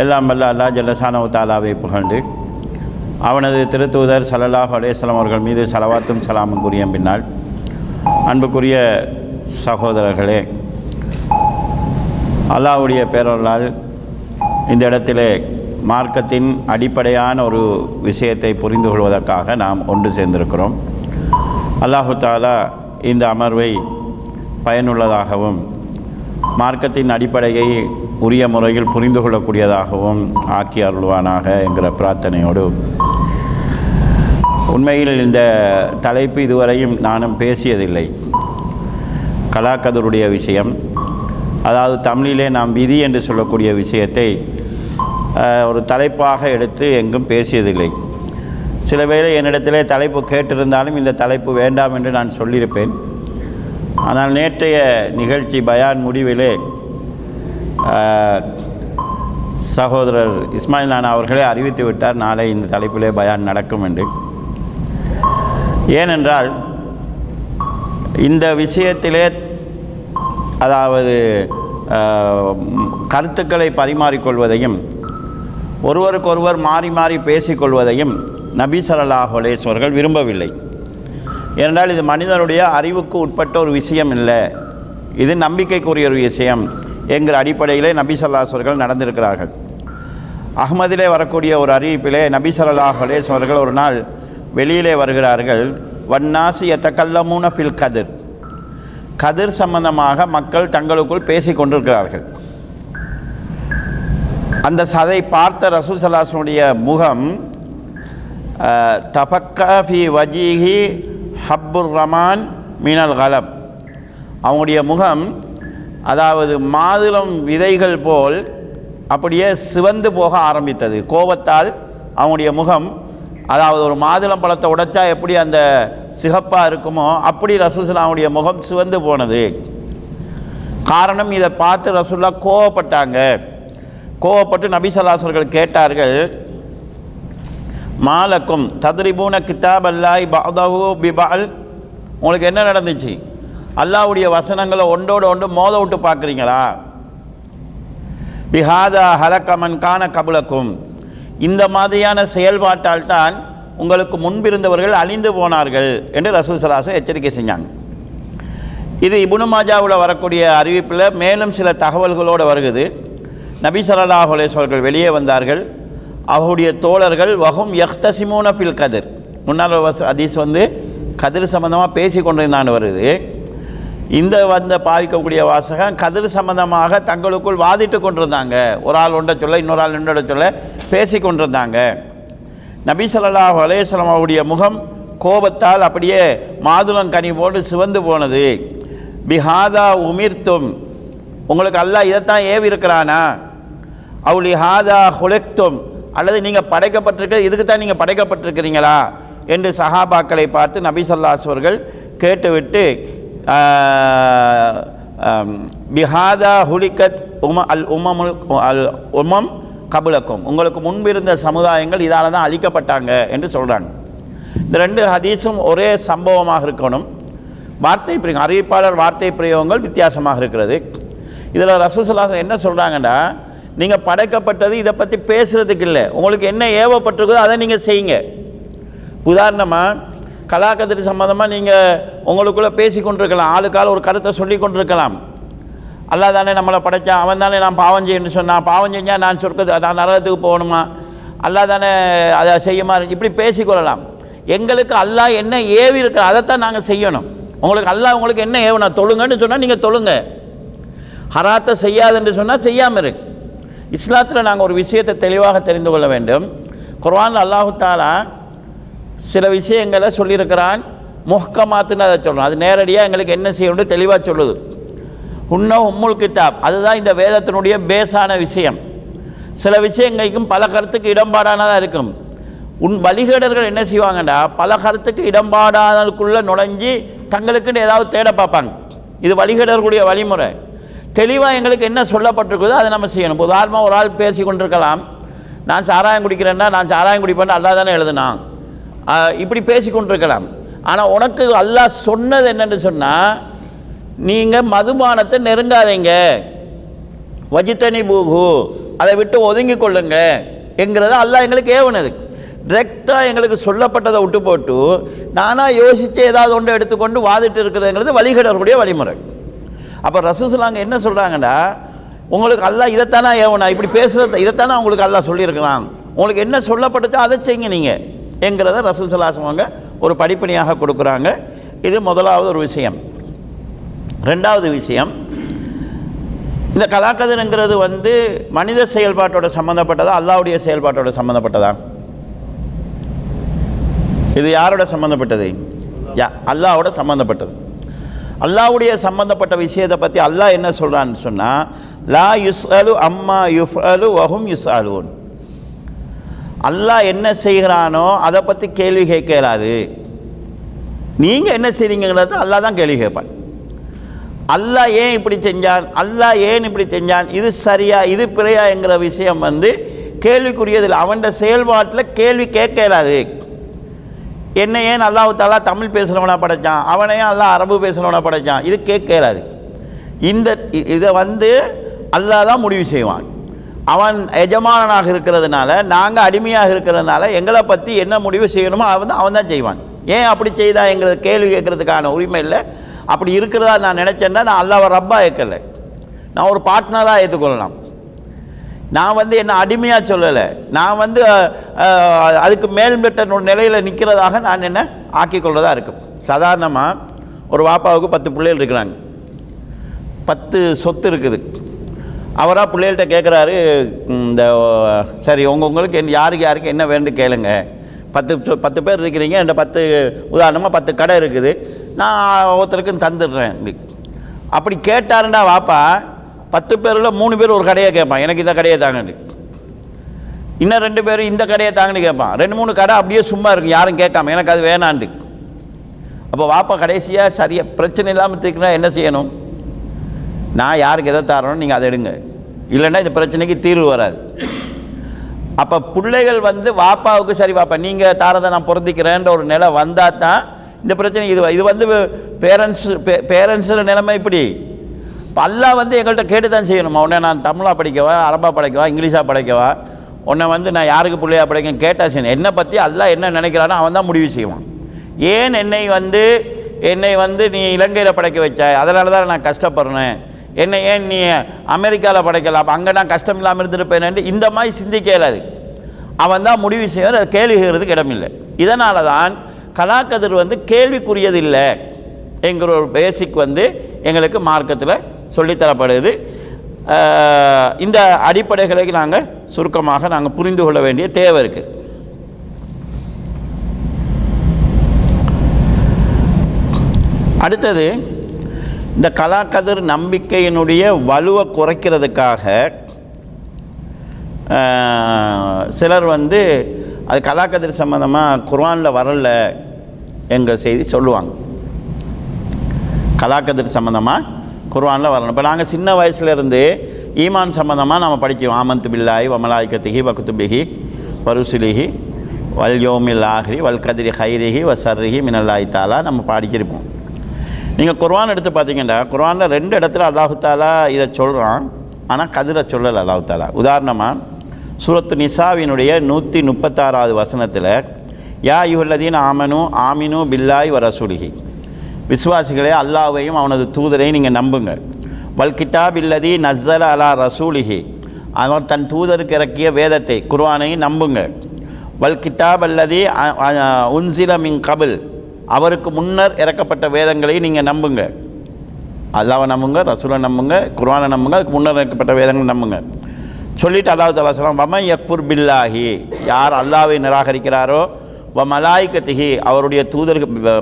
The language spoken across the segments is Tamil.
எல்லாம் வல்ல அல்லா ஜல்லசானவு தாலாவை புகழ்ந்து அவனது திருத்தூதர் சலல்லாஹ் அலேஸ்லாம் அவர்கள் மீது சலவாத்தும் சலாமும் கூறிய பின்னால் அன்புக்குரிய சகோதரர்களே அல்லாவுடைய பேரொருளால் இந்த இடத்திலே மார்க்கத்தின் அடிப்படையான ஒரு விஷயத்தை புரிந்து கொள்வதற்காக நாம் ஒன்று சேர்ந்திருக்கிறோம். அல்லாஹு தாலா இந்த அமர்வை பயனுள்ளதாகவும் மார்க்கத்தின் அடிப்படையை உரிய முறையில் புரிந்து கொள்ளக்கூடியதாகவும் ஆக்கி அருள்வானாக என்கிற பிரார்த்தனையோடு உண்மையில் இந்த தலைப்பு இதுவரையும் நானும் பேசியதில்லை. கலாக்கதருடைய விஷயம் அதாவது தமிழிலே நாம் விதி என்று சொல்லக்கூடிய விஷயத்தை ஒரு தலைப்பாக எடுத்து எங்கும் பேசியதில்லை. சில வேளை என்னிடத்திலே தலைப்பு கேட்டிருந்தாலும் இந்த தலைப்பு வேண்டாம் என்று நான் சொல்லியிருப்பேன். ஆனால் நேற்றைய நிகழ்ச்சி பயான் முடிவிலே சகோதரர் இஸ்மாயில் நானா அவர்களே அறிவித்து விட்டார். நாளை இந்த தலைப்பிலே பயான் நடக்கும் என்று. ஏனென்றால் இந்த விஷயத்திலே அதாவது கருத்துக்களை பரிமாறிக்கொள்வதையும் ஒருவருக்கொருவர் மாறி மாறி பேசிக்கொள்வதையும் நபி ஸல்லல்லாஹு அவர்கள் விரும்பவில்லை. ஏனென்றால் இது மனிதனுடைய அறிவுக்கு உட்பட்ட ஒரு விஷயம் இல்லை. இது நம்பிக்கைக்குரிய ஒரு விஷயம். என்கிற அடிப்படையிலே நபி ஸல்லல்லாஹு அவர்கள் நடந்திருக்கிறார்கள். அஹ்மதிலே வரக்கூடிய ஒரு அறிவிப்பிலே நபி ஸல்லல்லாஹு அலைஹி அவர்கள் ஒரு நாள் வெளியிலே வருகிறார்கள் வன்னாசி எத்தக்கல்லமூன பில் கதிர். கதிர் சம்பந்தமாக மக்கள் தங்களுக்குள் பேசி கொண்டிருக்கிறார்கள். அந்த சதை பார்த்த ரசூல் சல்லாசனுடைய முகம் தபக்கா வஜீஹி ஹப்புர் ரமான் மீனல் கலப். அவங்களுடைய முகம் அதாவது மாதுளம் விதைகள் போல் அப்படியே சிவந்து போக ஆரம்பித்தது. கோபத்தால் அவனுடைய முகம் அதாவது ஒரு மாதுளம் பழத்தை உடைச்சா எப்படி அந்த சிகப்பாக இருக்குமோ அப்படி ரசூசலாவுடைய முகம் சிவந்து போனது. காரணம் இதை பார்த்து ரசூல்லா கோவப்பட்டாங்க. கோவப்பட்டு நபிசல்லாசர்கள் கேட்டார்கள் மாலக்கும் தத்ரிபூன கிதாப் அல்லாய் பாதகு பிபால் உங்களுக்கு என்ன நடந்துச்சு? அல்லாவுடைய வசனங்களை ஒன்றோடு ஒன்று மோத விட்டு பார்க்குறீங்களா? பிஹாதா ஹலக்கமன் கான கபுலக்கும். இந்த மாதிரியான செயல்பாட்டால் தான் உங்களுக்கு முன்பிருந்தவர்கள் அழிந்து போனார்கள் என்று ரசூல் சலாசம் எச்சரிக்கை செஞ்சாங்க. இது இபுனுமாஜாவில் வரக்கூடிய அறிவிப்பில் மேலும் சில தகவல்களோடு வருகுது. நபி ஸல்லல்லாஹு அலைஹி அவர்கள் வெளியே வந்தார்கள். அவருடைய தோழர்கள் வகும் யஹ்தசிமூன பில் கதிர். முன்னால் அதீஸ் வந்து கதிர் சம்பந்தமாக பேசி கொண்டிருந்தான்னு வருது. இந்த வந்த பாவிக்கக்கூடிய வாசகம் கதிர் சம்பந்தமாக தங்களுக்குள் வாதிட்டு கொண்டிருந்தாங்க. ஒரு ஆள் ஒன்றை சொல்ல இன்னொரு ஆள் இன்னொரு சொல்ல பேசி கொண்டிருந்தாங்க. நபி ஸல்லல்லாஹு அலைஹி அவருடைய முகம் கோபத்தால் அப்படியே மாதுளங்கனி போட்டு சிவந்து போனது. பிஹாதா உமிர்த்தும் உங்களுக்கு அல்லாஹ் இதைத்தான் ஏவி இருக்கிறானா அவளி ஹாதா ஹுலெக்தும். அல்லது நீங்கள் படைக்கப்பட்டிருக்க இதுக்கு தான் நீங்கள் படைக்கப்பட்டிருக்கிறீங்களா? என்று சஹாபாக்களை பார்த்து நபி ஸல்லல்லாஹு அவர்கள் கேட்டுவிட்டு பிஹாதா ஹுலிகத் உம அல் உமமுல் அல் உமம் கபுலக்கும். உங்களுக்கு முன்பிருந்த சமுதாயங்கள் இதால் தான் அழிக்கப்பட்டாங்க என்று சொல்கிறாங்க இந்த ரெண்டு ஹதீஸும் ஒரே சம்பவமாக இருக்கணும். வார்த்தை பிரயோகம் அறிவிப்பாளர் வார்த்தை பிரயோகங்கள் வித்தியாசமாக இருக்கிறது. இதில் ரசூசலாசன் என்ன சொல்கிறாங்கன்னா நீங்கள் படைக்கப்பட்டது இதை பற்றி பேசுகிறதுக்கு இல்லை. உங்களுக்கு என்ன ஏவப்பட்டிருக்குதோ அதை நீங்கள் செய்யுங்க. உதாரணமாக கலாக்கத்திரி சம்மந்தமாக நீங்கள் உங்களுக்குள்ளே பேசி கொண்டிருக்கலாம் ஆளுக்கால் ஒரு கருத்தை சொல்லி கொண்டிருக்கலாம் அல்லாஹ் தானே நம்மளை படைச்சான். அவன் தானே நான் பாவம் செய்யணும்னு சொன்னான். பாவம் செஞ்சால் நான் சொர்க்கத்து நான் நரகத்துக்கு போகணுமா? அல்லாஹ் தானே அதை செய்யுமா? இப்படி பேசிக்கொள்ளலாம். எங்களுக்கு அல்லாஹ் என்ன ஏவி இருக்கு அதைத்தான் நாங்கள் செய்யணும். உங்களுக்கு அல்லாஹ் உங்களுக்கு என்ன ஏவனா தொழுங்கன்னு சொன்னால் நீங்கள் தொழுங்க. ஹராத்தை செய்யாதுன்னு சொன்னால் செய்யாமல் இருக்கு இஸ்லாத்தில் நாங்கள் ஒரு விஷயத்தை தெளிவாக தெரிந்து கொள்ள வேண்டும். குர்வான் அல்லாஹு தாலா சில விஷயங்களை சொல்லியிருக்கிறான். முஹ்கமாத்துன்னு அதை சொல்கிறோம் அது நேரடியாக எங்களுக்கு என்ன செய்யணும்னு தெளிவாக சொல்லுது. உன்ன உம்முல் கிதாப் அதுதான் இந்த வேதத்தினுடைய பேஸான விஷயம். சில விஷயங்களுக்கும் பல கருத்துக்கு இடம்பாடானதாக இருக்கும். உன் வழிகேடர்கள் என்ன செய்வாங்கடா? பல கருத்துக்கு இடம்பாடானதுக்குள்ளே நுழைஞ்சி தங்களுக்குன்னு ஏதாவது தேட பார்ப்பாங்க. இது வழிகேடர்களுடைய வழிமுறை. தெளிவாக எங்களுக்கு என்ன சொல்லப்பட்டிருக்குதோ அதை நம்ம செய்யணும். உதாரணமாக ஒரு ஆள் பேசி கொண்டிருக்கலாம் நான் சாராயம் குடிக்கிறேன்னா நான் சாராயம் குடிப்பேன்னு அல்லா தானே எழுதுனான். இப்படி பேசி கொண்டிருக்கலாம் ஆனால் உனக்கு அல்லாஹ் சொன்னது என்னன்னு சொன்னால் நீங்கள் மதுபானத்தை நெருங்காதீங்க. வஜித்தனி பூகு அதை விட்டு ஒதுங்கி கொள்ளுங்க என்கிறத அல்லாஹ் எங்களுக்கு ஏவனது. டிரெக்டாக எங்களுக்கு சொல்லப்பட்டதை விட்டு போட்டு நானாக யோசித்து ஏதாவது ஒன்று எடுத்துக்கொண்டு வாதிட்டு இருக்கிறதுங்கிறது வழிகிடக்கூடிய வழிமுறை. அப்போ ரசூசலாங்க என்ன சொல்கிறாங்கன்னா உங்களுக்கு அல்லாஹ் இதைத்தானே ஏவனா இப்படி பேசுகிறது இதைத்தானே உங்களுக்கு அல்லா சொல்லியிருக்கிறான். உங்களுக்கு என்ன சொல்லப்பட்டுச்சோ அதை செய்யுங்க நீங்கள் என்கிறத ரசூசலாசவங்க ஒரு படிப்பணியாக கொடுக்குறாங்க. இது முதலாவது ஒரு விஷயம். ரெண்டாவது விஷயம் இந்த கலாக்கதிர்ங்கிறது வந்து மனித செயல்பாட்டோட சம்மந்தப்பட்டதா அல்லாவுடைய செயல்பாட்டோட சம்மந்தப்பட்டதா இது யாரோட சம்மந்தப்பட்டது யா அல்லாவோட சம்மந்தப்பட்டது அல்லாவுடைய சம்மந்தப்பட்ட விஷயத்தை பற்றி அல்லாஹ் என்ன சொல்கிறான்னு சொன்னால் லா யுஸ் அலு அம்மா யுஃஅலு வஹும் யுஸ்அலூன். அல்லாஹ் என்ன செய்கிறானோ அதை பற்றி கேள்வி கேட்க இயலாது. நீங்கள் என்ன செய்றீங்கிறத அல்லாஹ் தான் கேள்வி கேட்பான். அல்லாஹ் ஏன் இப்படி செஞ்சான்? அல்லாஹ் ஏன் இப்படி செஞ்சான்? இது சரியா? இது பிறையாங்கிற விஷயம் வந்து கேள்விக்குரியதில்லை. அவன்கிட்ட செயல்பாட்டில் கேள்வி கேட்க இயலாது. என்ன ஏன் அல்லாஹு தாலா தமிழ் பேசுகிறவனா படைச்சான்? அவனை ஏன் அல்லாஹ் அரபு பேசுகிறவனா படைச்சான்? இது கேட்க இயலாது. இந்த இதை வந்து அல்லாஹ் தான் முடிவு செய்வான். அவன் எஜமானனாக இருக்கிறதுனால நாங்கள் அடிமையாக இருக்கிறதுனால எங்களை பற்றி என்ன முடிவு செய்யணுமோ அவன் தான் அவன் தான் செய்வான். ஏன் அப்படி செய்தா எங்களை கேள்வி கேட்கறதுக்கான உரிமை இல்லை? அப்படி இருக்கிறதா நான் நினச்சேன்னா நான் அல்லாவை ரப்பாக ஏற்கலை. நான் ஒரு பார்ட்னராக ஏற்றுக்கொள்ளலாம். நான் வந்து என்ன அடிமையாக சொல்லலை. நான் வந்து அதுக்கு மேல்பட்ட நிலையில் நிற்கிறதாக நான் என்ன ஆக்கிக்கொள்வதாக இருக்கும். சாதாரணமாக ஒரு வாப்பாவுக்கு பத்து பிள்ளைகள் இருக்கிறாங்க. பத்து சொத்து இருக்குது. அவராக பிள்ளைகள்கிட்ட கேட்குறாரு இந்த சரி உங்க உங்களுக்கு என் யாருக்கு யாருக்கு என்ன வேணும்னு கேளுங்க. பத்து பத்து பேர் இருக்கிறீங்க என்கிட்ட பத்து உதாரணமாக பத்து கடை இருக்குது. நான் ஒருத்தருக்கு தந்துடுறேன். அப்படி கேட்டாருண்டா வாப்பா பத்து பேரில் மூணு பேர் ஒரு கடையை கேட்பான். எனக்கு இந்த கடையை தாங்கன்னு. இன்னும் ரெண்டு பேர் இந்த கடையை தாங்கன்னு கேட்பான். ரெண்டு மூணு கடை அப்படியே சும்மா இருக்கும் யாரும் கேட்காம. எனக்கு அது வேணாண்டு அப்போ வாப்பா கடைசியாக சரியாக பிரச்சனை இல்லாமல் தீர்க்கணும் என்ன செய்யணும்? நான் யாருக்கு எதை தரணும் நீங்கள் அதை எடுங்க. இல்லைன்னா இந்த பிரச்சனைக்கு தீர்வு வராது. அப்போ பிள்ளைகள் வந்து வாப்பாவுக்கு சரி வாப்பா நீங்கள் தாரதை நான் பொருந்திக்கிறேன்ற ஒரு நிலை வந்தால் தான் இந்த பிரச்சனை இது இது வந்து பேரண்ட்ஸ் பேரண்ட்ஸில் நிலைமை இப்படி. பல்லா வந்து எங்கள்கிட்ட கேட்டு தான் செய்யணும்? உடனே நான் தமிழாக படிக்கவா அரபா படிக்கவா இங்கிலீஷாக படிக்கவா? உன்னை வந்து நான் யாருக்கு பிள்ளையாக படிக்க கேட்டால் செய்யணும் என்னை பற்றி அல்லா என்ன நினைக்கிறானோ அவன் தான் முடிவு செய்வான். ஏன் என்னை வந்து என்னை வந்து நீ இலங்கையில் படைக்க வச்ச? அதனால தான் நான் கஷ்டப்படுறேன். என்னை ஏன் நீ அமெரிக்காவில் படைக்கலாம் அப்போ அங்கே நான் கஷ்டம் இல்லாமல் இருந்திருப்பேனேன்ட்டு இந்த மாதிரி சிந்திக்க இயலாது அவன் தான் முடிவு செய்வார் அது கேள்வி இடமில்லை. இதனால தான் கலாக்கதிர் வந்து கேள்விக்குரியது இல்லை என்கிற ஒரு பேசிக் வந்து எங்களுக்கு மார்க்கத்தில் சொல்லித்தரப்படுது இந்த அடிப்படைகளை நாங்கள் சுருக்கமாக நாங்கள் புரிந்து கொள்ள வேண்டிய தேவை இருக்குது அடுத்தது இந்த கலாக்கதிர் நம்பிக்கையினுடைய வலுவை குறைக்கிறதுக்காக சிலர் வந்து அது கலாக்கதிர் சம்மந்தமாக குர்ஆனில் வரல என்ற செய்தி சொல்லுவாங்க. கலாக்கதிர் சம்மந்தமாக குர்ஆனில் வரணும் இப்போ நாங்கள் சின்ன வயசுலேருந்து ஈமான் சம்மந்தமாக நம்ம படித்தோம் ஆமந்து பில்லாய் வமலாய்கத்திகி வகுத்துபிகி வருசிலிகி வல் யோமில் ஆஹ்ரி வல் கதிரி ஹைரிஹி வ மினல்லாய் தாலா நம்ம படிச்சிருப்போம். நீங்கள் குர்வான் எடுத்து பார்த்தீங்கன்னா குர்வானில் ரெண்டு இடத்துல அல்லாஹுத்தாலா இதை சொல்கிறான் ஆனால் கதிரை சொல்லலை அல்லாஹுத்தாலா உதாரணமாக சூரத்து நிசாவினுடைய நூற்றி முப்பத்தாறாவது வசனத்தில் யா யுஹல்லதீன் ஆமனு ஆமினு பில்லாய் வரசுலிகி ரசூலிஹி. விசுவாசிகளே அல்லாஹ்வையும் அவனது தூதரையும் நீங்கள் நம்புங்க. வல் கிட்டாப் இல்லதி நஸ்ஸல் அலா ரசூலிஹி. அவன் தன் தூதருக்கு இறக்கிய வேதத்தை குர்ஆனையும் நம்புங்க. வல் கிட்டாப் அல்லதி உன்சில மின் கபில். அவருக்கு முன்னர் இறக்கப்பட்ட வேதங்களை நீங்கள் நம்புங்க. அல்லாவை நம்புங்க ரசூலை நம்புங்க குர்ஆனை நம்புங்க அதுக்கு முன்னர் இறக்கப்பட்ட வேதங்களை நம்புங்க. சொல்லிட்டு அல்லாஹ் தாலா சொல்லலாம் வம யக்ஃபுர் பில்லாஹி யார் அல்லாவை நிராகரிக்கிறாரோ வ மலாய்கத்திஹி அவருடைய தூதர்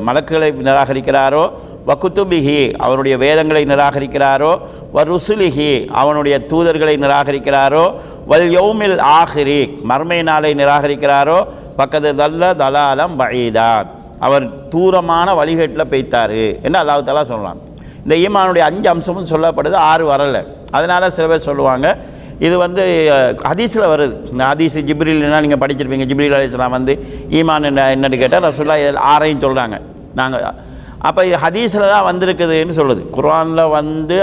மலக்குகளை நிராகரிக்கிறாரோ வகுத்துபிஹி அவனுடைய வேதங்களை நிராகரிக்கிறாரோ வ ருசுலிஹி அவனுடைய தூதர்களை நிராகரிக்கிறாரோ வல் யௌமில் ஆஹிரி மர்மை நாளை நிராகரிக்கிறாரோ பக்கத்து தல்ல தலாலம் வழிதான் அவர் தூரமான வழிகேட்டில் பெய்த்தார் என்று அல்லாஹ் தலா இந்த ஈமானுடைய அஞ்சு அம்சமும் சொல்லப்படுது ஆறு வரலை. அதனால் சில பேர் சொல்லுவாங்க இது வந்து ஹதீஸில் வருது. இந்த ஹதீஸ் ஜிப்ரில்னா நீங்கள் படிச்சிருப்பீங்க ஜிப்ரில் அலிஸ்லாம் வந்து ஈமான் என்ன என்னன்னு கேட்டால் ரசுல்லா ஆறையும் சொல்கிறாங்க நாங்கள் அப்போ இது ஹதீஸில் தான் வந்திருக்குதுன்னு சொல்லுது. குர்ஆனில் வந்து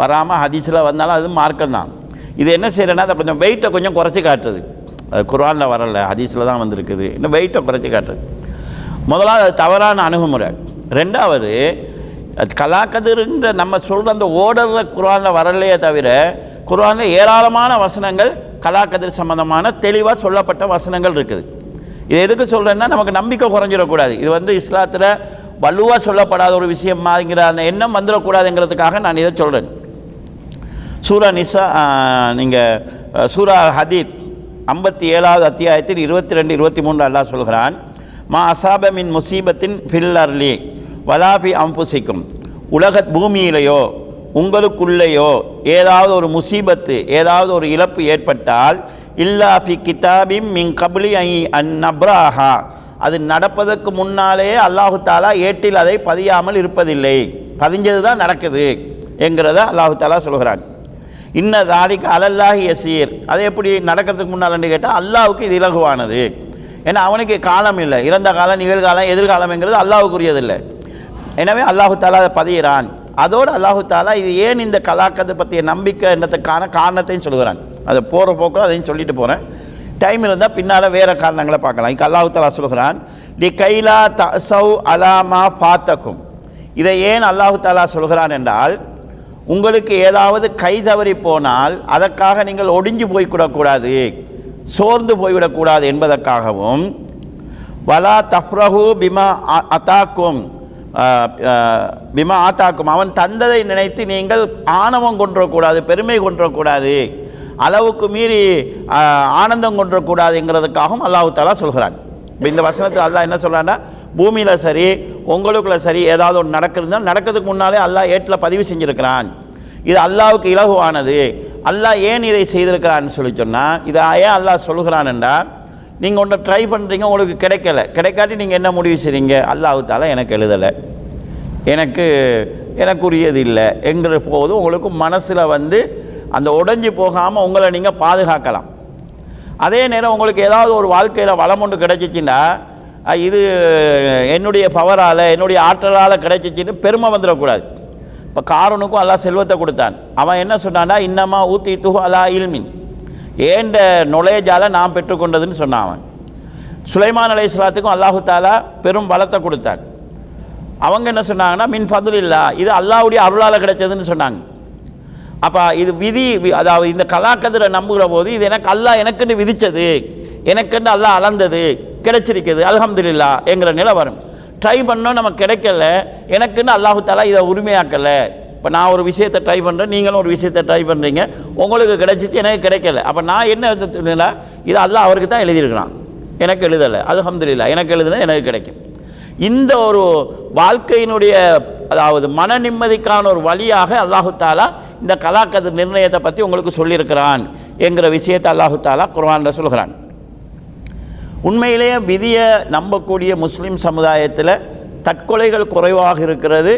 வராமல் ஹதீஸில் வந்தாலும் அது மார்க்கம் தான். இது என்ன செய்யறேன்னா அதை கொஞ்சம் வெயிட்டை கொஞ்சம் குறைச்சி காட்டுது. குர்ஆனில் வரலை ஹதீஸில் தான் வந்திருக்குது. இன்னும் வெயிட்டை குறைச்சி காட்டுது. முதலாவது அது தவறான அணுகுமுறை. ரெண்டாவது கலாக்கதிர்ன்ற நம்ம சொல்கிற அந்த ஓடுற குரானில் வரலையே தவிர குரானில் ஏராளமான வசனங்கள் கலாக்கதிர் சம்பந்தமான தெளிவாக சொல்லப்பட்ட வசனங்கள் இருக்குது. இது எதுக்கு சொல்கிறேன்னா நமக்கு நம்பிக்கை குறைஞ்சிடக்கூடாது. இது வந்து இஸ்லாத்தில் வலுவாக சொல்லப்படாத ஒரு விஷயம் மாதிரிங்கிற அந்த எண்ணம் வந்துடக்கூடாதுங்கிறதுக்காக நான் இதை சொல்கிறேன் சூரா நிசா நீங்கள் சூரா ஹதீத் ஐம்பத்தி ஏழாவது அத்தியாயத்தில் இருபத்தி ரெண்டு இருபத்தி மூன்று அல்லா சொல்கிறான் மா அசாபமின் முசீபத்தின் ஃபில் அர்லி வலாபி அம்புசிக்கும். உலக பூமியிலேயோ உங்களுக்குள்ளேயோ ஏதாவது ஒரு முசீபத்து ஏதாவது ஒரு இழப்பு ஏற்பட்டால் இல்லா ஃபி கிதாபிம் மின் கபிலி ஐ அன் நப்ராஹா. அது நடப்பதற்கு முன்னாலே அல்லாஹு தாலா ஏட்டில் அதை பதியாமல் இருப்பதில்லை. பதிஞ்சது தான் நடக்குது என்கிறத அல்லாஹு தாலா சொல்கிறான். இன்ன தாலிக்கு அலல்லாஹி யசீர். அது எப்படி நடக்கிறதுக்கு முன்னால்னு கேட்டால் அல்லாவுக்கு இது இலகுவானது. ஏன்னா அவனுக்கு காலம் இல்லை. இறந்த காலம் நிகழ்காலம் எதிர்காலம்ங்கிறது அல்லாஹுக்குரியதில்லை. எனவே அல்லாஹு தாலா அதை பதிகிறான். அதோடு அல்லாஹு தாலா இது ஏன் இந்த கலாக்கத்தை பற்றிய நம்பிக்கை என்னத்துக்கான காரணத்தையும் சொல்கிறான். அதை போகிற போக்கில் அதையும் சொல்லிட்டு போகிறேன் டைம் இருந்தால் பின்னால் வேறு காரணங்களை பார்க்கலாம். இங்கே அல்லாஹு தாலா சொல்கிறான் டி கைலா தசௌ அலாமா பாத்தக்கும் இதை ஏன் அல்லாஹு தாலா சொல்கிறான் என்றால் உங்களுக்கு ஏதாவது கை தவறி போனால் அதற்காக நீங்கள் ஒடிஞ்சு போய்விடக்கூடாது சோர்ந்து போய்விடக்கூடாது என்பதற்காகவும் வலா தஃப்ரஹு பிமா அ- அத்தாக்கும். பிமா ஆத்தாக்கும் அவன் தந்ததை நினைத்து நீங்கள் ஆணவம் கொன்றக்கூடாது பெருமை கொன்றக்கூடாது அளவுக்கு மீறி ஆனந்தம் கொன்றக்கூடாதுங்கிறதுக்காகவும் அல்லாஹு தாலா சொல்கிறான். இப்போ இந்த வசனத்தில் அல்லாஹ் என்ன சொல்கிறான்னா பூமியில் சரி உங்களுக்குள்ள சரி ஏதாவது ஒன்று நடக்குதுன்னா நடக்கிறதுக்கு முன்னாலே அல்லாஹ் ஏட்டில் பதிவு செஞ்சுருக்கிறான். இது அல்லாவுக்கு இலகுவானது. அல்லாஹ் ஏன் இதை செய்திருக்கிறான்னு சொல்லி சொன்னால் இதை ஏன் அல்லாஹ் சொல்கிறான்டா நீங்கள் ஒன்றை ட்ரை பண்ணுறீங்க உங்களுக்கு கிடைக்கல. கிடைக்காட்டி நீங்கள் என்ன முடிவு செய்றீங்க? அல்லாஹ் எனக்கு எழுதலை. எனக்கு எனக்குரியது இல்லை. என்கிற போது உங்களுக்கு மனசில் வந்து அந்த உடஞ்சி போகாமல் உங்களை நீங்கள் பாதுகாக்கலாம். அதே நேரம் உங்களுக்கு ஏதாவது ஒரு வாழ்க்கையில் வளம் ஒன்று கிடைச்சிச்சின்னா இது என்னுடைய பவரால் என்னுடைய ஆற்றலால் கிடைச்சிச்சின்னு பெருமை வந்துடக்கூடாது. இப்போ காரனுக்கும் அல்லாஹ் செல்வத்தை கொடுத்தான். அவன் என்ன சொன்னான்னா இன்னமா ஊத்தி துஹு அலா இல்மின். ஏண்ட நுழையஜால நான் பெற்றுக்கொண்டதுன்னு சொன்னான் அவன். சுலைமான் அலை இஸ்லாத்துக்கும் அல்லாஹு தாலா பெரும் பலத்தை கொடுத்தான். அவங்க என்ன சொன்னாங்கன்னா மின் ஃபதுல் இல்லா இது அல்லாவுடைய அருளால் கிடைச்சதுன்னு சொன்னாங்க. அப்போ இது விதி அதாவது இந்த கலாக்கதிரை நம்புகிற போது இது எனக்கு அல்லாஹ் எனக்குன்னு விதித்தது எனக்குன்னு அல்லாஹ் அளந்தது கிடைச்சிருக்குது அலமதுல்லா என்கிற நிலை வரும். ட்ரை பண்ணோம் நமக்கு கிடைக்கல. எனக்குன்னு அல்லாஹு தாலா இதை உரிமையாக்கலை. இப்போ நான் ஒரு விஷயத்தை ட்ரை பண்ணுறேன் நீங்களும் ஒரு விஷயத்தை ட்ரை பண்ணுறீங்க உங்களுக்கு கிடைச்சிச்சு எனக்கு கிடைக்கல. அப்போ நான் என்ன எழுதுனா இது அல்லாஹ் அவருக்கு தான் எழுதியிருக்கிறான். எனக்கு எழுதலை. அல்ஹம்துலில்லா எனக்கு எழுதுனா எனக்கு கிடைக்கும். இந்த ஒரு வாழ்க்கையினுடைய அதாவது மன நிம்மதிக்கான ஒரு வழியாக அல்லாஹு தாலா இந்த கலாக்கதிர் நிர்ணயத்தை பற்றி உங்களுக்கு சொல்லியிருக்கிறான் என்கிற விஷயத்தை அல்லாஹு தாலா குர்வானில் சொல்கிறான். உண்மையிலேயே விதியை நம்பக்கூடிய முஸ்லீம் சமுதாயத்தில் தற்கொலைகள் குறைவாக இருக்கிறது.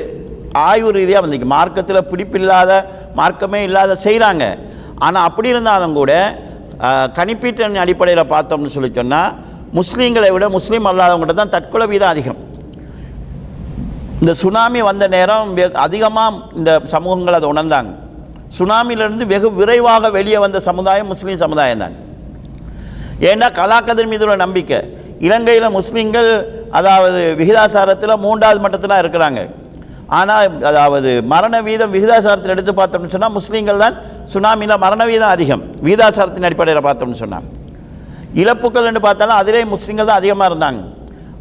ஆய்வு ரீதியாக வந்து மார்க்கத்தில் பிடிப்பில்லாத மார்க்கமே இல்லாத செய்கிறாங்க ஆனால் அப்படி இருந்தாலும் கூட கணிப்பீட்டின் அடிப்படையில் பார்த்தோம்னு சொல்லி சொன்னால் முஸ்லீம்களை விட முஸ்லீம் அல்லாதவங்கள்ட்ட தான் தற்கொலை வீதம் அதிகம். இந்த சுனாமி வந்த நேரம் அதிகமாக இந்த சமூகங்கள் அதை உணர்ந்தாங்க. சுனாமியிலிருந்து வெகு விரைவாக வெளியே வந்த சமுதாயம் முஸ்லீம் சமுதாயம் தான் ஏன்னா கலாக்கதிர் மீது உள்ள நம்பிக்கை. இலங்கையில் முஸ்லீம்கள் அதாவது விகிதாசாரத்தில் மூன்றாவது மட்டத்தில் இருக்கிறாங்க. ஆனால் அதாவது மரண வீதம் விகிதாசாரத்தில் எடுத்து பார்த்தோம்னு சொன்னால் முஸ்லீம்கள் தான் சுனாமியில் மரண வீதம் அதிகம் விகிதாசாரத்தின் அடிப்படையில் பார்த்தோம்னு சொன்னால் இழப்புகள் என்று பார்த்தாலும் அதிலே முஸ்லீம்கள் தான் அதிகமாக இருந்தாங்க.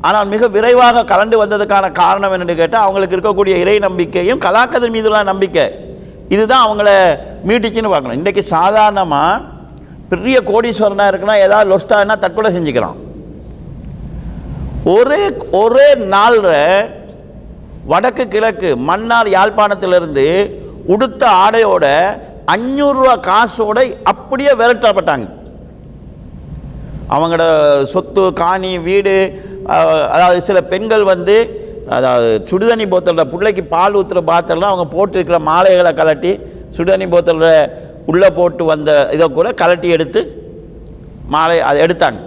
ஆனால் மிக விரைவாக கலண்டு வந்ததுக்கான காரணம் என்னென்னு கேட்டால் அவங்களுக்கு இருக்கக்கூடிய இறை நம்பிக்கையும் கலாக்கதிர் மீதுள்ள நம்பிக்கை. இதுதான் அவங்கள மீட்டுச்சுன்னு பார்க்கணும். இன்றைக்கி சாதாரணமாக பெரிய கோடீஸ்வரனாக இருக்குன்னா ஏதாவது லொஸ்டானா தற்கொலை செஞ்சுக்கிறான் ஒரே ஒரே நாளில் வடக்கு கிழக்கு மன்னார் யாழ்ப்பாணத்திலிருந்து உடுத்த ஆடையோட அஞ்சூறுரூவா காசோட அப்படியே விரட்டப்பட்டாங்க. அவங்களோட சொத்து காணி வீடு அதாவது சில பெண்கள் வந்து அதாவது சுடுதண்ணி போத்தலில் பிள்ளைக்கு பால் ஊற்றுற பாத்திரம்லாம் அவங்க போட்டிருக்கிற மாலைகளை கலட்டி சுடுதண்ணி போத்தலில் உள்ளே போட்டு வந்த இதை கூட கலட்டி எடுத்து மாலை அதை எடுத்தாங்க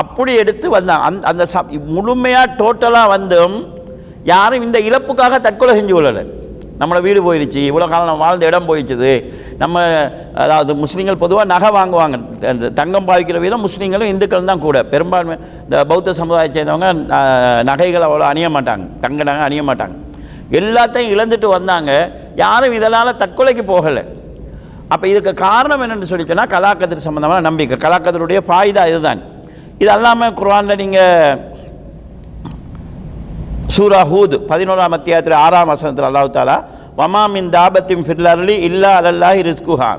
அப்படி எடுத்து வந்தாங்க அந்த அந்த ச முழுமையாக டோட்டலாக வந்தும் யாரும் இந்த இழப்புக்காக தற்கொலை செஞ்சு கொள்ளலை. நம்மளை வீடு போயிடுச்சு இவ்வளோ காலம் நம்ம வாழ்ந்த இடம் போயிடுச்சுது நம்ம அதாவது முஸ்லீம்கள் பொதுவாக நகை வாங்குவாங்க. அந்த தங்கம் பாவிக்கிற விதம் முஸ்லீம்களும் இந்துக்கள் தான் கூட. பெரும்பான்மை இந்த பௌத்த சமுதாயத்தை சேர்ந்தவங்க நகைகள் அவ்வளோ அணிய மாட்டாங்க. தங்க நகை அணிய மாட்டாங்க. எல்லாத்தையும் இழந்துட்டு வந்தாங்க. யாரும் இதனால் தற்கொலைக்கு போகலை. அப்போ இதுக்கு காரணம் என்னென்னு சொல்லி சொன்னால் கலாக்கதிர் சம்மந்தமான நம்பிக்கை. கலாக்கதிருடைய பாய்தா இதுதான். இது அல்லாமல் குர்வானில் நீங்கள் சூரா ஹூத் பதினோராம் அத்தியாயத்தில் ஆறாம் வசனத்தில் அல்லாஹு தாலா வமா மின் தாபத்தின் ஃபிர்லர்லி இல்லா அலல்லாஹி ரிஸ்குஹா.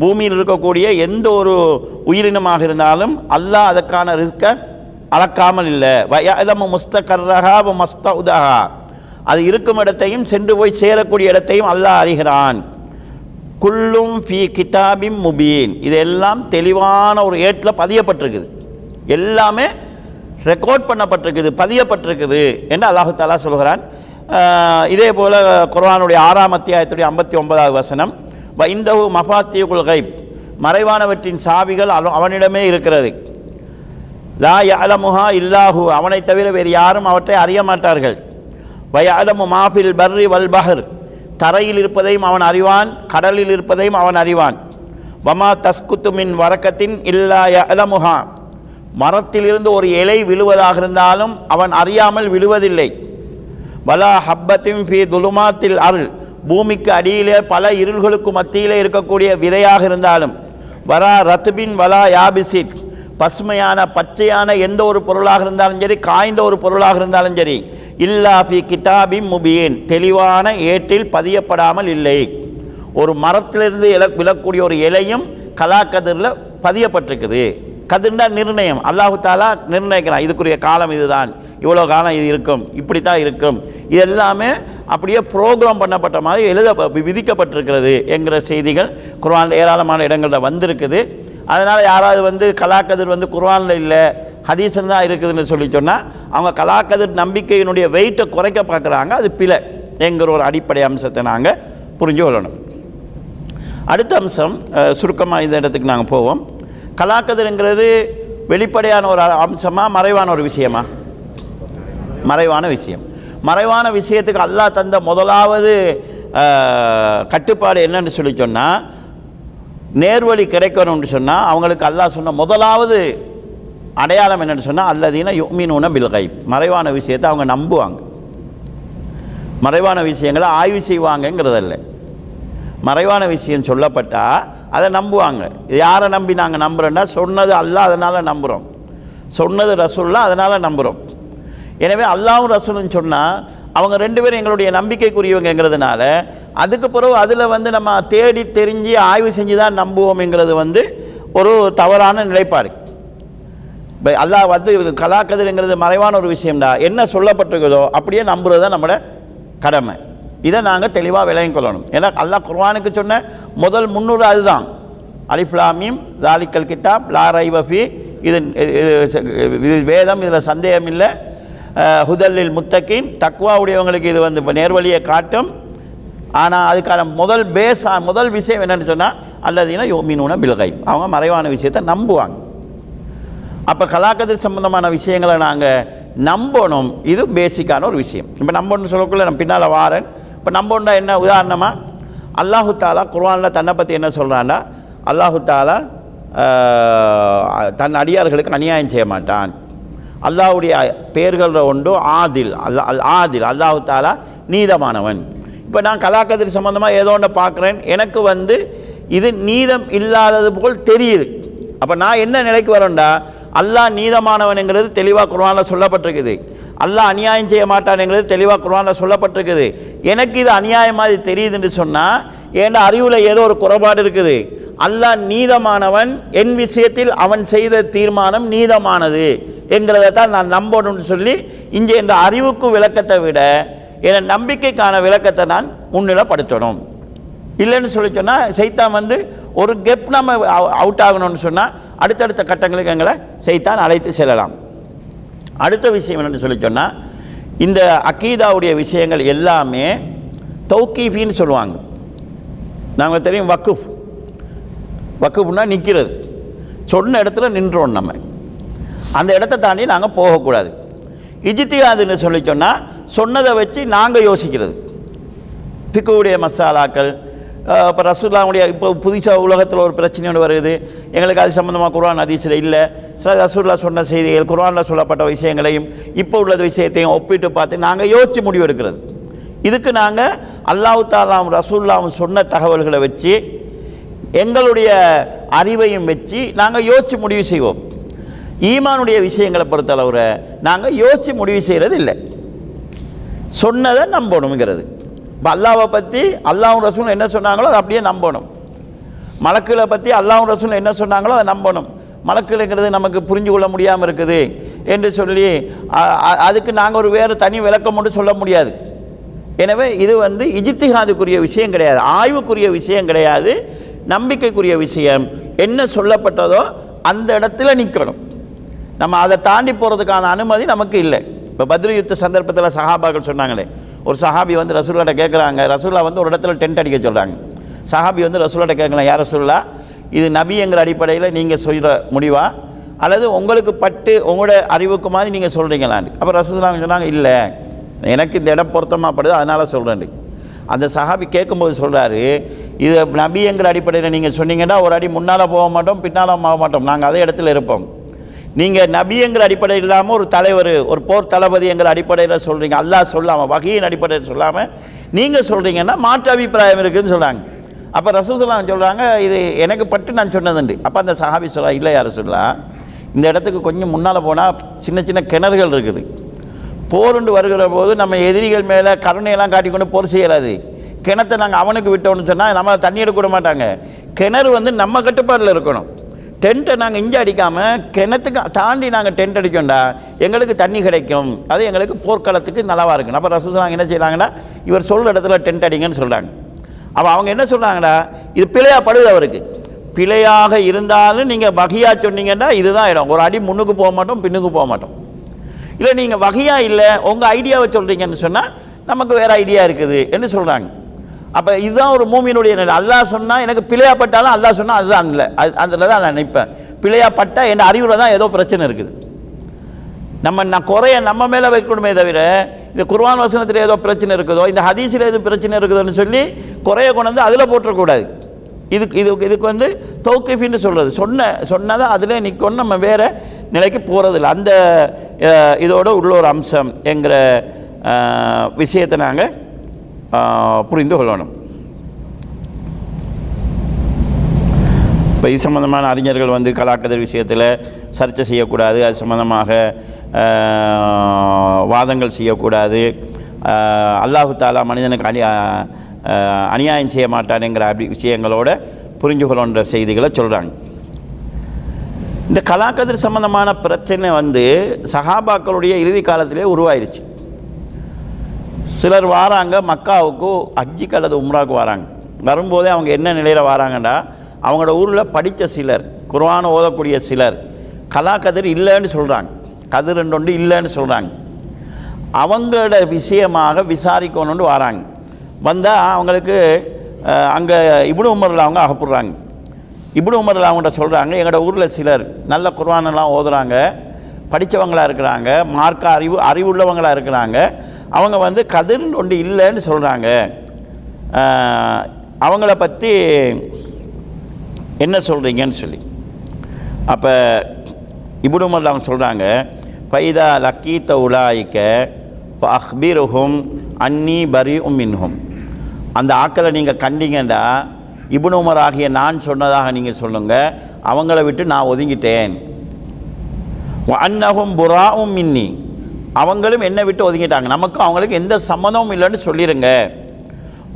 பூமியில் இருக்கக்கூடிய எந்த ஒரு உயிரினமாக இருந்தாலும் அல்லாஹ் அதற்கான ரிஸ்கை அளக்காமல் இல்லை. வயலமு முஸ்தகர்ரஹா மஸ்த உதஹா அது இருக்கும் இடத்தையும் சென்று போய் சேரக்கூடிய இடத்தையும் அல்லாஹ் அறிகிறான். குல்லும் ஃபி கிதாபிம் முபீன். இதெல்லாம் தெளிவான ஒரு ஏட்டில் பதியப்பட்டிருக்குது. எல்லாமே ரெக்கார்ட் பண்ணப்பட்டிருக்குது பதியப்பட்டிருக்குது என்று அல்லாஹு தாலா சொல்கிறான். இதே போல் குர்ஆனுடைய ஆறாம் அத்தியாயத்துடைய ஐம்பத்தி ஒன்பதாவது வசனம் இந்தவு மஃபாத்தியுல் கைப். மறைவானவற்றின் சாவிகள் அவனிடமே இருக்கிறது. லா யாலமுஹா இல்லாஹு. அவனை தவிர வேறு யாரும் அவற்றை அறிய மாட்டார்கள். வயாலமு மாஃபில் பர்ரி வல் பஹர். தரையில் இருப்பதையும் அவன் அறிவான் கடலில் இருப்பதையும் அவன் அறிவான். வமா தஸ்குத்து மின் வரக்கத்தின் இல்லா யஅலமுஹா. மரத்திலிருந்து ஒரு இலை விழுவதாக இருந்தாலும் அவன் அறியாமல் விழுவதில்லை. வலா ஹப்பத்தின் ஃபி துலுமாத்தில் அருள். பூமிக்கு அடியிலே பல இருள்களுக்கு மத்தியிலே இருக்கக்கூடிய விதையாக இருந்தாலும். வரா ரத்பின் வலா யாபிசிட் பசுமையான பச்சையான எந்த ஒரு பொருளாக இருந்தாலும் சரி காய்ந்த ஒரு பொருளாக இருந்தாலும் சரி இல்லா கிதாபி கிதாபின் தெளிவான ஏட்டில் பதியப்படாமல் இல்லை. ஒரு மரத்திலிருந்து இல விழக்கூடிய ஒரு இலையும் கலாக்கதிரில் பதியப்பட்டிருக்குது. கதிர்னா நிர்ணயம். அல்லாஹு தாலா நிர்ணயிக்கிறான் இதுக்குரிய காலம் இதுதான் இவ்வளோ காலம் இது இருக்கும் இப்படி தான் இருக்கும். இது எல்லாமே அப்படியே ப்ரோக்ராம் பண்ணப்பட்ட மாதிரி எழுத விதிக்கப்பட்டிருக்கிறது என்கிற செய்திகள் குரான் ஏராளமான இடங்களில் வந்திருக்குது. அதனால் யாராவது வந்து கலாக்கதிர் வந்து குர்வானில் இல்லை ஹதீஸில் தான் இருக்குதுன்னு சொல்லி சொன்னால் அவங்க கலாக்கதிர் நம்பிக்கையினுடைய வெயிட்டை குறைக்க பார்க்குறாங்க. அது பிழை என்கிற ஒரு அடிப்படை அம்சத்தை நாங்கள் புரிஞ்சு கொள்ளணும். அடுத்த அம்சம் சுருக்கமாக இந்த இடத்துக்கு நாங்கள் போவோம். கலாக்கதிர்ங்கிறது வெளிப்படையான ஒரு அம்சமாக மறைவான ஒரு விஷயமா? மறைவான விஷயம். மறைவான விஷயத்துக்கு அல்லாஹ் தந்த முதலாவது கட்டுப்பாடு என்னன்னு சொல்லி சொன்னால் நேர்வழி கிடைக்கணும்னு சொன்னால் அவங்களுக்கு அல்லாஹ் சொன்ன முதலாவது அடையாளம் என்னென்னு சொன்னால் அல்லதீன யுமினூன பில்கை மறைவான விஷயத்தை அவங்க நம்புவாங்க. மறைவான விஷயங்களை ஆய்வு செய்வாங்கங்கிறதல்ல. மறைவான விஷயம் சொல்லப்பட்டால் அதை நம்புவாங்க. இது யாரை நம்பி நாங்கள் நம்புகிறோன்னா சொன்னது அல்லாஹ் அதனால் நம்புகிறோம் சொன்னது ரசூல்லா அதனால் நம்புகிறோம் எனவே அல்லாவும் ரசூலும் சொன்னால் அவங்க ரெண்டு பேரும் எங்களுடைய நம்பிக்கைக்குரியவங்கிறதுனால அதுக்கு பிறகு அதில் வந்து நம்ம தேடி தெரிஞ்சு ஆய்வு செஞ்சு தான் நம்புவோம்ங்கிறது வந்து ஒரு தவறான நிலைப்பாடு. இப்போ அல்லாஹ் வந்து இது கலாக்கதிர்ங்கிறது மறைவான ஒரு விஷயம்டா. என்ன சொல்லப்பட்டிருக்குதோ அப்படியே நம்புறது தான் நம்மளோட கடமை. இதை நாங்கள் தெளிவாக விளங்கிக் கொள்ளணும். ஏன்னா அல்லாஹ் குர்வானுக்கு சொன்ன முதல் முன்னூறு அதுதான். அலிஃப்லாமீம் தாலிக்கல் கிட்டாப் லாரை வஃபி இது இது- வேதம் இதில் சந்தேகம் இல்லை ஹுதல்லில் முத்தக்கின் தக்வாவுடையவங்களுக்கு இது வந்து இப்போ நேர்வழியை காட்டும். ஆனால் அதுக்கான முதல் பேஸ் முதல் விஷயம் என்னென்னு சொன்னால் அல்லதுனா யோமீனூன பில்கை. அவங்க மறைவான விஷயத்தை நம்புவாங்க. அப்போ கலாக்கதிர் சம்பந்தமான விஷயங்களை நாங்கள் நம்பணும். இது பேசிக்கான ஒரு விஷயம். இப்போ நம்பணும்னு சொல்லக்குள்ள நான் பின்னால் வாரேன். இப்போ நம்பணுண்டா என்ன உதாரணமாக அல்லாஹு தாலா குர்வானில் தன்னை பற்றி என்ன சொல்கிறான்னா அல்லாஹு தாலா தன் அடியார்களுக்கு அநியாயம் செய்ய மாட்டான். அல்லாஹ்வுடைய பெயர்கள் ஒன்று ஆதில் அல்லா அல் ஆதில். அல்லாஹு தாலா நீதமானவன். இப்போ நான் கலாக்கதிர் சம்பந்தமாக ஏதோ ஒன்று பார்க்குறேன். எனக்கு வந்து இது நீதம் இல்லாதது போல் தெரியுது. அப்போ நான் என்ன நிலைக்கு வரேன்டா? அல்லாஹ் நீதமானவனுங்கிறது தெளிவாக குர்வானில் சொல்லப்பட்டிருக்குது. அல்லாஹ் அநியாயம் செய்ய மாட்டானுங்கிறது தெளிவாக குர்வானில் சொல்லப்பட்டிருக்குது. எனக்கு இது அநியாயம் மாதிரி தெரியுதுன்னு சொன்னால் ஏன்னா அறிவில் ஏதோ ஒரு குறைபாடு இருக்குது. அல்லாஹ் நீதமானவன் என் விஷயத்தில் அவன் செய்த தீர்மானம் நீதமானது என்கிறதை தான் நான் நம்பணும்னு சொல்லி இங்கே இந்த அறிவுக்கு விளக்கத்தை விட என் நம்பிக்கைக்கான விளக்கத்தை நான் முன்னிலைப்படுத்தணும். இல்லைன்னு சொல்லி சொன்னால் சைத்தான் வந்து ஒரு கெப் நம்ம அவுட் ஆகணும்னு சொன்னால் அடுத்தடுத்த கட்டங்களுக்கு எங்களை சைத்தான் அழைத்து செல்லலாம். அடுத்த விஷயம் என்னென்னு சொல்லி சொன்னால் இந்த அக்கீதாவுடைய விஷயங்கள் எல்லாமே தௌக்கீஃபின்னு சொல்லுவாங்க. நாங்கள் தெரியும் வக்குஃப். வக்குஃப்னா நிற்கிறது சொன்ன இடத்துல நின்றோம் நம்ம. அந்த இடத்த தாண்டி நாங்கள் போகக்கூடாது. இஜித்தியாதுன்னு சொல்லி சொன்னால் சொன்னதை வச்சு நாங்கள் யோசிக்கிறது. பிக்குவுடைய மசாலாக்கள் இப்போ ரசூல்லாவுடைய இப்போ புதுசாக உலகத்தில் ஒரு பிரச்சனை ஒன்று வருது. எங்களுக்கு அது சம்மந்தமாக குர்ஆன் அதிசயில் இல்லை. சில ரசூல்லா சொன்ன செய்திகள் குர்ஆனில் சொல்லப்பட்ட விஷயங்களையும் இப்போ உள்ள விஷயத்தையும் ஒப்பிட்டு பார்த்து நாங்கள் யோசித்து முடிவு எடுக்கிறது. இதுக்கு நாங்கள் அல்லாஹு தாலாம் ரசூல்லாவும் சொன்ன தகவல்களை வச்சு எங்களுடைய அறிவையும் வச்சு நாங்கள் யோசித்து முடிவு செய்வோம். ஈமானுடைய விஷயங்களை பொறுத்தளவுல நாங்கள் யோசித்து முடிவு செய்கிறது இல்லை. சொன்னதை நம்பணுங்கிறது இப்போ அல்லாவை பற்றி அல்லாவும் ரசூலும் என்ன சொன்னாங்களோ அதை அப்படியே நம்பணும். மலக்குகளை பற்றி அல்லாவும் ரசூலும் என்ன சொன்னாங்களோ அதை நம்பணும். மலக்குலைங்கிறது நமக்கு புரிஞ்சு கொள்ள முடியாமல் இருக்குது என்று சொல்லி அதுக்கு நாங்கள் ஒரு வேறு தனி விளக்கம் மட்டும் சொல்ல முடியாது. எனவே இது வந்து இஜித்திகாதுக்குரிய விஷயம் கிடையாது. ஆய்வுக்குரிய விஷயம் கிடையாது. நம்பிக்கைக்குரிய விஷயம். என்ன சொல்லப்பட்டதோ அந்த இடத்துல நிற்கணும் நம்ம அதை தாண்டி போகிறதுக்கான அனுமதி நமக்கு இல்லை. இப்போ பத்ரி யுத்த சந்தர்ப்பத்தில் சகாபாக்கள் சொன்னாங்களே ஒரு சஹாபி வந்து ரசூல்லாட்ட கேட்குறாங்க ரசூல்லா வந்து ஒரு இடத்துல டென்ட் அடிக்க சொல்கிறாங்க சஹாபி வந்து ரசூல்லாட்ட கேட்கலாம் யார் ரசூல்லா இது நபிங்கிற அடிப்படையில் நீங்கள் சொல்கிற முடிவா? அல்லது உங்களுக்கு பட்டு உங்களோட அறிவுக்கு மாதிரி நீங்கள் சொல்கிறீங்களான்னு அப்போ ரசூல்லாங்க சொன்னாங்க இல்லை எனக்கு இந்த இடம் பொருத்தமாக படுது அதனால் சொல்கிறேன் அந்த சஹாபி கேட்கும்போது சொல்கிறாரு இது நபிங்கிற அடிப்படையில் நீங்கள் சொன்னீங்கன்னா ஒரு அடி முன்னால் போக மாட்டோம் பின்னால் போக மாட்டோம். நாங்கள் அதே இடத்துல இருப்போம். நீங்கள் நபிங்கிற அடிப்படையில் இல்லாமல் ஒரு தலைவர் ஒரு போர் தளபதிங்கிற அடிப்படையில் சொல்கிறீங்க அல்லா சொல்லாமல் வகையின் அடிப்படையில் சொல்லாமல் நீங்கள் சொல்கிறீங்கன்னா மாற்று அபிப்பிராயம் இருக்குதுன்னு சொல்கிறாங்க அப்போ ரசூசலாம் சொல்கிறாங்க இது எனக்கு பட்டு நான் சொன்னதுண்டு. அப்போ அந்த சஹாபி சொல்லா இல்லை யார் சொல்லா இந்த இடத்துக்கு கொஞ்சம் முன்னால் போனால் சின்ன சின்ன கிணறுகள் இருக்குது. போருண்டு வருகிற போது நம்ம எதிரிகள் மேலே கருணையெல்லாம் காட்டிக்கொண்டு போர் செய்யலாது கிணத்தை நாங்கள் அவனுக்கு விட்டோம்னு சொன்னால் நம்ம தண்ணி எடுக்க விட மாட்டாங்க. கிணறு வந்து நம்ம கட்டுப்பாட்டில் இருக்கணும். டென்ட்டை நாங்கள் இங்கே அடிக்காமல் கிணத்துக்கு தாண்டி நாங்கள் டென்ட் அடிக்கோண்டா எங்களுக்கு தண்ணி கிடைக்கும். அது எங்களுக்கு போர்க்களத்துக்கு நல்லாவாக இருக்கும். அப்போ ரசூசலாங்க என்ன செய்கிறாங்கன்னா இவர் சொல்கிற இடத்துல டென்ட் அடிங்கன்னு சொல்கிறாங்க அப்போ அவங்க என்ன சொல்கிறாங்கடா இது பிழையாக படுது அவருக்கு. பிழையாக இருந்தாலும் நீங்கள் வகையாக சொன்னீங்கன்னா இதுதான் இடம். ஒரு அடி முன்னுக்கு போக மாட்டோம் பின்னுக்கு போக மாட்டோம். இல்லை நீங்கள் வகையாக இல்லை உங்கள் ஐடியாவை சொல்கிறீங்கன்னு சொன்னால் நமக்கு வேறு ஐடியா இருக்குது என்று சொல்கிறாங்க அப்போ இதுதான் ஒரு மூமியினுடைய நிலை. அல்லா சொன்னால் எனக்கு பிழையாப்பட்டாலும் அல்லா சொன்னால் அதுதான் இல்லை அது அதில் தான் நான் நினைப்பேன். பிழையாப்பட்டால் என் அறிவில் தான் ஏதோ பிரச்சனை இருக்குது. நம்ம நான் குறைய நம்ம மேலே வைக்கணுமே தவிர இந்த குர்வான் வசனத்தில் ஏதோ பிரச்சனை இருக்குதோ இந்த ஹதீஸில் எதுவும் பிரச்சனை இருக்குதோன்னு சொல்லி குறைய கொண்டு வந்து அதில் போட்டுறக்கூடாது இதுக்கு இது இதுக்கு வந்து தௌக்கிஃபின்னு சொல்கிறது சொன்ன சொன்னதை அதில் நிற்கணும் நம்ம வேறு நிலைக்கு போகிறதில்ல அந்த இதோட உள்ள ஒரு அம்சம் என்கிற விஷயத்தை நாங்கள் புரிந்து கொள்ளணும் இப்போ இது சம்மந்தமான அறிஞர்கள் வந்து கலாக்கதிர் விஷயத்தில் சர்ச்சை செய்யக்கூடாது அது சம்மந்தமாக வாதங்கள் செய்யக்கூடாது அல்லாஹு தாலா மனிதனுக்கு அணி அநியாயம் செய்ய மாட்டானுங்கிற அப்படி விஷயங்களோட புரிஞ்சு கொள்ளுன்ற செய்திகளை சொல்கிறாங்க இந்த கலாக்கதிர் சம்பந்தமான பிரச்சனை வந்து சஹாபாக்களுடைய இறுதி காலத்திலே உருவாயிருச்சு சிலர் வாராங்க மக்காவுக்கு அஜிக்கு அல்லது உம்ராவுக்கு வராங்க. வரும்போதே அவங்க என்ன நிலையில் வராங்கடா? அவங்களோட ஊரில் படித்த சிலர் குர்வானை ஓதக்கூடிய சிலர் கலா கதிர் இல்லைன்னு சொல்கிறாங்க கதிர் ஒன்று இல்லைன்னு சொல்கிறாங்க அவங்களோட விஷயமாக விசாரிக்கணும்னு வராங்க. வந்தால் அவங்களுக்கு அங்கே இப்னு உமரில் அவங்க அகப்படுறாங்க. இப்னு உமரில் அவங்கள்ட்ட சொல்கிறாங்க எங்களோட ஊரில் சிலர் நல்ல குர்வானெல்லாம் ஓதுறாங்க. படித்தவங்களாக இருக்கிறாங்க மார்க்க அறிவு அறிவுள்ளவங்களாக இருக்கிறாங்க. அவங்க வந்து கதிர் ஒன்று இல்லைன்னு சொல்கிறாங்க அவங்கள பற்றி என்ன சொல்கிறீங்கன்னு சொல்லி. அப்போ இபுடுமல் அவங்க சொல்கிறாங்க பைதா லக்கீத்த உலாய்க்க அஹ்பீருஹும் அன்னி பரி உம்மின்ஹும் அந்த ஆக்களை நீங்கள் கண்டீங்கண்டா இபுனுமர் உமர் ஆகிய நான் சொன்னதாக நீங்கள் சொல்லுங்கள் அவங்கள விட்டு நான் ஒதுங்கிட்டேன். அன்னகும் புறாவும் மின்னி அவங்களும் என்னை விட்டு ஒதுங்கிட்டாங்க. நமக்கும் அவங்களுக்கு எந்த சம்மந்தமும் இல்லைன்னு சொல்லிடுங்க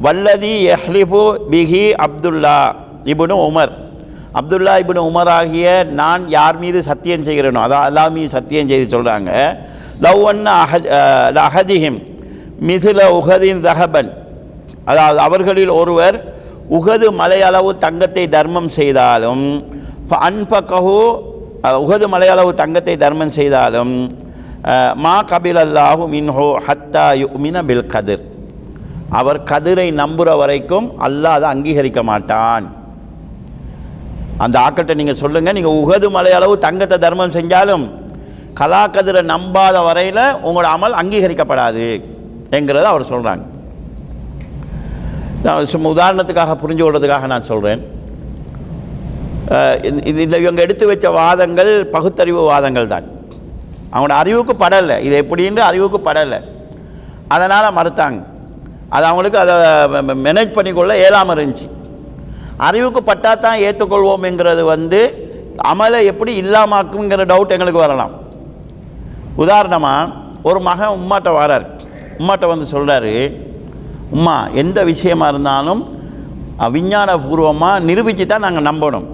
வல்லதி எஹ்லிபு பிஹி அப்துல்லா இபுனு உமர். அப்துல்லா இபுனு உமர் ஆகிய நான் யார் மீது சத்தியம் செய்கிறேனோ அதான் அல்லா மீது சத்தியம் செய்து சொல்கிறாங்க லவ் அன்ன அஹத் அஹதிஹிம் மிதுல உஹதின் தஹபன். அதாவது அவர்களில் ஒருவர் உகது மலையளவு தங்கத்தை தர்மம் செய்தாலும் அன்பகஹு உகது மலையளவு தங்கத்தை தர்மம் செய்தாலும் மா கபில் அல்லாஹு மின்ஹோ ஹத்தா யுமின பில் கதிர். அவர் கதிரை நம்புகிற வரைக்கும் அல்லாஹ் அதை அங்கீகரிக்க மாட்டான். அந்த ஆக்கட்டை நீங்கள் சொல்லுங்கள் நீங்கள் உகது மலையளவு தங்கத்தை தர்மம் செஞ்சாலும் கலா கதிரை நம்பாத வரையில் உங்களோட அமல் அங்கீகரிக்கப்படாது என்கிறத அவர் சொல்கிறாங்க நான் சும்மா உதாரணத்துக்காக புரிஞ்சு கொள்றதுக்காக நான் சொல்கிறேன் இது இந்த இவங்க எடுத்து வச்ச வாதங்கள் பகுத்தறிவு வாதங்கள் தான். அவங்களோட அறிவுக்கு படலை. இது எப்படின்னு அறிவுக்கு படலை. அதனால் மறுத்தாங்க. அது அவங்களுக்கு அதை மேனேஜ் பண்ணிக்கொள்ள இயலாமல் இருந்துச்சு. அறிவுக்கு பட்டால் தான் ஏற்றுக்கொள்வோம்ங்கிறது வந்து அமலை எப்படி இல்லாமாக்குங்கிற டவுட் எங்களுக்கு வரலாம். உதாரணமாக ஒரு மகன் உம்மாட்ட வரார். உம்மாட்ட வந்து சொல்கிறாரு உம்மா எந்த விஷயமா இருந்தாலும் விஞ்ஞானபூர்வமாக நிரூபித்து தான் நாங்கள் நம்பணும்.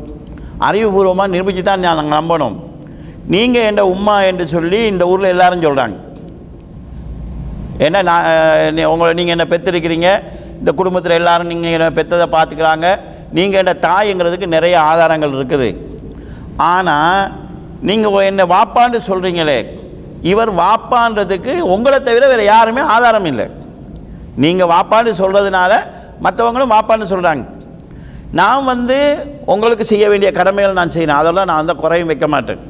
அறிவுபூர்வமாக நிரூபித்து தான் நாங்கள் நம்பணும். நீங்கள் என்ற உம்மா என்று சொல்லி இந்த ஊரில் எல்லாரும் சொல்கிறாங்க ஏன்னா நான் உங்களை நீங்கள் என்ன பெற்றிருக்கிறீங்க இந்த குடும்பத்தில் எல்லாரும் நீங்கள் என்ன பெற்றதை பார்த்துக்கிறாங்க? நீங்கள் என்ன தாய்ங்கிறதுக்கு நிறைய ஆதாரங்கள் இருக்குது. ஆனால் நீங்கள் என்ன வாப்பான்னு சொல்கிறீங்களே இவர் வாப்பான்றதுக்கு உங்களை தவிர வேறு யாருமே ஆதாரம் இல்லை. நீங்கள் வாப்பான்னு சொல்கிறதுனால மற்றவங்களும் வாப்பான்னு சொல்கிறாங்க நான் வந்து உங்களுக்கு செய்ய வேண்டிய கடமைகள் நான் செய்யணும் அதெல்லாம் நான் அந்த குறையும் வைக்க மாட்டேன்.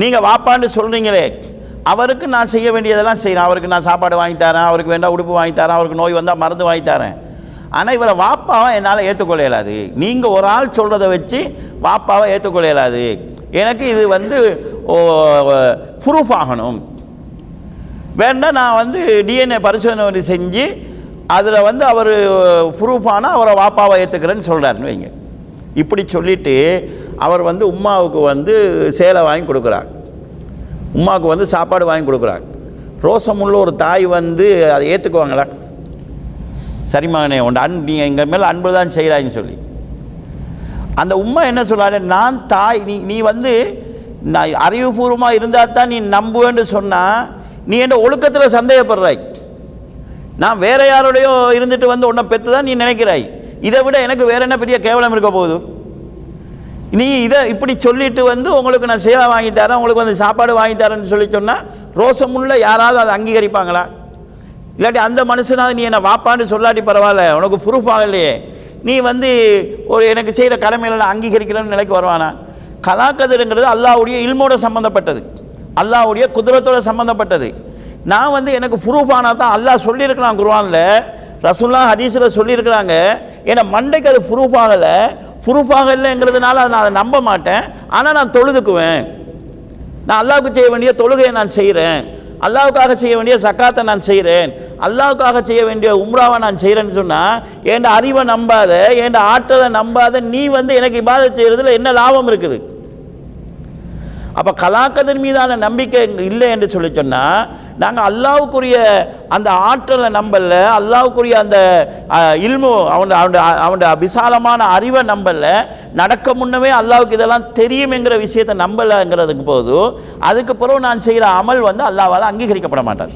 நீங்கள் வாப்பான்னு சொல்கிறீங்களே அவருக்கு நான் செய்ய வேண்டியதெல்லாம் செய்யணும் அவருக்கு நான் சாப்பாடு வாங்கி தரேன் அவருக்கு வேண்டாம் உடுப்பு வாங்கி தரேன் அவருக்கு நோய் வந்தால் மருந்து வாங்கி தரேன். ஆனால் இவரை வாப்பாவை என்னால் ஏற்றுக்கொள்ள இயலாது. நீங்கள் ஒரு ஆள் சொல்கிறத வச்சு வாப்பாவை ஏற்றுக்கொள்ள இயலாது. எனக்கு இது வந்து ப்ரூஃப் ஆகணும். வேண்டாம் நான் வந்து டிஎன்ஏ பரிசோதனை செஞ்சு அதில் வந்து அவர் ப்ரூஃப் ஆனால் அவரை வாப்பாவை ஏற்றுக்கிறேன்னு சொல்கிறாருன்னு வைங்க. இப்படி சொல்லிவிட்டு அவர் வந்து உம்மாவுக்கு வந்து சேலை வாங்கி கொடுக்குறார். உமாவுக்கு வந்து சாப்பாடு வாங்கி கொடுக்குறார். ரோசமுள்ள ஒரு தாய் வந்து அதை ஏற்றுக்குவாங்களா சரி மகனே அன்பு அன் நீ எங்கள் மேலே அன்பு தான் செய்கிறாயின்னு சொல்லி. அந்த உம்மா என்ன சொல்கிறாரு நான் தாய் நீ நீ வந்து நான் அறிவுபூர்வமாக இருந்தால் தான் நீ நம்புவேன்னு சொன்னால் நீ என்ன ஒழுக்கத்தில் சந்தேகப்படுறாய்? நான் வேற யாரோடையோ இருந்துட்டு வந்து உன்னை பெற்று தான் நீ நினைக்கிறாய். இதை விட எனக்கு வேற என்ன பெரிய கேவலம் இருக்க போகுது? நீ இதை இப்படி சொல்லிட்டு வந்து உங்களுக்கு நான் சேவை வாங்கி தரேன் உங்களுக்கு வந்து சாப்பாடு வாங்கி தரேன்னு சொல்லி சொன்னால் ரோசமுள்ள யாராவது அதை அங்கீகரிப்பாங்களா? இல்லாட்டி அந்த மனுஷனா நீ என்னை வாப்பான்னு சொல்லாட்டி பரவாயில்ல உனக்கு ப்ரூஃப் ஆகலையே. நீ வந்து ஒரு எனக்கு செய்கிற கடமைகளை அங்கீகரிக்கலன்னு நிலைக்கு வருவானா? கலாக்கதிருங்கிறது அல்லாவுடைய இல்மோட சம்மந்தப்பட்டது அல்லாவுடைய குதிரத்தோட சம்மந்தப்பட்டது நான் வந்து எனக்கு ப்ரூஃப் ஆனால் தான் அல்லாஹ் சொல்லியிருக்கிறான் குருவானில் ரசுல்லா ஹதீஸில் சொல்லியிருக்கிறாங்க. ஏன்னா மண்டைக்கு அது ப்ரூஃப் ஆகலை. ப்ரூஃப் ஆகலைங்கிறதுனால நான் அதை நம்ப மாட்டேன். ஆனால் நான் தொழுதுக்குவேன். நான் அல்லாவுக்கு செய்ய வேண்டிய தொழுகையை நான் செய்கிறேன் அல்லாவுக்காக செய்ய வேண்டிய சக்காத்தை நான் செய்கிறேன் அல்லாவுக்காக செய்ய வேண்டிய உம்ராவை நான் செய்கிறேன்னு சொன்னால் என் அறிவை நம்பாத என் ஆற்றலை நம்பாத நீ வந்து எனக்கு இபாதை செய்கிறதுல என்ன லாபம் இருக்குது? அப்போ கலாக்கதன் மீதான நம்பிக்கை இல்லை என்று சொல்லி சொன்னால் நாங்கள் அல்லாவுக்குரிய அந்த ஆற்றலை நம்பல அல்லாவுக்குரிய அந்த இல்மு அவன் அவனுடைய அவனுடைய விசாலமான அறிவை நம்பல நடக்க முன்னமே அல்லாவுக்கு இதெல்லாம் தெரியுமெங்கிற விஷயத்தை நம்பலைங்கிறதுக்கு போது அதுக்கு பிறகு நான் செய்கிற அமல் வந்து அல்லாவால் அங்கீகரிக்கப்பட மாட்டார்.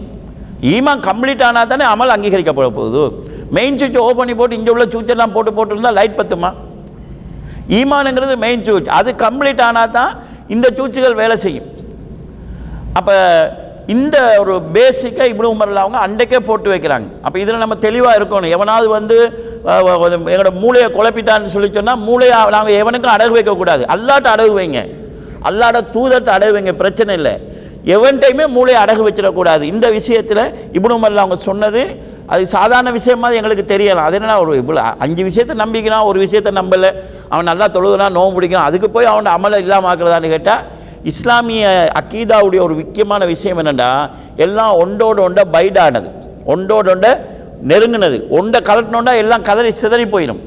ஈமான் கம்ப்ளீட் ஆனால் தானே அமல் அங்கீகரிக்கப்பட போகுது. மெயின் சுவிட்ச் ஓப்பன் பண்ணி போட்டு இங்கே உள்ள சுவிட்செல்லாம் போட்டு போட்டுருந்தா லைட் பத்துமா? ஈமானுங்கிறது மெயின் சுவிட்ச் அது கம்ப்ளீட் ஆனால் தான் இந்த சூச்சுகள் வேலை செய்யும். அப்போ இந்த ஒரு பேசிக்காக இவ்வளோ உமரில் அவங்க அண்டைக்கே போட்டு வைக்கிறாங்க. அப்போ இதில் நம்ம தெளிவாக இருக்கணும். எவனாவது வந்து எங்களோட மூளையை குழப்பிட்டான்னு சொல்லி சொன்னால் மூளையை நாங்கள் எவனுக்கும் அடகு வைக்கக்கூடாது. அல்லாட்ட அடகு வைங்க. அல்லாட தூதத்தை அடகு வைங்க. பிரச்சனை இல்லை. எவன்டையுமே மூளையை அடகு வச்சிடக்கூடாது. இந்த விஷயத்தில் இப்னு உமரில் அவங்க சொன்னது அது சாதாரண விஷயமா எங்களுக்கு தெரியலாம் அது என்னன்னா ஒரு இவ்வளோ அஞ்சு விஷயத்தை நம்பிக்கிறான் ஒரு விஷயத்தை நம்பலை. அவன் நல்லா தொழுகிறான் நோவு பிடிக்கிறான் அதுக்கு போய் அவன் அமலை இல்லாமல் ஆக்குறதான்னு கேட்டால் இஸ்லாமிய அக்கீதாவுடைய ஒரு முக்கியமான விஷயம் என்னென்னா எல்லாம் ஒன்றோடு ஒன்றை பைடானது ஒன்றோடு ஒன்றை நெருங்கினது. ஒன்றை கலட்டினோண்டா எல்லாம் கதறி சிதறி போயிடும்.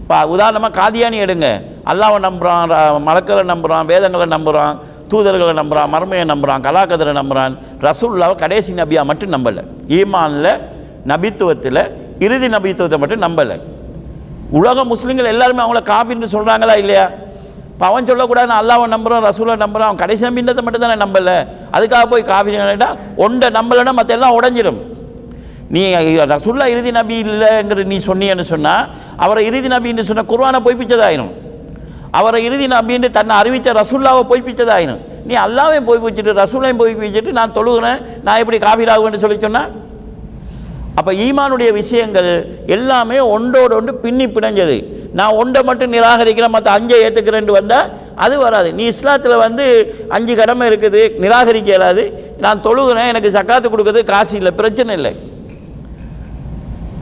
இப்போ உதாரணமாக காதியானி எடுங்க. அல்லாவை நம்புகிறான் மலக்கரை நம்புகிறான் வேதங்களை நம்புகிறான் தூதர்களை நம்புகிறான் மர்மையை நம்புகிறான் கலாக்கதரை நம்புகிறான் ரசூல்லாவை கடைசி நபியாக மட்டும் நம்பலை. ஈமானில் நபித்துவத்தில் இறுதி நபித்துவத்தை மட்டும் நம்பலை. உலக முஸ்லீம்கள் எல்லாருமே அவங்கள காபின்னு சொல்கிறாங்களா இல்லையா? இப்போ அவன் சொல்லக்கூடாது நான் அல்லாவை நம்புகிறான் ரசூலை நம்புகிறான் அவன் கடைசி நம்பின்றதை மட்டும் தானே நம்பலை. அதுக்காக போய் காபினா ஒன்றை நம்பலைன்னா மற்ற எல்லாம் உடஞ்சிடும் நீ ரசுல்லா இறுதி நபி இல்லைங்கிற நீ சொன்னியன்னு சொன்னால் அவரை இறுதி நபின்னு சொன்ன குர்ஆனை பொய்ப்பிச்சதாயிரும். அவரை இறுதி நம்பின்னு தன்னை அறிவித்த ரசூல்லாவை பொய்ப்பிச்சதாயிரும் நீ அல்லாவையும் பொய்ப்பிச்சுட்டு ரசூலையும் பொய்ப்பிச்சுட்டு நான் தொழுகிறேன் நான் எப்படி காபிராகுவேன்னு சொல்லி சொன்னேன் அப்போ ஈமானுடைய விஷயங்கள் எல்லாமே ஒன்றோடு ஒன்று பின்னி பிணைஞ்சது. நான் ஒன்றை மட்டும் நிராகரிக்கிறேன் மற்ற அஞ்சை ஏற்றுக்கிறேன்ட்டு வந்தால் அது வராது. நீ இஸ்லாத்தில் வந்து அஞ்சு கடமை இருக்குது நிராகரிக்க இயலாது. நான் தொழுகிறேன் எனக்கு சக்காத்து கொடுக்குறது காசு இல்லை பிரச்சனை இல்லை.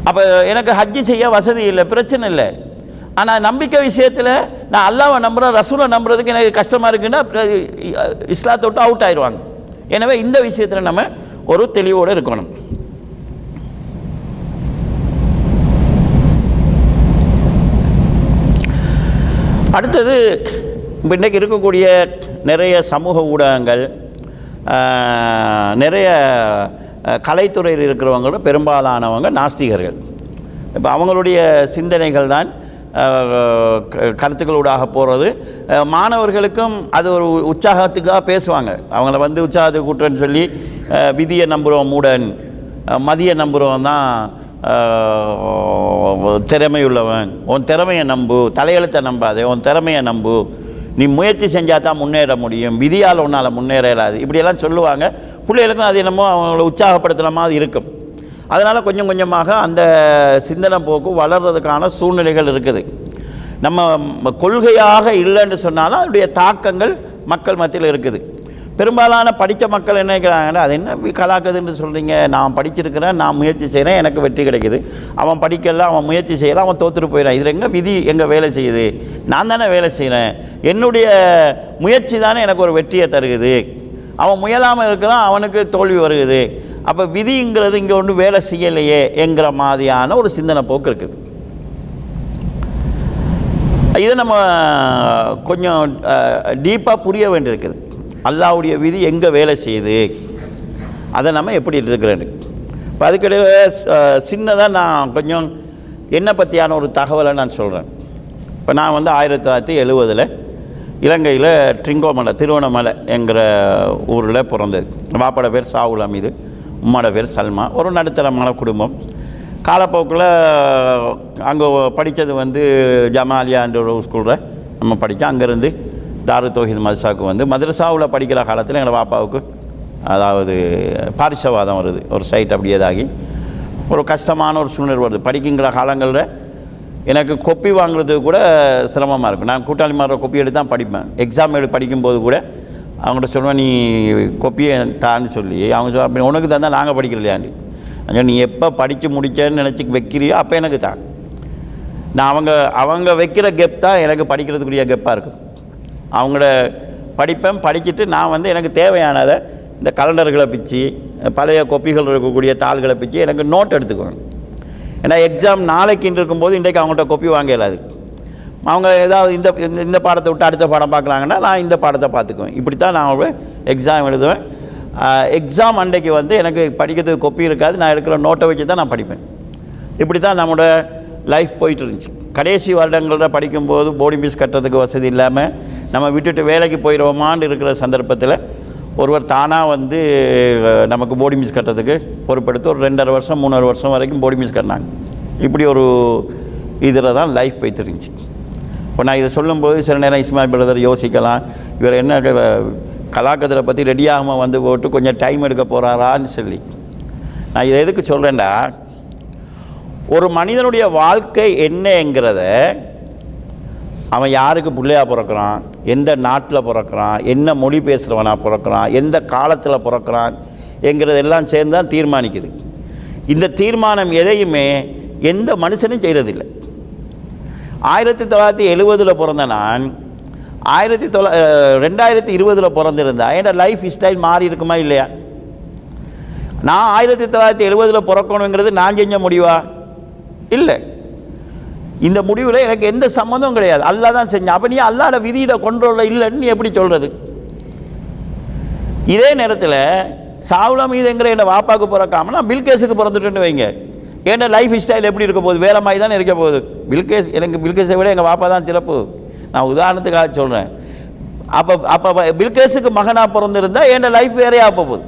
அப்போ எனக்கு ஹஜ்ஜி செய்ய வசதி இல்லை பிரச்சனை இல்லை. ஆனால் நம்பிக்கை விஷயத்தில் நான் அல்லாவை நம்புகிறேன் ரசூலை நம்புறதுக்கு எனக்கு கஷ்டமாக இருக்குன்னா இஸ்லாத்தை விட்டு அவுட் ஆயிடுவாங்க. எனவே இந்த விஷயத்தில் நம்ம ஒரு தெளிவோடு இருக்கணும். அடுத்தது இப்போ இருக்கக்கூடிய நிறைய சமூக ஊடகங்கள் நிறைய கலைத்துறையில் இருக்கிறவங்களோட பெரும்பாலானவங்க நாஸ்திகர்கள். இப்போ அவங்களுடைய சிந்தனைகள் தான் கருத்துக்களூடாக போகிறது மாணவர்களுக்கும் அது ஒரு உற்சாகத்துக்காக பேசுவாங்க. அவங்கள வந்து உற்சாகத்துக்கு கூட்டுறேன்னு சொல்லி விதியை நம்புகிறோம் மூடன். மதிய மதியை தான் திறமையுள்ளவன். உன் திறமையை நம்பு தலையெழுத்தை நம்பாதே உன் திறமையை நம்பு. நீ முயற்சி செஞ்சால் தான் முன்னேற முடியும். விதியால் உன்னால் முன்னேற இயலாது. இப்படியெல்லாம் சொல்லுவாங்க. பிள்ளைகளுக்கும் அது என்னமோ அவங்கள உற்சாகப்படுத்துகிற மாதிரி இருக்கும். அதனால் கொஞ்சம் கொஞ்சமாக அந்த சிந்தனை போக்கு வளர்றதுக்கான சூழ்நிலைகள் இருக்குது. நம்ம கொள்கையாக இல்லைன்னு சொன்னாலும் அதனுடைய தாக்கங்கள் மக்கள் மத்தியில் இருக்குது. பெரும்பாலான படித்த மக்கள் என்ன நினைக்கிறாங்கன்னா அது என்ன கலாக்குதுன்னு சொல்கிறீங்க நான் படிச்சிருக்கிறேன் நான் முயற்சி செய்கிறேன் எனக்கு வெற்றி கிடைக்குது. அவன் படிக்கல அவன் முயற்சி செய்யலாம் அவன் தோற்றுட்டு போயிடான் இதில் எங்கே விதி எங்கே வேலை செய்யுது? நான் தானே வேலை செய்கிறேன் என்னுடைய முயற்சி தானே எனக்கு ஒரு வெற்றியை தருகுது. அவன் முயலாமல் இருக்கிறான் அவனுக்கு தோல்வி வருகுது. அப்போ விதிங்கிறது இங்கே ஒன்று வேலை செய்யலையே என்கிற மாதிரியான ஒரு சிந்தனை போக்கு இருக்குது. இதை நம்ம கொஞ்சம் டீப்பாக புரிய வேண்டியிருக்குது. அல்லாவுடைய விதி எங்கே வேலை செய்யுது? அதை நம்ம எப்படி எடுத்துக்கிறேன் இப்போ அதுக்கிடையில் சின்னதாக நான் கொஞ்சம் என்னை பற்றியான ஒரு தகவலை நான் சொல்கிறேன் இப்போ நான் வந்து ஆயிரத்தி தொள்ளாயிரத்தி எழுபதில் இலங்கையில் ட்ரிங்கோமலை திருவண்ணாமலை என்கிற ஊரில் பிறந்தது. பாப்பாட பேர் சாவுல் அமீது உம்மாட பேர் சல்மா. ஒரு நடுத்தரமான குடும்பம். காலப்போக்கில் அங்கே படித்தது வந்து ஜமாலியான்ற ஒரு ஸ்கூலில் நம்ம படித்தோம் அங்கேருந்து தாரு தோஹித் மதுசாவுக்கு வந்து மதுரசாவில் படிக்கிற காலத்தில் எங்கள் பாப்பாவுக்கு அதாவது பாரிசவாதம் வருது. ஒரு சைட் அப்படியே இதாகி ஒரு கஷ்டமான ஒரு சூழ்நிலை வருது. படிக்குங்கிற காலங்களில் எனக்கு கொப்பி வாங்குறது கூட சிரமமாக இருக்கும். நான் கூட்டாளி மாற கொப்பி எடுத்து தான் படிப்பேன். எக்ஸாம் எழுதி படிக்கும்போது கூட அவங்கள்ட்ட சொல்லுவேன் நீ கொப்பியை தான்னு சொல்லி. அவங்க சொல்ல அப்படி உனக்கு தந்தால் நாங்கள் படிக்கலையாண்டி நான் நீ எப்போ படித்து முடிச்சேன்னு நினச்சி வைக்கிறியோ அப்போ எனக்கு தான். நான் அவங்க அவங்க வைக்கிற கெப் தான் எனக்கு படிக்கிறதுக்குரிய கெப்பாக இருக்கும் அவங்கள படிப்பேன் படிச்சுட்டு நான் வந்து எனக்கு தேவையானதை இந்த கலண்டர்களை பிச்சு பழைய கொப்பிகள் இருக்கக்கூடிய தாள்களை பிச்சு எனக்கு நோட் எடுத்துக்குவேன். ஏன்னா எக்ஸாம் நாளைக்குன்னு இருக்கும்போது இன்றைக்கு அவங்கள்ட்ட கொப்பி வாங்க இயலாது அவங்க ஏதாவது இந்த இந்த- இந்த பாடத்தை விட்டு அடுத்த பாடம் பார்க்குறாங்கன்னா நான் இந்த பாடத்தை பார்த்துக்குவேன். இப்படி தான் நான் எக்ஸாம் எழுதுவேன். எக்ஸாம் அன்றைக்கு வந்து எனக்கு படிக்கிறதுக்கு கொப்பி இருக்காது. நான் எடுக்கிற நோட்டை வச்சு தான் நான் படிப்பேன். இப்படி தான் நம்மளோட லைஃப் போயிட்டு இருந்துச்சு. கடைசி வருடங்களில் படிக்கும்போது போர்டிங் ஃபீஸ் கட்டுறதுக்கு வசதி இல்லாமல் நம்ம விட்டுட்டு வேலைக்கு போயிடுவோமான்னு இருக்கிற சந்தர்ப்பத்தில் ஒருவர் தானாக வந்து நமக்கு போடி மிஸ் கட்டுறதுக்கு பொறுப்பெடுத்து ஒரு ரெண்டரை வருஷம் மூணரை வருஷம் வரைக்கும் போடி மிஸ் கட்டினாங்க. இப்படி ஒரு இதில் தான் லைஃப் போய்த்துருந்துச்சு இப்போ நான் இதை சொல்லும்போது சில நேரம் இஸ்மாயில் பிரதர் யோசிக்கலாம். இவர் என்ன க- கலாக்கதிரை பற்றி ரெடியாகாமல் வந்து போட்டு கொஞ்சம் டைம் எடுக்க போகிறாரான்னு சொல்லி. நான் இதை எதுக்கு சொல்கிறேன்டா ஒரு மனிதனுடைய வாழ்க்கை என்னங்கிறத அவன் யாருக்கு பிள்ளையா பிறக்கிறான்? எந்த நாட்டில் பிறக்கிறான்? என்ன மொழி பேசுகிறவனாக பிறக்கிறான்? எந்த காலத்தில் பிறக்கிறான்? என்கிறதெல்லாம் சேர்ந்து தான் தீர்மானிக்குது. இந்த தீர்மானம் எதையுமே எந்த மனுஷனும் செய்கிறதில்லை ஆயிரத்தி தொள்ளாயிரத்தி எழுபதில் பிறந்த நான் ஆயிரத்தி தொள்ளா ரெண்டாயிரத்தி இருபதில் பிறந்திருந்தா என்னோடய லைஃப் ஸ்டைல் மாறி இருக்குமா இல்லையா? நான் ஆயிரத்தி தொள்ளாயிரத்தி எழுபதில் பிறக்கணுங்கிறது நான் செஞ்ச முடிவா? இல்லை. இந்த முடிவில் எனக்கு எந்த சம்மந்தமும் கிடையாது. அல்லா தான் செஞ்சேன். அப்போ நீ அல்லாட விதியிட கொண்டோல இல்லைன்னு நீ எப்படி சொல்கிறது இதே நேரத்தில் சாவுல மீதுங்கிற என் வாப்பாவுக்கு பிறக்காம நான் பில்கேஸுக்கு பிறந்துட்டுன்னு வைங்க. என் லைஃப் ஸ்டைல் எப்படி இருக்க போகுது? வேறு மாதிரி தானே இருக்க போகுது. பில்கேஸ் எனக்கு பில்கேஸை விட எங்கள் வாப்பா தான் சிறப்பு. நான் உதாரணத்துக்காக சொல்கிறேன் அப்போ அப்போ பில்கேஸுக்கு மகனாக பிறந்திருந்தால் என் லைஃப் வேறையாக போகுது.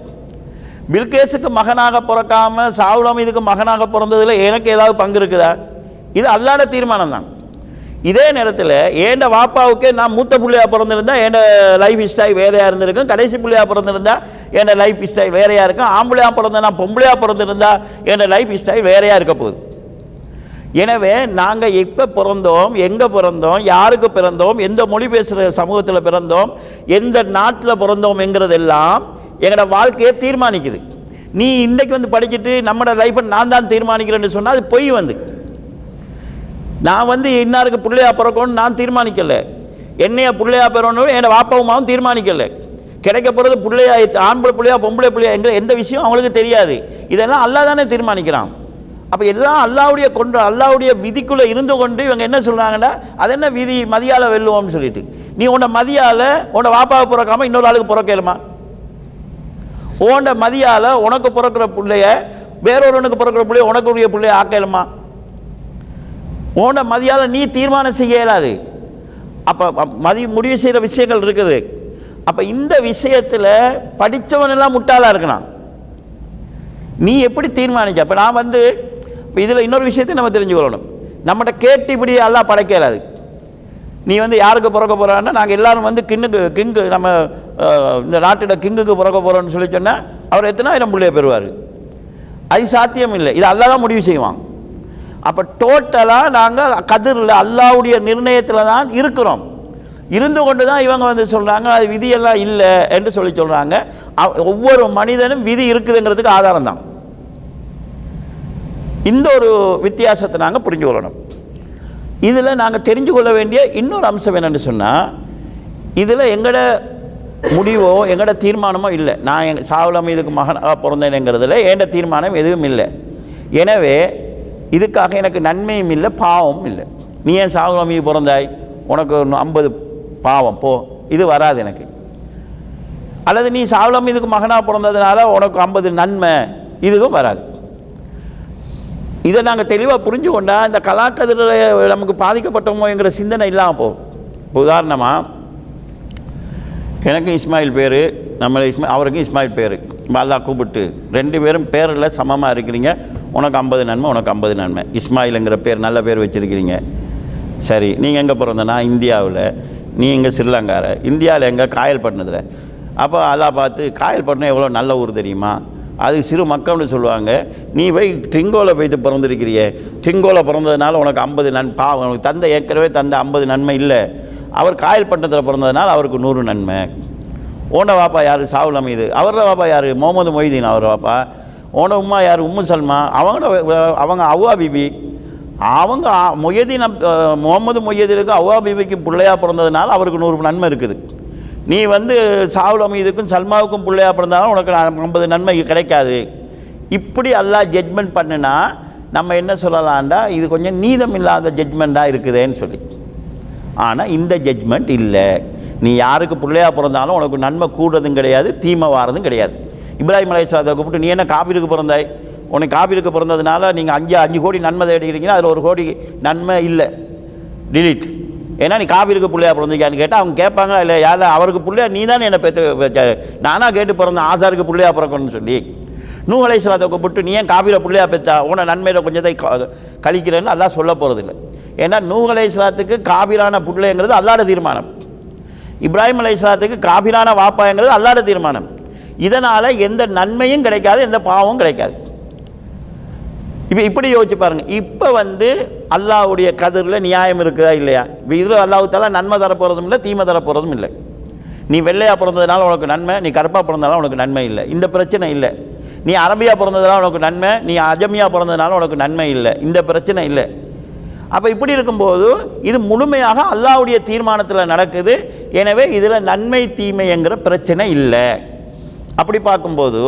பில்கேஸுக்கு மகனாக பிறக்காமல் சாவுலாம் இதுக்கு மகனாக பிறந்ததில் எனக்கு ஏதாவது பங்கு இருக்குதா? இது அல்லாட தீர்மானம் தான் இதே நேரத்தில் ஏண்ட வாப்பாவுக்கே நான் மூத்த பிள்ளையாக பிறந்திருந்தால் ஏண்ட லைஃப் ஸ்டைல் வேறையாக இருந்திருக்கும். கடைசி பிள்ளையாக பிறந்திருந்தால் ஏண்ட லைஃப் ஸ்டைல் வேறையாக இருக்கும். ஆம்பளையாக பிறந்த நான் பொம்பளையாக பிறந்திருந்தால் ஏண்ட லைஃப் ஸ்டைல் வேறையாக இருக்க போகுது. எனவே நாங்கள் எப்போ பிறந்தோம் எங்கே பிறந்தோம் யாருக்கு பிறந்தோம் எந்த மொழி பேசுகிற சமூகத்தில் பிறந்தோம் எந்த நாட்டில் பிறந்தோம்ங்கிறதெல்லாம் எங்களோட வாழ்க்கையை தீர்மானிக்குது. நீ இன்றைக்கு வந்து படிச்சுட்டு நம்மளோட லைஃப்பை நான் தான் தீர்மானிக்கிறேன்னு சொன்னால் அது பொய் வந்து. நான் வந்து இன்னாருக்கு பிள்ளையா பிறக்கணும்னு நான் தீர்மானிக்கலை. என்னைய பிள்ளையா பிறக்கணும் என் வாப்பாவுமாவும் தீர்மானிக்கலை. கிடைக்க போகிறது பிள்ளையா ஆம்பளை பிள்ளையா பொம்பளை பிள்ளையா எங்க எந்த விஷயம் அவங்களுக்கு தெரியாது. இதெல்லாம் அல்லாஹ் தானே தீர்மானிக்கிறான். அப்போ எல்லாம் அல்லாவுடைய கொண்டு அல்லாவுடைய விதிக்குள்ளே இருந்து கொண்டு இவங்க என்ன சொல்கிறாங்கன்னா அது என்ன விதி? மதியால் வெல்லுவோம்னு சொல்லிட்டு. நீ உன்னை மதியால் உன்னை வாப்பாவை பிறக்காமல் இன்னொரு ஆளுக்கு பிறக்கலுமா? உன்ட மதியால் உனக்கு பிறக்கிற பிள்ளைய வேறொருவனுக்கு பிறக்கிற பிள்ளைய உனக்குரிய பிள்ளைய ஆக்கலுமா? உன்ட மதியால் நீ தீர்மானம் செய்ய இயலாது. அப்போ மதி முடிவு செய்கிற விஷயங்கள் இருக்குது. அப்போ இந்த விஷயத்தில் படித்தவனெல்லாம் முட்டாளாக இருக்கணும். நீ எப்படி தீர்மானிக்க? அப்போ நான் வந்து இப்போ இதில் இன்னொரு விஷயத்தை நம்ம தெரிஞ்சுக்கொள்ளணும் நம்மகிட்ட கேட்டு இப்படி எல்லாம் படைக்கலாது நீ வந்து யாருக்கு பிறக்க போகிறான்னா நாங்கள் எல்லாரும் வந்து கிண்ணுக்கு கிங்கு நம்ம இந்த நாட்டோட கிங்குக்கு பிறக்க போகிறோன்னு சொல்லி சொன்னால் அவர் எத்தனாயிரம் பிள்ளைய பெறுவார்? அது சாத்தியம் இல்லை இது அல்லா தான் முடிவு செய்வான். அப்போ டோட்டலாக நாங்கள் கதிரில் அல்லாவுடைய நிர்ணயத்தில் தான் இருக்கிறோம். இருந்து கொண்டு தான் இவங்க வந்து சொல்கிறாங்க அது விதியெல்லாம் இல்லை என்று சொல்லி சொல்கிறாங்க ஒவ்வொரு மனிதனும் விதி இருக்குதுங்கிறதுக்கு ஆதாரம் தான். இந்த ஒரு வித்தியாசத்தை நாங்கள் புரிஞ்சு கொள்ளணும். இதில் நாங்கள் தெரிஞ்சு கொள்ள வேண்டிய இன்னொரு அம்சம் என்னென்னு சொன்னால் இதில் எங்களோட முடிவோ எங்களோட தீர்மானமோ இல்லை. நான் என் சாவலம் இதுக்கு மகனாக பிறந்தேனுங்கிறதுல என்ட தீர்மானம் எதுவும் இல்லை. எனவே இதுக்காக எனக்கு நன்மையும் இல்லை பாவமும் இல்லை. நீ ஏன் சாகுலாமி பிறந்தாய்? உனக்கு ஐம்பது பாவம் போ. இது வராது எனக்கு. அல்லது நீ சாவலம் இதுக்கு மகனாக பிறந்ததுனால உனக்கு ஐம்பது நன்மை இதுவும் வராது. இதை நாங்கள் தெளிவாக புரிஞ்சு கொண்டா இந்த கலாக்கதிரில் நமக்கு பாதிக்கப்பட்டோமோங்கிற சிந்தனை இல்லாமல் போகும். இப்போ உதாரணமாக எனக்கு இஸ்மாயில் பேர் நம்ம இஸ்மா அவருக்கும் இஸ்மாயில் பேர். அல்லா கூப்பிட்டு ரெண்டு பேரும் பேரில் சமமாக இருக்கிறீங்க. உனக்கு ஐம்பது நன்மை உனக்கு ஐம்பது நன்மை. இஸ்மாயிலுங்கிற பேர் நல்ல பேர் வச்சுருக்கிறீங்க. சரி நீங்கள் எங்கே பிறந்த நான் இந்தியாவில். நீ எங்கே ஸ்ரீலங்கார இந்தியாவில் எங்கே? காயல்பட்டினத்தில். அப்போ அல்லா பார்த்து காயல்பட்டினம் எவ்வளோ நல்ல ஊர் தெரியுமா? அது சிறு மக்கள்னு சொல்லுவாங்க. நீ போய் டிங்கோவில் போயிட்டு பிறந்திருக்கிறியே. டிங்கோவில் பிறந்ததுனால உனக்கு ஐம்பது நன் பா உனக்கு தந்த ஏற்கனவே தந்த ஐம்பது நன்மை இல்லை. அவர் காயல்பட்டினத்தில் பிறந்ததுனால அவருக்கு நூறு நன்மை. ஓன வாப்பா யார்? சாவுல் அமீது. அவரோட வாப்பா யார்? முகமது மொய்தீன் அவர் வாப்பா. ஓன உம்மா யார்? உம்மு சல்மா. அவங்களோட அவங்க அவ்வா பிபி. அவங்க மொயதீன் மொய்யதீன் அப்- முகமது மொய்யதீனுக்கும் அவ்வா பிபிக்கும் பிள்ளையாக பிறந்ததுனால அவருக்கு நூறு நன்மை இருக்குது. நீ வந்து சாவுல் அமீதுக்கும் சல்மாவுக்கும் பிள்ளையாக பிறந்தாலும் உனக்கு ஐம்பது நன்மை கிடைக்காது. இப்படி எல்லாம் ஜட்மெண்ட் பண்ணுனா நம்ம என்ன சொல்லலாம்டா? இது கொஞ்சம் நீதம் இல்லாத ஜட்மெண்ட்டாக இருக்குதேன்னு சொல்லி. ஆனால் இந்த ஜட்மெண்ட் இல்லை. நீ யாருக்கு பிள்ளையா பிறந்தாலும் உனக்கு நன்மை கூடுறதும் கிடையாது தீமை வாரதும் கிடையாது. இப்ராஹிம் அலையாத்தை கூப்பிட்டு நீ என்ன காப்பீருக்கு பிறந்தாய்? உனக்கு காப்பீருக்கு பிறந்ததுனால நீங்கள் அஞ்சு அஞ்சு கோடி நன்மை தேடிக்கிறீங்கன்னா அதில் ஒரு கோடி நன்மை இல்லை. டிலீட் ஏன்னா நீ காபிருக்கு பிள்ளையா பிறந்திருக்கியான்னு கேட்டால் அவங்க கேட்பாங்களா இல்லை யார அவருக்கு பிள்ளையா? நீ தானே என்னை பெற்று நானாக கேட்டு பிறந்தேன் ஆசாருக்கு பிள்ளையா பிறக்கணும்னு சொல்லி. நூ அலைஹிஸ்ஸலாத்தை கூப்பிட்டு நீ ஏன் காபிர பிள்ளையா பெற்றா? உன நன்மையில் கொஞ்சத்தை க- கழிக்கிறேன்னு அல்லாஹ் சொல்ல போகிறதில்ல ஏன்னா நூ அலைஹிஸ்ஸலாத்துக்கு காபிரான பிள்ளைங்கிறது அல்லாட தீர்மானம். இப்ராஹிம் அலைஹிஸ்ஸலாத்துக்கு காபிரான வாப்பாங்கிறது அல்லாட தீர்மானம். இதனால் எந்த நன்மையும் கிடைக்காது எந்த பாவமும் கிடைக்காது. இப்போ இப்படி யோசிச்சு பாருங்கள் இப்போ வந்து அல்லாஹ்வுடைய கதிரில் நியாயம் இருக்குதா இல்லையா? இப்போ இதில் அல்லாஹால நன்மை தரப்போகிறதும் இல்லை தீமை தரப்போகிறதும் இல்லை. நீ வெள்ளையாக பிறந்ததுனால உனக்கு நன்மை நீ கருப்பாக பிறந்ததுனால உனக்கு நன்மை இல்லை. இந்த பிரச்சனை இல்லை. நீ அரபியாக பிறந்ததுனால உனக்கு நன்மை நீ அஜமியாக பிறந்ததுனால உனக்கு நன்மை இல்லை. இந்த பிரச்சனை இல்லை. அப்போ இப்படி இருக்கும்போது இது முழுமையாக அல்லாஹ்வுடைய தீர்மானத்தில் நடக்குது. எனவே இதில் நன்மை தீமைங்கிற பிரச்சனை இல்லை. அப்படி பார்க்கும்போது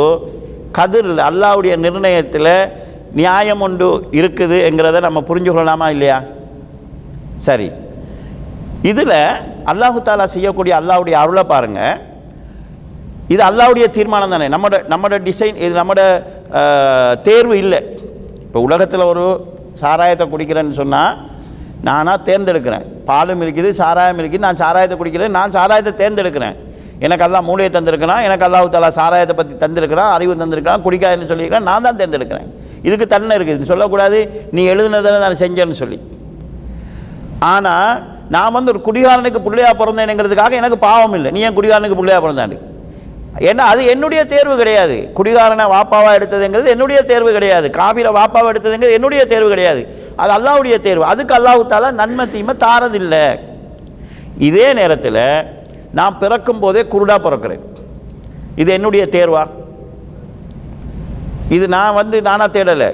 கதிரில் அல்லாஹ்வுடைய நிர்ணயத்தில் நியாயம் ஒன்று இருக்குதுங்கிறத நம்ம புரிஞ்சு கொள்ளலாமா இல்லையா? சரி. இதில் அல்லாஹு தாலா செய்யக்கூடிய அல்லாவுடைய அருளை பாருங்கள் இது அல்லாவுடைய தீர்மானம் தானே. நம்மளோட நம்மளோட டிசைன் இது நம்மளோட தேர்வு இல்லை. இப்போ உலகத்தில் ஒரு சாராயத்தை குடிக்கிறேன்னு சொன்னால் நானாக தேர்ந்தெடுக்கிறேன். பாலும் இருக்குது சாராயம் இருக்குது நான் சாராயத்தை குடிக்கிறேன் நான் சாராயத்தை தேர்ந்தெடுக்கிறேன். எனக்கு எல்லாம் மூளையை தந்திருக்கிறான் எனக்கு அல்லாஹு தாலா சாராயத்தை பற்றி தந்திருக்கிறான் அறிவு தந்திருக்கிறான் குடிக்காதுன்னு சொல்லியிருக்கிறேன் நான் தான் தேர்ந்தெடுக்கிறேன். இதுக்கு தன்னை இருக்குது சொல்லக்கூடாது நீ எழுதுனதை நான் செஞ்சேன்னு சொல்லி. ஆனால் நான் வந்து ஒரு குடிகாரனுக்கு பிள்ளையாக பிறந்தேனுங்கிறதுக்காக எனக்கு பாவம் இல்லை. நீ ஏன் குடிகாரனுக்கு பிள்ளையாக பிறந்தாண்டு? ஏன்னா அது என்னுடைய தேர்வு கிடையாது. குடிகாரனை வாப்பாவா எடுத்ததுங்கிறது என்னுடைய தேர்வு கிடையாது. காபிர வாப்பாவா எடுத்ததுங்கிறது என்னுடைய தேர்வு கிடையாது. அது அல்லாவுடைய தேர்வு. அதுக்கு அல்லாஹ் தாலா நன்மை தீமை தாரதில்லை. இதே நேரத்தில் நான் பிறக்கும் போதே குருடா பிறக்கிறேன். இது என்னுடைய தேர்வா? இது நான் வந்து நானா தேடலை.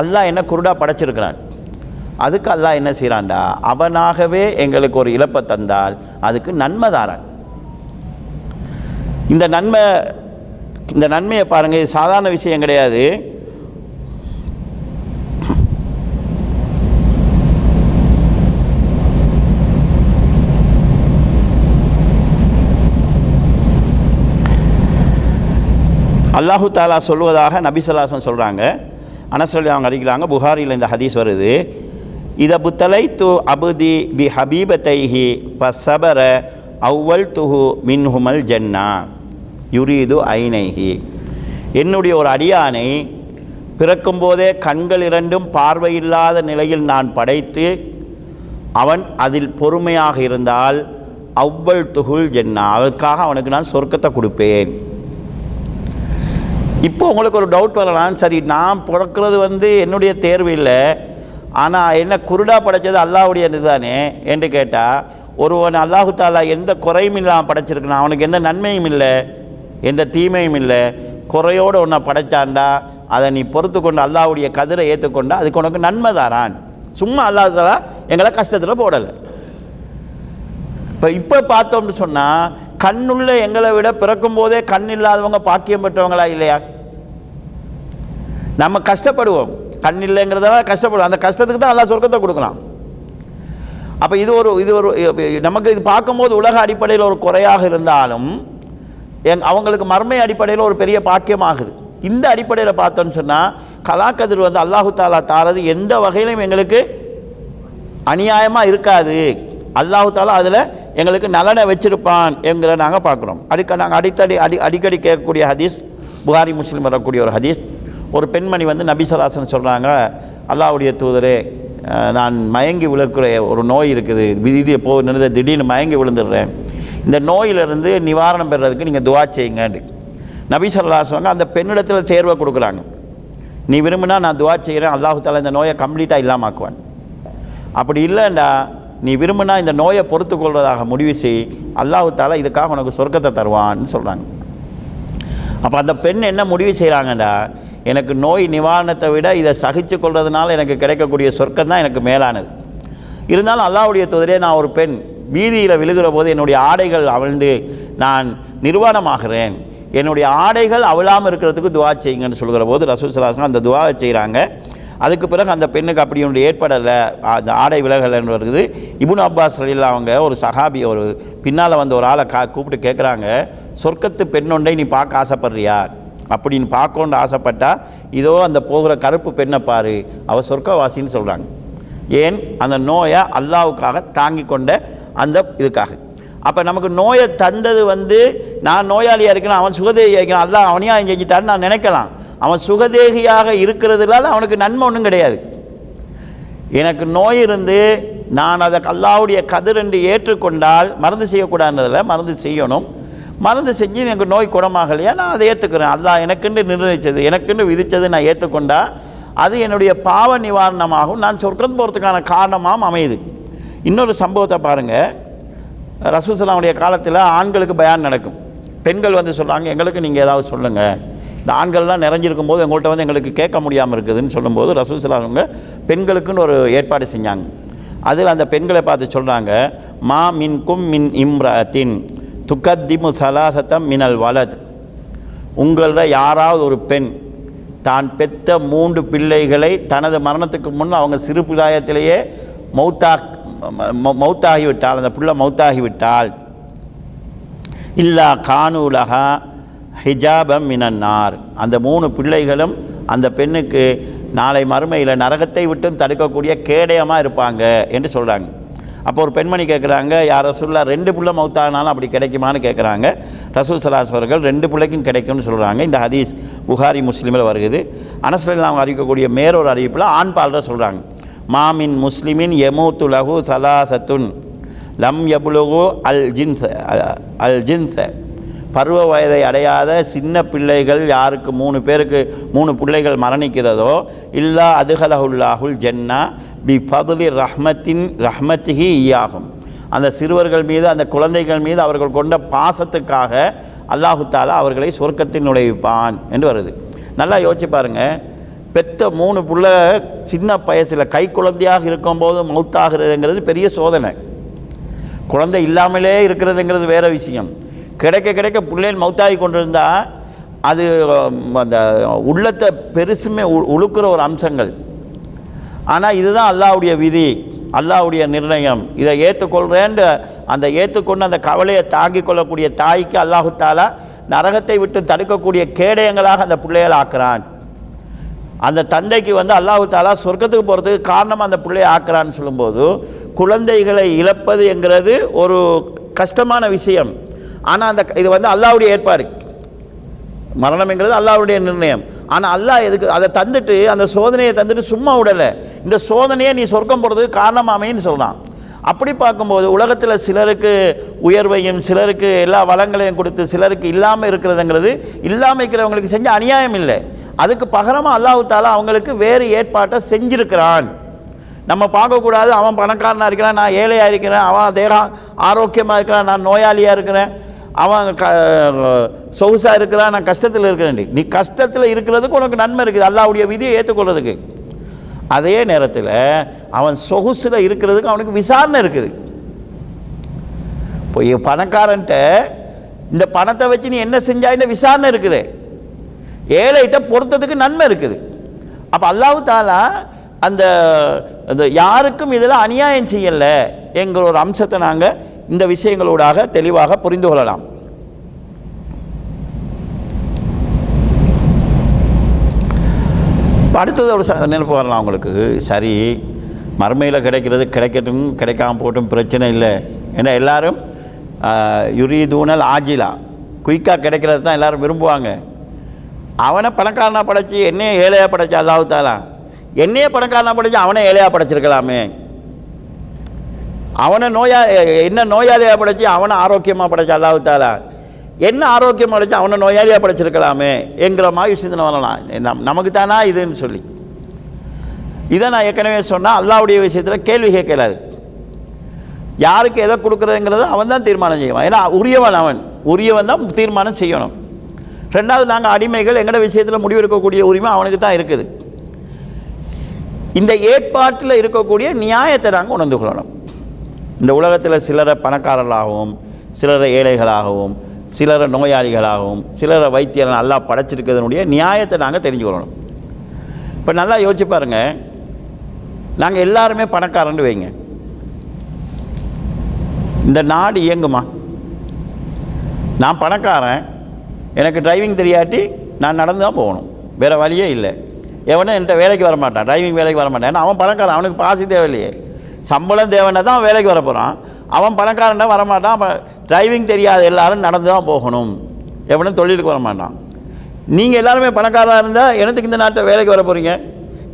அல்லாஹ் என்ன குருடா படைச்சிருக்கிறான்? அதுக்கு அல்லாஹ் என்ன செய்கிறான்டா அவனாகவே எங்களுக்கு ஒரு இழப்பை தந்தால் அதுக்கு நன்மை தாரான். இந்த நன்மை இந்த நன்மையை பாருங்கள் இது சாதாரண விஷயம் கிடையாது. அல்லாஹு தாலா சொல்வதாக நபிசல்லாசன் சொல்கிறாங்க அனசல்லி அவங்க அறிக்கிறாங்க புகாரியில் இந்த ஹதீஸ் வருது. இதை புத்தலை து அபுதி பி ஹபீபத்தைஹி சபர அவ்வல் துஹு மின்ஹுமல் ஜன்னா. யுரீது ஐநைகி என்னுடைய ஒரு அடியானை பிறக்கும்போதே கண்கள் இரண்டும் பார்வையில்லாத நிலையில் நான் படைத்து அவன் அதில் பொறுமையாக இருந்தால் அவ்வள் துகுள் ஜென்னா. அவளுக்காக அவனுக்கு நான் சொர்க்கத்தை கொடுப்பேன். இப்போ உங்களுக்கு ஒரு டவுட் வரலாம். சரி நான் பிறக்கிறது வந்து என்னுடைய தேர்வு இல்லை. ஆனால் என்ன குருடா படைச்சது அல்லாவுடைய இதுதானே என்று கேட்டால் ஒருவன் அல்லாஹு தாலா எந்த குறையும் இல்லாமல் படைச்சிருக்கான் அவனுக்கு எந்த நன்மையும் இல்லை. எந்த தீமையும் இல்லை. குறையோடு உன்னை படைச்சாண்டா அதை நீ பொறுத்து கொண்டு அல்லாவுடைய கதிரை ஏற்றுக்கொண்டா அதுக்கு உனக்கு நன்மை தாரான். சும்மா அல்லாததால் எங்களை கஷ்டத்தில் போடலை. இப்போ இப்போ பார்த்தோம்னு சொன்னால் கண்ணுள்ள எங்களை விட பிறக்கும் போதே கண் இல்லாதவங்க பாக்கியம் பெற்றவங்களா இல்லையா? நம்ம கஷ்டப்படுவோம். கண் இல்லைங்கிறதால கஷ்டப்படுவோம். அந்த கஷ்டத்துக்கு தான் எல்லா சொர்க்கத்தை கொடுக்கலாம். அப்போ இது ஒரு இது ஒரு நமக்கு இது பார்க்கும்போது உலக அடிப்படையில் ஒரு குறையாக இருந்தாலும் எங் அவங்களுக்கு மர்மை அடிப்படையில் ஒரு பெரிய பாக்கியமாகுது. இந்த அடிப்படையில் பார்த்தோன்னு சொன்னால் கலாக்கதிர் வந்து அல்லாஹு தாலா தாரது எந்த வகையிலும் எங்களுக்கு அநியாயமாக இருக்காது. அல்லாஹு தாலா அதில் எங்களுக்கு நலனை வச்சிருப்பான் என்கிற நாங்கள் பார்க்குறோம். அடிக்க நாங்கள் அடித்தடி அடி அடிக்கடி கேட்கக்கூடிய ஹதீஸ் புகாரி முஸ்லீம் வரக்கூடிய ஒரு ஹதீஸ். ஒரு பெண்மணி வந்து நபிசலாசன் சொல்கிறாங்க அல்லாவுடைய தூதரே நான் மயங்கி விழுக்கிற ஒரு நோய் இருக்குது. விதியை போ நின்று திடீர்னு மயங்கி விழுந்துடுறேன். இந்த நோயிலிருந்து நிவாரணம் பெறுறதுக்கு நீங்கள் துவா செய்யுங்கன்னு நபி ஸல்லல்லாஹு சொன்னாங்க அந்த பெண்ணிடத்தில் தேர்வை கொடுக்குறாங்க. நீ விரும்பினா நான் துவா செய்கிறேன் அல்லாஹு தாலா இந்த நோயை கம்ப்ளீட்டாக இல்லாமாக்குவேன். அப்படி இல்லைண்டா நீ விரும்பினா இந்த நோயை பொறுத்து கொள்வதாக முடிவு செய். அல்லாஹு தாலா இதுக்காக உனக்கு சொர்க்கத்தை தருவான்னு சொல்கிறாங்க அப்போ அந்த பெண் என்ன முடிவு செய்கிறாங்கடா எனக்கு நோய் நிவாரணத்தை விட இதை சகிச்சு கொள்றதுனால எனக்கு கிடைக்கக்கூடிய சொர்க்கம் தான் எனக்கு மேலானது. இருந்தாலும் அல்லாவுடைய தொதிரே நான் ஒரு பெண். வீதியில் விழுகிற போது என்னுடைய ஆடைகள் அவிழ்ந்து நான் நிர்வாணமாகிறேன். என்னுடைய ஆடைகள் அவிழாமல் இருக்கிறதுக்கு துவா செய்யுங்கன்னு சொல்கிற போது ரசூல் அந்த துவாவை செய்கிறாங்க அதுக்கு பிறகு அந்த பெண்ணுக்கு அப்படி ஒன்று ஏற்படலை. அந்த ஆடை விலகலைன்னு வருது இபுன் அப்பாஸ் ரலில்லா அவங்க ஒரு சஹாபி ஒரு பின்னால் வந்த ஒரு ஆளை கா கூப்பிட்டு கேட்குறாங்க சொர்க்கத்து பெண்ணொண்டை நீ பார்க்க ஆசைப்படுறியா? அப்படின்னு பார்க்கணுன்னு ஆசைப்பட்டா இதோ அந்த போகிற கருப்பு பெண்ணை பாரு அவள் சொர்க்கவாசின்னு சொல்கிறாங்க ஏன்? அந்த நோயை அல்லாவுக்காக தாங்கி கொண்ட அந்த இதுக்காக. அப்போ நமக்கு நோயை தந்தது வந்து நான் நோயாளியாக இருக்கணும் அவன் சுகதேகியாக இருக்கிறான் அல்லாஹ் அவனையாக செஞ்சிட்டான்னு நான் நினைக்கலாம். அவன் சுகதேகியாக இருக்கிறதுனால அவனுக்கு நன்மை ஒன்றும் கிடையாது. எனக்கு நோய் இருந்து நான் அதை அல்லாவுடைய கதிர் என்று ஏற்றுக்கொண்டால் மருந்து செய்யக்கூடாதுன்றதில் மருந்து செய்யணும். மருந்து செஞ்சு எனக்கு நோய் குணமாகலையா? நான் அதை ஏற்றுக்கிறேன் அல்லாஹ் எனக்குன்னு நிர்ணயித்தது. எனக்குன்னு விதித்தது நான் ஏற்றுக்கொண்டா அது என்னுடைய பாவ நிவாரணமாகவும் நான் சொர்க்கம் போகிறதுக்கான காரணமாகவும் அமையுது. இன்னொரு சம்பவத்தை பாருங்கள் ரசூசலாவுடைய காலத்தில் ஆண்களுக்கு பயான் நடக்கும். பெண்கள் வந்து சொல்கிறாங்க எங்களுக்கு நீங்கள் ஏதாவது சொல்லுங்கள் இந்த ஆண்கள்லாம் நிறைஞ்சிருக்கும் போது எங்கள்கிட்ட வந்து எங்களுக்கு கேட்க முடியாமல் இருக்குதுன்னு சொல்லும்போது ரசூசலாவங்க பெண்களுக்குன்னு ஒரு ஏற்பாடு செஞ்சாங்க. அதில் அந்த பெண்களை பார்த்து சொல்கிறாங்க மா மின் கும் மின் இம்ரத்தின். துக்கத்திமு சலாசத்தம் மினல் வலத். உங்களில் யாராவது ஒரு பெண் தான் பெத்த மூன்று பிள்ளைகளை தனது மரணத்துக்கு முன் அவங்க சிறு பிராயத்திலேயே மௌத்தா மௌத்தாகிவிட்டால் அந்த புள்ள மௌத்தாகிவிட்டால் இல்லா கானூலகா ஹிஜாபம் மினன்னார் அந்த மூணு பிள்ளைகளும் அந்த பெண்ணுக்கு நாளை மறுமையில் நரகத்தை விட்டும் தடுக்கக்கூடிய கேடயமாக இருப்பாங்க என்று சொல்கிறாங்க அப்போ ஒரு பெண்மணி கேட்குறாங்க யார் ரசூல்லா ரெண்டு பிள்ளை மௌத்தானாலும் அப்படி கிடைக்குமான்னு கேட்குறாங்க ரசூல் சலாஸ் அவர்கள் ரெண்டு பிள்ளைக்கும் கிடைக்கும்னு சொல்கிறாங்க இந்த ஹதீஸ் புகாரி முஸ்லீமில் வருகிறது அனஸ்லாம் அவங்க அறிவிக்கக்கூடிய மேறொரு அறிவிப்பில் ஆண் பாலர் சொல்கிறாங்க மாமின் முஸ்லிமின் எமூத்து லகு சலாசத்துன் லம் எபுலகு அல் ஜின்ச அல் ஜின்ச பருவ வயதை அடையாத சின்ன பிள்ளைகள் யாருக்கு மூணு பேருக்கு மூணு பிள்ளைகள் மரணிக்கிறதோ இல்லா அதுகலஹுல்லாஹுல் ஜன்னா பி பதுலி ரஹ்மத்தின் ரஹ்மத்திகி ஈயாகும். அந்த சிறுவர்கள் மீது அந்த குழந்தைகள் மீது அவர்கள் கொண்ட பாசத்துக்காக அல்லாஹு தாலா அவர்களை சொர்க்கத்தில் நுழைவிப்பான் என்று வருது. நல்லா யோசிச்சு பாருங்க. பெத்த மூணு பிள்ளை சின்ன வயசில் கை குழந்தையாக இருக்கும்போது மௌத்தாகிறதுங்கிறது பெரிய சோதனை. குழந்தை இல்லாமலே இருக்கிறதுங்கிறது வேறு விஷயம். கிடைக்க கிடைக்க பிள்ளைகள் மௌத்தாகி கொண்டிருந்தா அது அந்த உள்ளத்தை பெருசுமே உ- ஒரு அம்சங்கள். ஆனால் இதுதான் அல்லாஹ்வுடைய விதி அல்லாஹ்வுடைய நிர்ணயம். இதை ஏற்றுக்கொள்கிறேன் அந்த ஏற்றுக்கொண்டு அந்த கவலையை தாங்கிக் கொள்ளக்கூடிய தாய்க்கு அல்லாஹு தாலா நரகத்தை விட்டு தடுக்கக்கூடிய கேடயங்களாக அந்த பிள்ளைகள் ஆக்குறான். அந்த தந்தைக்கு வந்து அல்லாஹு தாலா சொர்க்கத்துக்கு போகிறதுக்கு காரணம் அந்த பிள்ளையை ஆக்குறான்னு சொல்லும்போது குழந்தைகளை இழப்பது என்கிறது ஒரு கஷ்டமான விஷயம். ஆனால் அந்த இது வந்து அல்லாவுடைய ஏற்பாடு. மரணம்ங்கிறது அல்லாவுடைய நிர்ணயம். ஆனால் அல்லாஹ் எதுக்கு அதை தந்துட்டு அந்த சோதனையை தந்துட்டு சும்மா விடலை. இந்த சோதனையை நீ சொர்க்கம் போகிறதுக்கு காரணமாமேன்னு சொல்கிறான் அப்படி பார்க்கும்போது உலகத்தில் சிலருக்கு உயர்வையும் சிலருக்கு எல்லா வளங்களையும் கொடுத்து சிலருக்கு இல்லாமல் இருக்கிறதுங்கிறது இல்லாமல் இருக்கிறவங்களுக்கு செஞ்ச அநியாயம் இல்லை. அதுக்கு பகரமாக அல்லாஹுத்தாலும் தாலா அவங்களுக்கு வேறு ஏற்பாட்டை செஞ்சிருக்கிறான். நம்ம பார்க்கக்கூடாது அவன் பணக்காரனாக இருக்கிறான் நான் ஏழையாக இருக்கிறேன் அவன் தேகம் ஆரோக்கியமாக இருக்கிறான் நான் நோயாளியாக இருக்கிறேன். அவன் க சொகுசாக இருக்கிறான் நான் கஷ்டத்தில் இருக்கிறேன் நீ கஷ்டத்தில் இருக்கிறதுக்கு உனக்கு நன்மை இருக்குது. அல்லாவுடைய விதியை ஏற்றுக்கொள்றதுக்கு. அதே நேரத்தில் அவன் சொகுசில் இருக்கிறதுக்கு அவனுக்கு விசாரணை இருக்குது. இப்போ பணக்காரன்ட்ட இந்த பணத்தை வச்சு நீ என்ன செஞ்சாயின்னு விசாரணை இருக்குது? ஏழைகிட்ட பொறுத்ததுக்கு நன்மை இருக்குது. அப்போ அல்லாஹ் தாலா அந்த அந்த யாருக்கும் இதில் அநியாயம் செய்யலை எங்களோட ஒரு அம்சத்தை நாங்கள் இந்த விஷயங்களூடாக தெளிவாக புரிந்து கொள்ளலாம். அடுத்தது ஒரு ச- நினைப்பு வரலாம் உங்களுக்கு. சரி மறுமையில் கிடைக்கிறது கிடைக்கட்டும் கிடைக்காம போட்டும் பிரச்சனை இல்லை. ஏன்னா யுரி தூணல் ஆஜிலா. குயிக்காக கிடைக்கிறது தான் எல்லோரும் விரும்புவாங்க. அவனை பணக்காரனாக படைச்சி என்னையே ஏழையாக படைச்சா அதாவது தாலா என்னையே பணக்காரனாக படைச்சி அவனை ஏழையாக படைச்சிருக்கலாமே? அவனை நோயா என்ன நோயாளியாக படைச்சு அவனை ஆரோக்கியமாக படைச்சா அல்லாஹு தாலா. என்ன ஆரோக்கியம் படைச்சு அவனை நோயாளியாக படைச்சிருக்கலாமே என்கிற மாதிரி சிந்தனை வரலாம். நம் நமக்கு தானா இதுன்னு சொல்லி. இதை நான் ஏற்கனவே சொன்னால் அல்லாவுடைய விஷயத்தில் கேள்வி கேட்கலாது. யாருக்கு எதை கொடுக்குறதுங்கிறத அவன் தான் தீர்மானம் செய்வான். ஏன்னா உரியவன் அவன். உரியவன் தான் தீர்மானம் செய்யணும். ரெண்டாவது நாங்கள் அடிமைகள் எங்களோட விஷயத்தில் முடிவெடுக்கக்கூடிய உரிமை அவனுக்கு தான் இருக்குது. இந்த ஏற்பாட்டில் இருக்கக்கூடிய நியாயத்தை நாங்கள் உணர்ந்து கொள்ளணும். இந்த உலகத்தில் சிலரை பணக்காரர்களாகவும் சிலரை ஏழைகளாகவும் சிலரை நோயாளிகளாகவும் சிலரை வைத்தியர் நல்லா படைச்சிருக்கிறதுனுடைய நியாயத்தை நாங்கள் தெரிஞ்சுக்கொள்ளணும் இப்போ நல்லா யோசிச்சு பாருங்கள் நாங்கள் எல்லாருமே பணக்காரன்னு வைங்க. இந்த நாடு இயங்குமா? நான் பணக்காரன். எனக்கு டிரைவிங் தெரியாட்டி நான் நடந்து தான் போகணும். வேறு வழியே இல்லை. எவனும் என்கிட்ட வேலைக்கு வரமாட்டான். டிரைவிங் வேலைக்கு வரமாட்டான். ஏன்னா அவன் பணக்காரன். அவனுக்கு பாசி தேவையில்லையே. சம்பளம் தேவைன்னா தான் வேலைக்கு வர போகிறான் அவன் பணக்காரன்டா வர மாட்டான் டிரைவிங் தெரியாத எல்லாரும் நடந்து தான் போகணும். எவனும் தொழிலுக்கு வர மாட்டான் நீங்கள் எல்லாருமே பணக்காரராக இருந்தால் எனத்துக்கு இந்த நாட்டை வேலைக்கு வர போகிறீங்க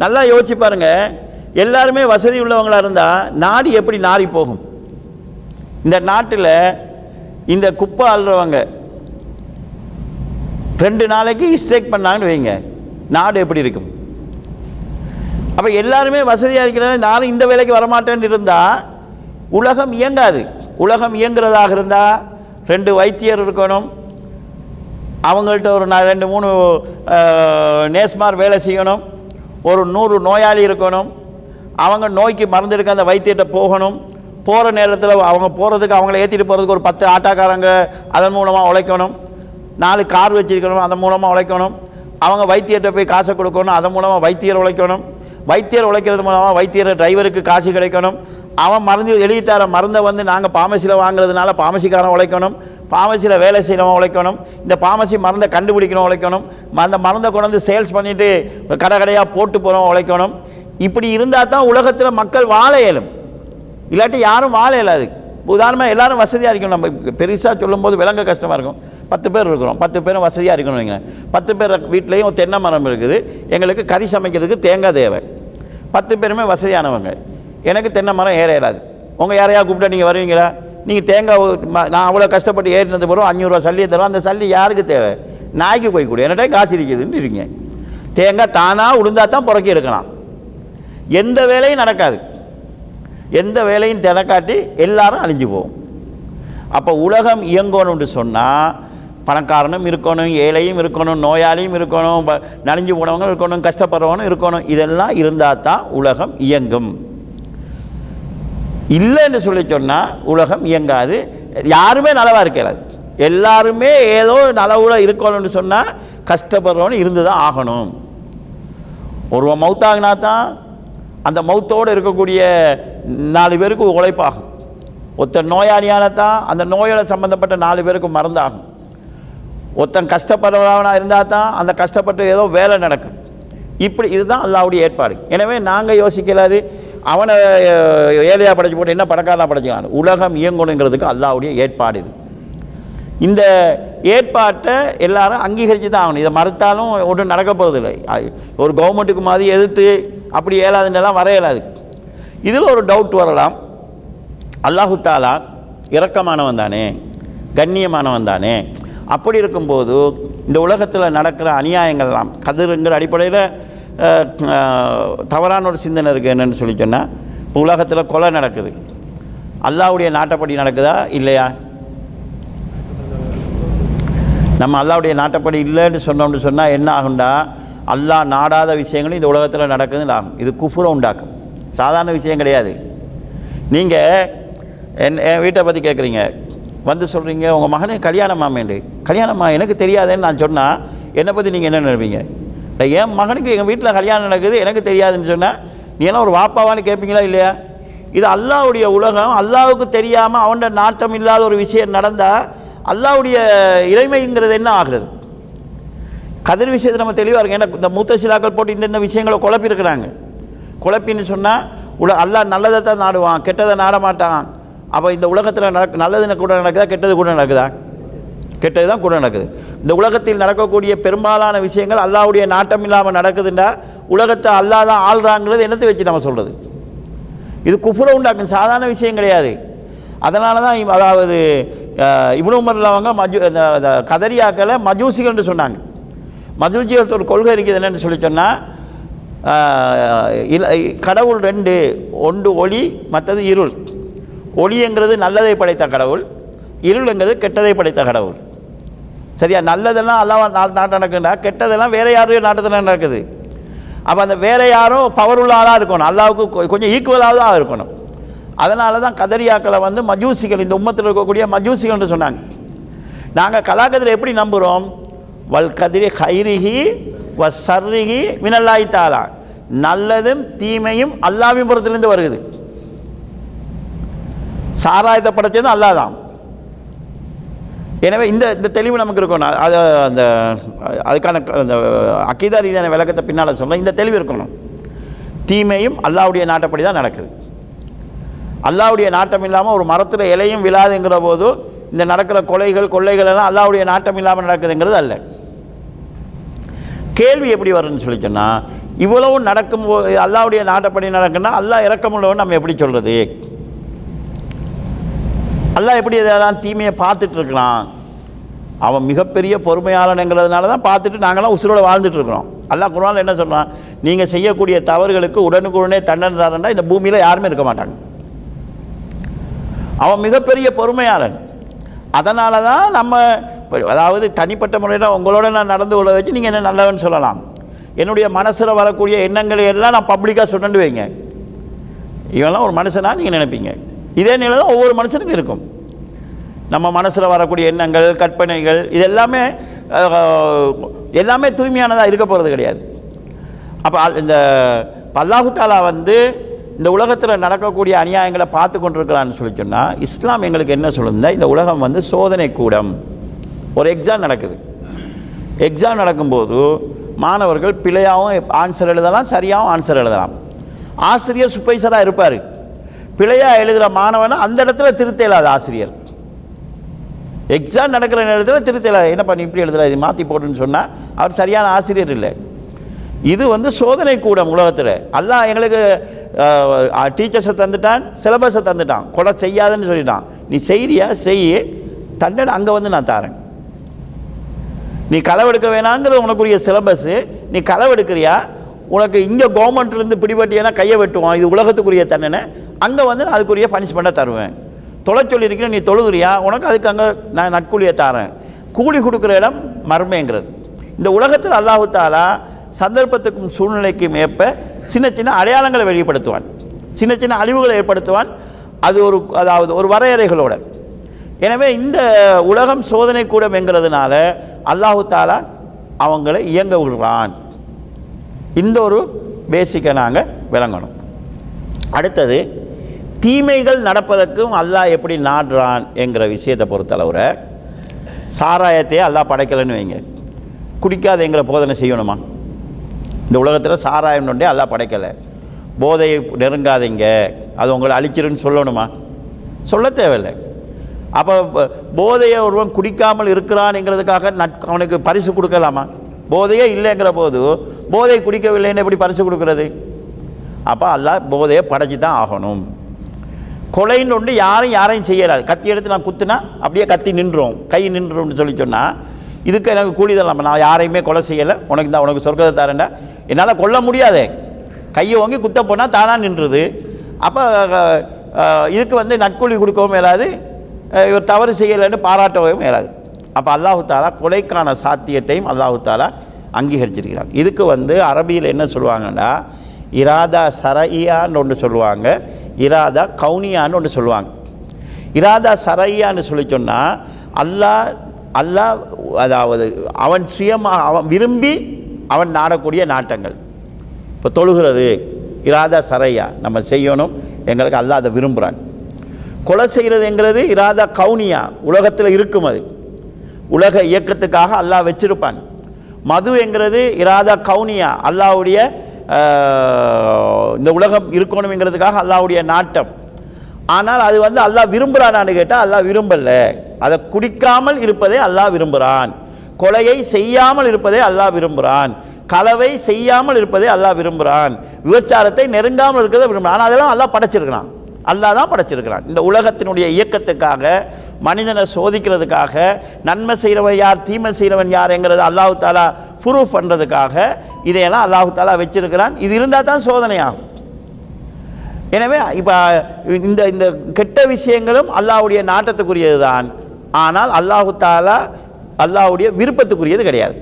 நல்லா யோசிச்சு பாருங்கள் எல்லாருமே வசதி உள்ளவங்களாக இருந்தால் நாடு எப்படி நாடி போகும்? இந்த நாட்டில் இந்த குப்பை அள்ளுறவங்க ரெண்டு நாளைக்கு ஸ்ட்ரைக் பண்ணாங்கன்னு வைங்க. நாடு எப்படி இருக்கும்? அப்போ எல்லாருமே வசதியாக இருக்கிறவங்க நானும் இந்த வேலைக்கு வரமாட்டேன்னு இருந்தால் உலகம் இயங்காது. உலகம் இயங்குறதாக இருந்தால் ரெண்டு வைத்தியர் இருக்கணும். அவங்கள்ட்ட ஒரு நா- ரெண்டு மூணு நேஸ்மார் வேலை செய்யணும். ஒரு நூறு நோயாளி இருக்கணும். அவங்க நோய்க்கு மருந்து எடுக்க அந்த வைத்தியத்தை போகணும். போகிற நேரத்தில் அவங்க போகிறதுக்கு அவங்கள ஏற்றிட்டு போகிறதுக்கு ஒரு பத்து ஆட்டாக்காரங்க அதன் மூலமாக உழைக்கணும். நாலு கார் வச்சிருக்கணும் அதன் மூலமாக உழைக்கணும். அவங்க வைத்தியத்தை போய் காசை கொடுக்கணும் அதன் மூலமாக வைத்தியர் உழைக்கணும். வைத்தியர் உழைக்கிறது மூலமாக வைத்தியர் டிரைவருக்கு காசு கிடைக்கணும். அவன் மருந்து எழுதி தர மருந்தை வந்து நாங்கள் பாமசியில் வாங்குறதுனால பாமசிக்காரன் உழைக்கணும். பாமசியில் வேலை செய்கிறவன் உழைக்கணும். இந்த பாமசி மருந்தை கண்டுபிடிக்கணும் உழைக்கணும். அந்த மருந்தை கொண்டு வந்து சேல்ஸ் பண்ணிவிட்டு கடை கடையாக போட்டு போகிறோம் உழைக்கணும். இப்படி இருந்தால் தான் உலகத்தில் மக்கள் வாழ இயலும். இல்லாட்டி யாரும் வாழ இயலாது. உதாரணமாக எல்லாரும் வசதியாக இருக்கணும். நம்ம பெருசாக சொல்லும்போது விளங்க கஷ்டமாக இருக்கும். பத்து பேர் இருக்கிறோம். பத்து பேரும் வசதியாக இருக்கணும் வைங்களேன் பத்து பேர் வீட்லேயும் தென்னை மரம் இருக்குது. எங்களுக்கு கறி சமைக்கிறதுக்கு தேங்காய் தேவை. பத்து பேருமே வசதியானவங்க. எனக்கு தென்னை மரம் ஏற ஏறாது. உங்கள் யாரையா கூப்பிட்டா நீங்கள் வருவீங்களா? நீங்கள் தேங்காய் நான் அவ்வளோ கஷ்டப்பட்டு ஏறினது பிறகு அஞ்சூறுரூவா சல்லியை தருவோம். அந்த சல்லி யாருக்கு தேவை? நாய்க்கு போய் கொடு. என்னட்டே காசு இருக்குதுன்னு இருங்க. தேங்காய் தானாக உளுந்தா தான் புறக்கி எடுக்கலாம். எந்த வேலையும் நடக்காது. எந்த வேலையும் தினக்காட்டி எல்லாரும் அழிஞ்சு போகும் அப்போ உலகம் இயங்கணும்னு சொன்னால் பணக்காரனும் இருக்கணும் ஏழையும் இருக்கணும் நோயாளியும் இருக்கணும் ப- நலிஞ்சு போனவங்க இருக்கணும் கஷ்டப்படுறவனும் இருக்கணும். இதெல்லாம் இருந்தால் தான் உலகம் இயங்கும். இல்லைன்னு சொல்லி சொன்னால் உலகம் இயங்காது. யாருமே நலவாக இருக்காது எல்லாருமே ஏதோ நலவுல இருக்கணும்னு சொன்னால் கஷ்டப்படுறவனு இருந்து தான் ஆகணும். ஒருவன் மவுத்தாகினா தான் அந்த மௌத்தோடு இருக்கக்கூடிய நாலு பேருக்கு உழைப்பாகும். ஒருத்தன் நோயாளியான தான் அந்த நோயோட சம்மந்தப்பட்ட நாலு பேருக்கு மருந்தாகும். ஒருத்தன் கஷ்டப்படுறவனாக இருந்தால் தான் அந்த கஷ்டப்பட்டு ஏதோ வேலை நடக்கும். இப்படி இதுதான் அல்லாவுடைய ஏற்பாடு. எனவே நாங்கள் யோசிக்கலாது அவனை ஏழையாக படைச்சு போட்டு என்ன படக்காதான் படைச்சிக்கலாம் உலகம் இயங்கணுங்கிறதுக்கு அல்லாவுடைய ஏற்பாடு இது. இந்த ஏற்பாட்டை எல்லாரும் அங்கீகரித்து தான் ஆகணும். இதை மறுத்தாலும் ஒன்றும் நடக்க போகிறதில்லை ஒரு கவர்மெண்ட்டுக்கு மாதிரி எதிர்த்து அப்படி இயலாதுன்னெல்லாம் வர இயலாது. இதில் ஒரு டவுட் வரலாம். அல்லாஹு தாலா இரக்கமானவன் தானே கண்ணியமானவன் தானே. அப்படி இருக்கும்போது இந்த உலகத்தில் நடக்கிற அநியாயங்கள்லாம் கதிருங்கிற அடிப்படையில் தவறான ஒரு சிந்தனை இருக்குது என்னென்னு சொல்லி சொன்னால் இப்போ உலகத்தில் கொலை நடக்குது. அல்லாவுடைய நாட்டப்படி நடக்குதா? இல்லையா? நம்ம அல்லாவுடைய நாட்டப்படி இல்லைன்னு சொன்னோம்னு சொன்னால் என்ன ஆகுண்டா அல்லாஹ் நாடாத விஷயங்களும் இந்த உலகத்தில் நடக்குதுன்னு ஆகும். இது குஃபுரை உண்டாக்கும். சாதாரண விஷயம் கிடையாது. நீங்கள் என் என் வீட்டை பற்றி கேட்குறீங்க வந்து சொல்கிறீங்க உங்கள் மகனே கல்யாணம் ஆமேண்டு கல்யாணமா? எனக்கு தெரியாதுன்னு நான் சொன்னால் என்னை பற்றி நீங்கள் என்ன நினைப்பீங்க? இல்லை, என் மகனுக்கு எங்கள் வீட்டில் கல்யாணம் நடக்குது எனக்கு தெரியாதுன்னு சொன்னால் நீ எல்லாம் ஒரு வாப்பாவான்னு கேட்பீங்களா இல்லையா? இது அல்லாவுடைய உலகம். அல்லாவுக்கு தெரியாமல் அவன்கிட்ட நாட்டம் இல்லாத ஒரு விஷயம் நடந்தால் அல்லாவுடைய இறைமைங்கிறது என்ன ஆகிறது? கதிர் விஷயத்தை நம்ம தெளிவாக இருக்கும். ஏன்னா இந்த மூத்த சிலாக்கள் போட்டு இந்தந்த விஷயங்களை குழப்பியிருக்கிறாங்க. குழப்பின்னு சொன்னால் உல அல்லாஹ் நல்லதை தான் நாடுவான் கெட்டதை நாட மாட்டான். அப்போ இந்த உலகத்தில் நடக்க நல்லது கூட நடக்குதா கெட்டது கூட நடக்குதா? கெட்டது தான் கூட நடக்குது. இந்த உலகத்தில் நடக்கக்கூடிய பெரும்பாலான விஷயங்கள் அல்லாவுடைய நாட்டம் இல்லாமல் நடக்குதுண்டா உலகத்தை அல்லாஹ் தான் ஆள்றாங்கிறது என்னத்தை வச்சு நம்ம சொல்கிறது இது குஃபுரை உண்டாக்கும் சாதாரண விஷயம் கிடையாது. அதனால தான் அதாவது அஹ், இப்னு மஜு அந்த கதரியாக்களை மஜூசிகள்னு சொன்னாங்க. மஜூசிகள்ட்ட ஒரு கொள்கை இருக்குது என்னென்னு சொல்லி சொன்னால் கடவுள் ரெண்டு ஒன்று ஒளி மற்றது இருள். ஒளிங்கிறது நல்லதை படைத்த கடவுள் இருளுங்கிறது கெட்டதை படைத்த கடவுள். சரியா? நல்லதெல்லாம் அல்லவா நா- நாட்டம் நடக்குதுன்னா கெட்டதெல்லாம் வேறு யாரும் நாட்டத்தில் நடக்குது? அப்போ அந்த வேறு யாரும் பவர் உள்ள ஆளாக இருக்கணும். அல்லாவுக்கு கொஞ்சம் ஈக்குவலாக தான் இருக்கணும். அதனால தான் கதரியாக்களை வந்து மஜூசிகள் இந்த உம்மத்தில் இருக்கக்கூடிய மஜூசிகள்னு சொன்னாங்க. நாங்கள் கலாக்கத்தில் எப்படி நம்புகிறோம் வல் கதிரி ஹைரிஹி வ சர்ரிஹி மினல்லாய் தாலா நல்லதும் தீமையும் அல்லாவின் புறத்திலிருந்து வருகுது. சாராயத்தை படைச்சது அல்லாஹ் தான் எனவே இந்த இந்த தெளிவு நமக்கு இருக்கணும். அது அந்த அதுக்கான க- அந்த அக்கீதா ரீதியான விளக்கத்தை பின்னால் சொல்ல இந்த தெளிவு இருக்கணும். தீமையும் அல்லாவுடைய நாட்டப்படி தான் நடக்குது. அல்லாவுடைய நாட்டம் இல்லாமல் ஒரு மரத்தில் இலையும் விழாதுங்கிற போது இந்த நடக்கிற கொலைகள் கொள்ளைகள் எல்லாம் அல்லாவுடைய நாட்டம் இல்லாமல் நடக்குதுங்கிறது அல்ல. கேள்வி எப்படி வரும்னு சொல்லி சொன்னால் இவ்வளவு நடக்கும் அல்லாவுடைய நாட்டப்படி நடக்குன்னா அல்லாஹ் இறக்கமுள்ளவன் நம்ம எப்படி சொல்கிறது அல்லாஹ் எப்படி இதெல்லாம் தீமையை பார்த்துட்டு இருக்கலாம் அவன் மிகப்பெரிய பொறுமையாளனுங்கிறதுனால தான் பார்த்துட்டு நாங்களாம் உசுரோட வாழ்ந்துட்டுருக்குறோம் இருக்கிறோம். அல்லாஹ் என்ன சொல்கிறான் நீங்கள் செய்யக்கூடிய தவறுகளுக்கு உடனுக்குடனே தண்டனை தரேன்னா இந்த பூமியில் யாருமே இருக்க மாட்டாங்க. அவன் மிகப்பெரிய பொறுமையாளன். அதனால தான் நம்ம அதாவது தனிப்பட்ட முறையில் உங்களோட நான் நடந்து கொள்ள வச்சு நீங்கள் என்ன நல்லவன் சொல்லலாம். என்னுடைய மனசில் வரக்கூடிய எண்ணங்களை எல்லாம் நான் பப்ளிக்காக சொன்னு வைங்க. இவெல்லாம் ஒரு மனுஷனா நீங்கள் நினைப்பீங்க. இதே நிலை தான் ஒவ்வொரு மனுஷனுக்கும் இருக்கும். நம்ம மனசில் வரக்கூடிய எண்ணங்கள் கற்பனைகள் இது எல்லாமே எல்லாமே தூய்மையானதாக இருக்க போகிறது கிடையாது. அப்போ இந்த இப்ப வந்து இந்த உலகத்தில் நடக்கக்கூடிய அநியாயங்களை பார்த்து கொண்டிருக்கிறான்னு சொல்லி சொன்னால் இஸ்லாம் எங்களுக்கு என்ன சொல்லுதுன்னா இந்த உலகம் வந்து சோதனை கூடம். ஒரு எக்ஸாம் நடக்குது. எக்ஸாம் நடக்கும்போது மாணவர்கள் பிழையாகவும் ஆன்சர் எழுதலாம் சரியாகவும் ஆன்சர் எழுதலாம். ஆசிரியர் சுப்பைசராக இருப்பார். பிழையாக எழுதுகிற மாணவனை அந்த இடத்துல திருத்த இயலாது ஆசிரியர். எக்ஸாம் நடக்கிற நேரத்தில் திருத்த இயலாது என்ன பண்ணி இப்படி எழுதலாம் இது மாற்றி போட்டுன்னு சொன்னால் அவர் சரியான ஆசிரியர் இல்லை. இது வந்து சோதனை கூடம் உலகத்தில். அல்லாஹ் எங்களுக்கு டீச்சர்ஸை தந்துட்டான் சிலபஸை தந்துட்டான். கொலை செய்யாதுன்னு சொல்லிட்டான். நீ செய்கிறியா செய்ய. தண்டனை அங்கே வந்து நான் தாரேன். நீ களவெடுக்க வேணாங்கிறது உனக்குரிய சிலபஸ்ஸு நீ களவெடுக்கிறியா உனக்கு இங்கே கவர்மெண்ட்லேருந்து பிடிபட்டியனா கையை வெட்டுவான். இது உலகத்துக்குரிய தண்டனை. அங்கே வந்து நான் அதுக்குரிய பனிஷ்மெண்ட்டை தருவேன். தொலை சொல்லியிருக்கேன் நீ தொழுகிறியா? உனக்கு அதுக்கு அங்கே நான் நட்கூலியை தாரேன். கூலி கொடுக்குற இடம் மர்மைங்கிறது. இந்த உலகத்தில் அல்லாஹு தாலா சந்தர்ப்பத்துக்கும் சூழ்நிலைக்கும் ஏற்ப சின்ன சின்ன அடையாளங்களை வெளிப்படுத்துவான். சின்ன சின்ன அழிவுகளை ஏற்படுத்துவான். அது ஒரு அதாவது ஒரு வரையறைகளோட. எனவே இந்த உலகம் சோதனை கூடம் என்கிறதுனால அல்லாஹு தாலா அவங்களை இயங்க விடுறான். இந்த ஒரு பேசிக்கை நாங்கள் விளங்கணும். அடுத்தது தீமைகள் நடப்பதற்கும் அல்லாஹ் எப்படி நாடுறான் என்கிற விஷயத்தை பொறுத்தளவுல சாராயத்தையே அல்லாஹ் படைக்கலைன்னு வைங்க. குடிக்காதேங்கிற போதனை செய்யணுமா? இந்த உலகத்தில் சாராயம் ஒன்றே எல்லாம் படைக்கலை. போதையை நெருங்காதீங்க. அது உங்களை அழிச்சிருன்னு சொல்லணுமா? சொல்ல தேவையில்லை. அப்போ போதையை ஒருவன் குடிக்காமல் இருக்கிறான்ங்கிறதுக்காக நட் அவனுக்கு பரிசு கொடுக்கலாமா? போதையே இல்லைங்கிற போது போதை குடிக்கவில்லைன்னு எப்படி பரிசு கொடுக்கறது? அப்போ அல்லாஹ் போதையை படைச்சி தான் ஆகணும். கொலைன்னு ஒன்று யாரும் யாரையும் செய்யலாது கத்தி எடுத்து நான் குத்துனா அப்படியே கத்தி நின்றோம். கை நின்றோம்னு சொல்லி சொன்னால் இதுக்கு எனக்கு கூலிதல் நம்ம நான் யாரையுமே கொலை செய்யலை. உனக்கு தான் உனக்கு சொர்க்கத்தை தரேன்டா. என்னால் கொல்ல முடியாதே. கையை வாங்கி குத்த போனால் தானாக நின்றுது. அப்போ இதுக்கு வந்து நட்கூலி கொடுக்கவும் மேலாது இவர் தவறு செய்யலைன்னு பாராட்டவும் மேலாது அப்போ அல்லாஹு தாலா கொலைக்கான சாத்தியத்தையும் அல்லாஹு தாலா அங்கீகரிச்சிருக்கிறார் இதுக்கு வந்து அரபியில் என்ன சொல்லுவாங்கன்னா இராதா சரையான்னு ஒன்று சொல்லுவாங்க. இராதா கவுனியான்னு ஒன்று சொல்லுவாங்க. இராதா சரையான்னு சொல்லி சொன்னால் அல்லாஹ் அல்லாஹ் அதாவது அவன் சுயமாக அவன் விரும்பி அவன் நாடக்கூடிய நாட்டங்கள். இப்போ தொழுகிறது இராதா சரையா நம்ம செய்யணும் எங்களுக்கு அல்லாஹ் அதை விரும்புகிறான் கொலை செய்கிறதுங்கிறது இராதா கவுனியா உலகத்தில் இருக்கும் அது. உலக இயக்கத்துக்காக அல்லாஹ் வச்சிருப்பான். மது என்கிறது இராதா கவுனியா அல்லாஹ்வுடைய இந்த உலகம் இருக்கணுங்கிறதுக்காக அல்லாவுடைய நாட்டம். ஆனால் அது வந்து அல்லாஹ் விரும்புகிறானான்னு கேட்டால் அல்லாஹ் விரும்பல. அதை குடிக்காமல் இருப்பதை அல்லாஹ் விரும்புகிறான் கொலையை செய்யாமல் இருப்பதை அல்லாஹ் விரும்புகிறான் கலவை செய்யாமல் இருப்பதை அல்லாஹ் விரும்புகிறான் விபச்சாரத்தை நெருங்காமல் இருக்கிறத விரும்புகிறான் ஆனால் அதெல்லாம் அல்லாஹ் படைச்சிருக்கிறான். அல்லாஹ் தான் படைச்சிருக்கிறான். இந்த உலகத்தினுடைய இயக்கத்துக்காக மனிதனை சோதிக்கிறதுக்காக நன்மை செய்கிறவன் யார் தீமை செய்கிறவன் யாருங்கிறது அல்லாஹு தாலா ப்ரூஃப் பண்ணுறதுக்காக இதையெல்லாம் அல்லாஹு தாலா வச்சிருக்கிறான். இது இருந்தால் தான் சோதனையாகும். எனவே இப்போ இந்த இந்த கெட்ட விஷயங்களும் அல்லாஹுடைய நாட்டத்துக்குரியது தான் ஆனால் அல்லாஹு தாலா அல்லாவுடைய விருப்பத்துக்குரியது கிடையாது.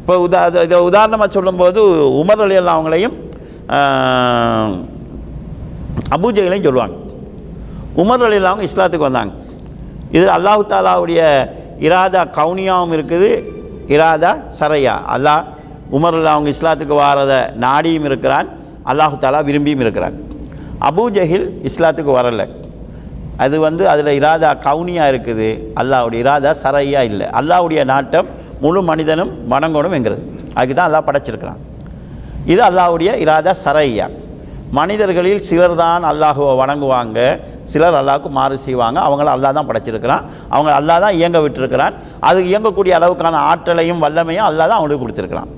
இப்போ உதா இதை உதாரணமாக சொல்லும்போது உமர் அலி அல்லா அவங்களையும் அபூஜைகளையும் சொல்லுவாங்க. உமர் அலி அவங்க இஸ்லாத்துக்கு வந்தாங்க. இது அல்லாஹு தாலாவுடைய இராதா கவுனியாவும் இருக்குது இராதா சரையா. அல்லாஹ் உமர் அல்லா அவங்க இஸ்லாத்துக்கு வாரத நாடியும் இருக்கிறான் அல்லாஹு தாலா விரும்பியும் இருக்கிறான். அபூஜஹில் இஸ்லாத்துக்கு வரலை. அது வந்து அதில் இராதா கவுனியாக இருக்குது. அல்லாவுடைய இராதா சரையாக இல்லை. அல்லாஹ்வுடைய நாட்டம் முழு மனிதனும் வணங்கணும் என்கிறது. அதுக்கு தான் அல்லா படைச்சிருக்கிறான். இது அல்லாவுடைய இராதா சரையா. மனிதர்களில் சிலர் தான் அல்லாஹுவை வணங்குவாங்க. சிலர் அல்லாஹ்வுக்கு மாறு செய்வாங்க. அவங்கள அல்லாஹ் தான் படைச்சிருக்கிறான். அவங்க அல்லாஹ் தான் இயங்க விட்டுருக்கிறான். அது இயங்கக்கூடிய அளவுக்கான ஆற்றலையும் வல்லமையும் அல்லாஹ் தான் அவங்களுக்கு கொடுத்துருக்கிறான்.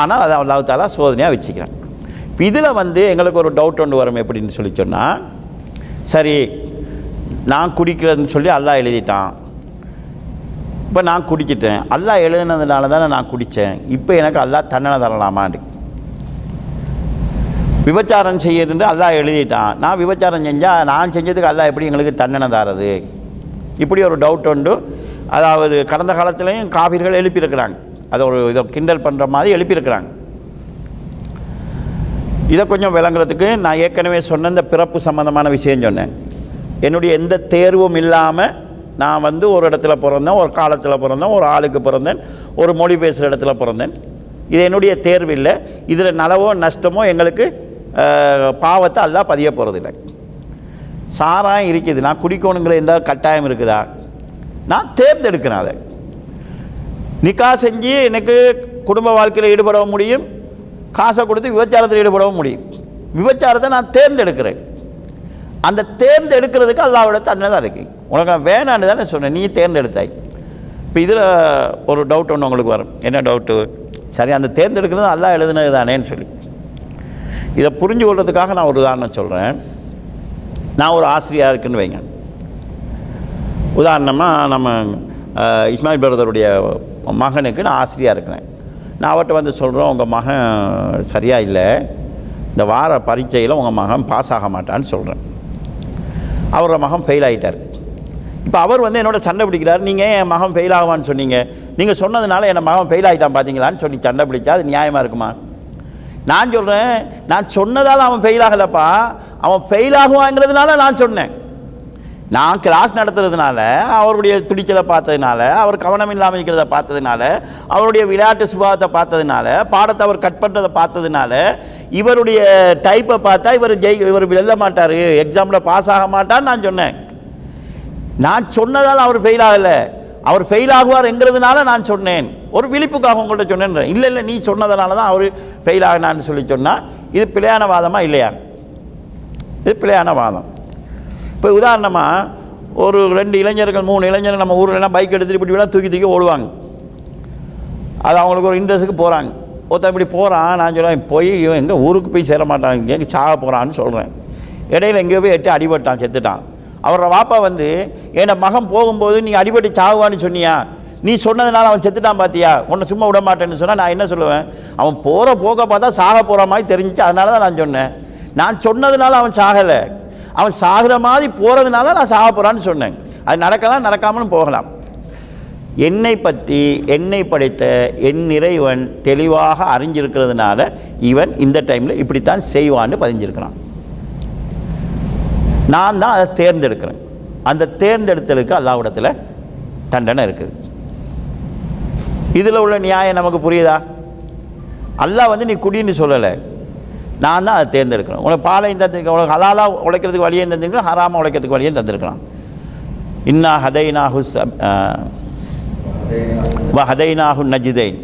ஆனால் அதை அல்லாஹ் தாலா சோதனையாக வச்சுக்கிறான். இதில் வந்து எங்களுக்கு ஒரு டவுட் ஒன்று வரும் எப்படின்னு சொல்லி சொன்னால் சரி நான் குடிக்கிறதுன்னு சொல்லி அல்லாஹ் எழுதிட்டான். இப்போ நான் குடிச்சிட்டேன். அல்லாஹ் எழுதுனதுனால தானே நான் குடித்தேன் இப்போ எனக்கு அல்லாஹ் தண்டனை தரலாமான்னு. விபச்சாரம் செய்யறது அல்லா எழுதிட்டான். நான் விபச்சாரம் செஞ்சால் நான் செஞ்சதுக்கு அல்லா எப்படி எங்களுக்கு தண்டனை தாரது? இப்படி ஒரு டவுட் உண்டு அதாவது கடந்த காலத்துலேயும் காவிர்கள் எழுப்பியிருக்கிறாங்க. அதை ஒரு இதை கிண்டல் பண்ணுற மாதிரி எழுப்பியிருக்கிறாங்க. இதை கொஞ்சம் விளங்குறதுக்கு நான் ஏற்கனவே சொன்ன இந்த பிறப்பு சம்மந்தமான விஷயம் சொன்னேன். என்னுடைய எந்த தேர்வும் இல்லாமல் நான் வந்து ஒரு இடத்துல பிறந்தேன் ஒரு காலத்தில் பிறந்தேன் ஒரு ஆளுக்கு பிறந்தேன் ஒரு மொழி பேசுகிற இடத்துல பிறந்தேன். இது என்னுடைய தேர்வு இல்லை. இதில் நலவோ நஷ்டமோ எங்களுக்கு பாவத்தை அல்லா பதிய போகிறதில்லை சாராயம் இருக்குது. நான் குடிக்கணுங்கிற எந்த கட்டாயம் இருக்குதா? நான் தேர்ந்தெடுக்கிறேன் அதை. நிக்கா செஞ்சு எனக்கு குடும்ப வாழ்க்கையில் ஈடுபட முடியும். காசை கொடுத்து விபச்சாரத்தில் ஈடுபடவும் முடியும். விபச்சாரத்தை நான் தேர்ந்தெடுக்கிறேன். அந்த தேர்ந்தெடுக்கிறதுக்கு அல்லாவோட தன்மை தான் இருக்கு. உனக்கு நான் வேணான்னு தானே சொன்னேன் நீ தேர்ந்தெடுத்தாய். இப்போ இதில் ஒரு டவுட் ஒன்று உங்களுக்கு வரும். என்ன டவுட்டு சரி அந்த தேர்ந்தெடுக்கிறது அல்லா எழுதுனது தானேன்னு சொல்லி. இதை புரிஞ்சு கொள்றதுக்காக நான் ஒரு உதாரணம் சொல்கிறேன் நான் ஒரு ஆசிரியராக இருக்குன்னு வைங்க. உதாரணமாக நம்ம இஸ்மாயில் பிரதருடைய மகனுக்கு நான் ஆசிரியாக இருக்கிறேன். நான் அவர்கிட்ட வந்து சொல்கிறோம் உங்கள் மகன் சரியாக இல்லை. இந்த வார பரீட்சையில் உங்கள் மகன் பாஸ் ஆக மாட்டான்னு சொல்கிறேன் அவரோட மகன் ஃபெயில் ஆகிட்டார் இப்போ அவர் வந்து என்னோட சண்டை பிடிக்கிறார். நீங்கள் என் மகன் ஃபெயில் ஆகுவான்னு சொன்னீங்க? நீங்கள் சொன்னதுனால என் மகன் ஃபெயில் ஆகிட்டான் பார்த்தீங்களான்னு சொல்லி சண்டை பிடிச்சா அது நியாயமாக இருக்குமா? நான் சொல்கிறேன் நான் சொன்னதால் அவன் ஃபெயில் ஆகலப்பா. அவன் ஃபெயில் ஆகுவாங்கிறதுனால நான் சொன்னேன். நான் கிளாஸ் நடத்துறதுனால அவருடைய துடிச்சலை பார்த்ததுனால அவர் கவனம் இல்லாமல் இருக்கிறத பார்த்ததுனால அவருடைய விளையாட்டு சுபாவத்தை பார்த்ததுனால பாடத்தை அவர் கட் பண்ணுறதை பார்த்ததுனால இவருடைய டைப்பை பார்த்தா இவர் ஜெய் இவர் வெல்ல மாட்டார். எக்ஸாமில் பாஸ் ஆக மாட்டான்னு நான் சொன்னேன். நான் சொன்னதால் அவர் ஃபெயில் ஆகலை. அவர் ஃபெயில் ஆகுவார்ங்கிறதுனால நான் சொன்னேன். ஒரு விழிப்புக்காக உங்கள்கிட்ட சொன்னேன். இல்லை இல்லை நீ சொன்னதுனால தான் அவர் ஃபெயில் ஆகினான்னு சொல்லி சொன்னால் இது பிழையான வாதமாக இல்லையா? இது பிழையான வாதம். இப்போ உதாரணமாக ஒரு ரெண்டு இளைஞர்கள் மூணு இளைஞர்கள் நம்ம ஊர்லலாம் பைக் எடுத்துகிட்டு இப்படி விட தூக்கி தூக்கி ஓடுவாங்க. அது அவங்களுக்கு ஒரு இன்ட்ரெஸ்ட்டுக்கு போகிறாங்க ஒருத்தன் இப்படி போகிறான் நான் சொல்லுவேன் போய் இவன் எங்கே ஊருக்கு போய் சேர மாட்டான் எங்கே சாக போகிறான்னு சொல்கிறேன் இடையில எங்கேயோ போய் எட்டு அடிபட்டான் செத்துட்டான். அவரோட வாப்பா வந்து என் மகன் போகும்போது நீ அடிபட்டு சாகுவான்னு சொன்னியா? நீ சொன்னதுனால அவன் செத்துட்டான் பார்த்தியா உன்னை சும்மா விட மாட்டேன்னு சொன்னால் நான் என்ன சொல்லுவேன்? அவன் போகிற போக பார்த்தா சாக போகிற மாதிரி தெரிஞ்சிச்சு அதனால தான் நான் சொன்னேன். நான் சொன்னதுனால அவன் சாகலை. அவன் சாகிற மாதிரி போகிறதுனால நான் சாக போகிறான்னு சொன்னேன். அது நடக்கலாம் நடக்காமலும் போகலாம். என்னை பற்றி என்னை படைத்த என் இறைவன் தெளிவாக அறிஞ்சிருக்கிறதுனால இவன் இந்த டைமில் இப்படித்தான் செய்வான்னு பதிஞ்சிருக்கிறான். நான் தான் அதை தேர்ந்தெடுக்கிறேன். அந்த தேர்ந்தெடுத்தலுக்கு அல்லாவிடத்தில் தண்டனை இருக்குது. இதில் உள்ள நியாயம் நமக்கு புரியுதா? அல்லாஹ் வந்து நீ குடின்னு சொல்லலை. நான் தான் அதை தேர்ந்தெடுக்கிறேன். உனக்கு பாலையும் தந்திருக்கேன் உனக்கு ஹலாலாக உழைக்கிறதுக்கு வழியும் தந்திருக்கிறேன் ஹராமாக உழைக்கிறதுக்கு வழியும் தந்திருக்கிறான் இன்னா ஹதைனாஹு சப் வ ஹதைனாஹு நஜிதைன்.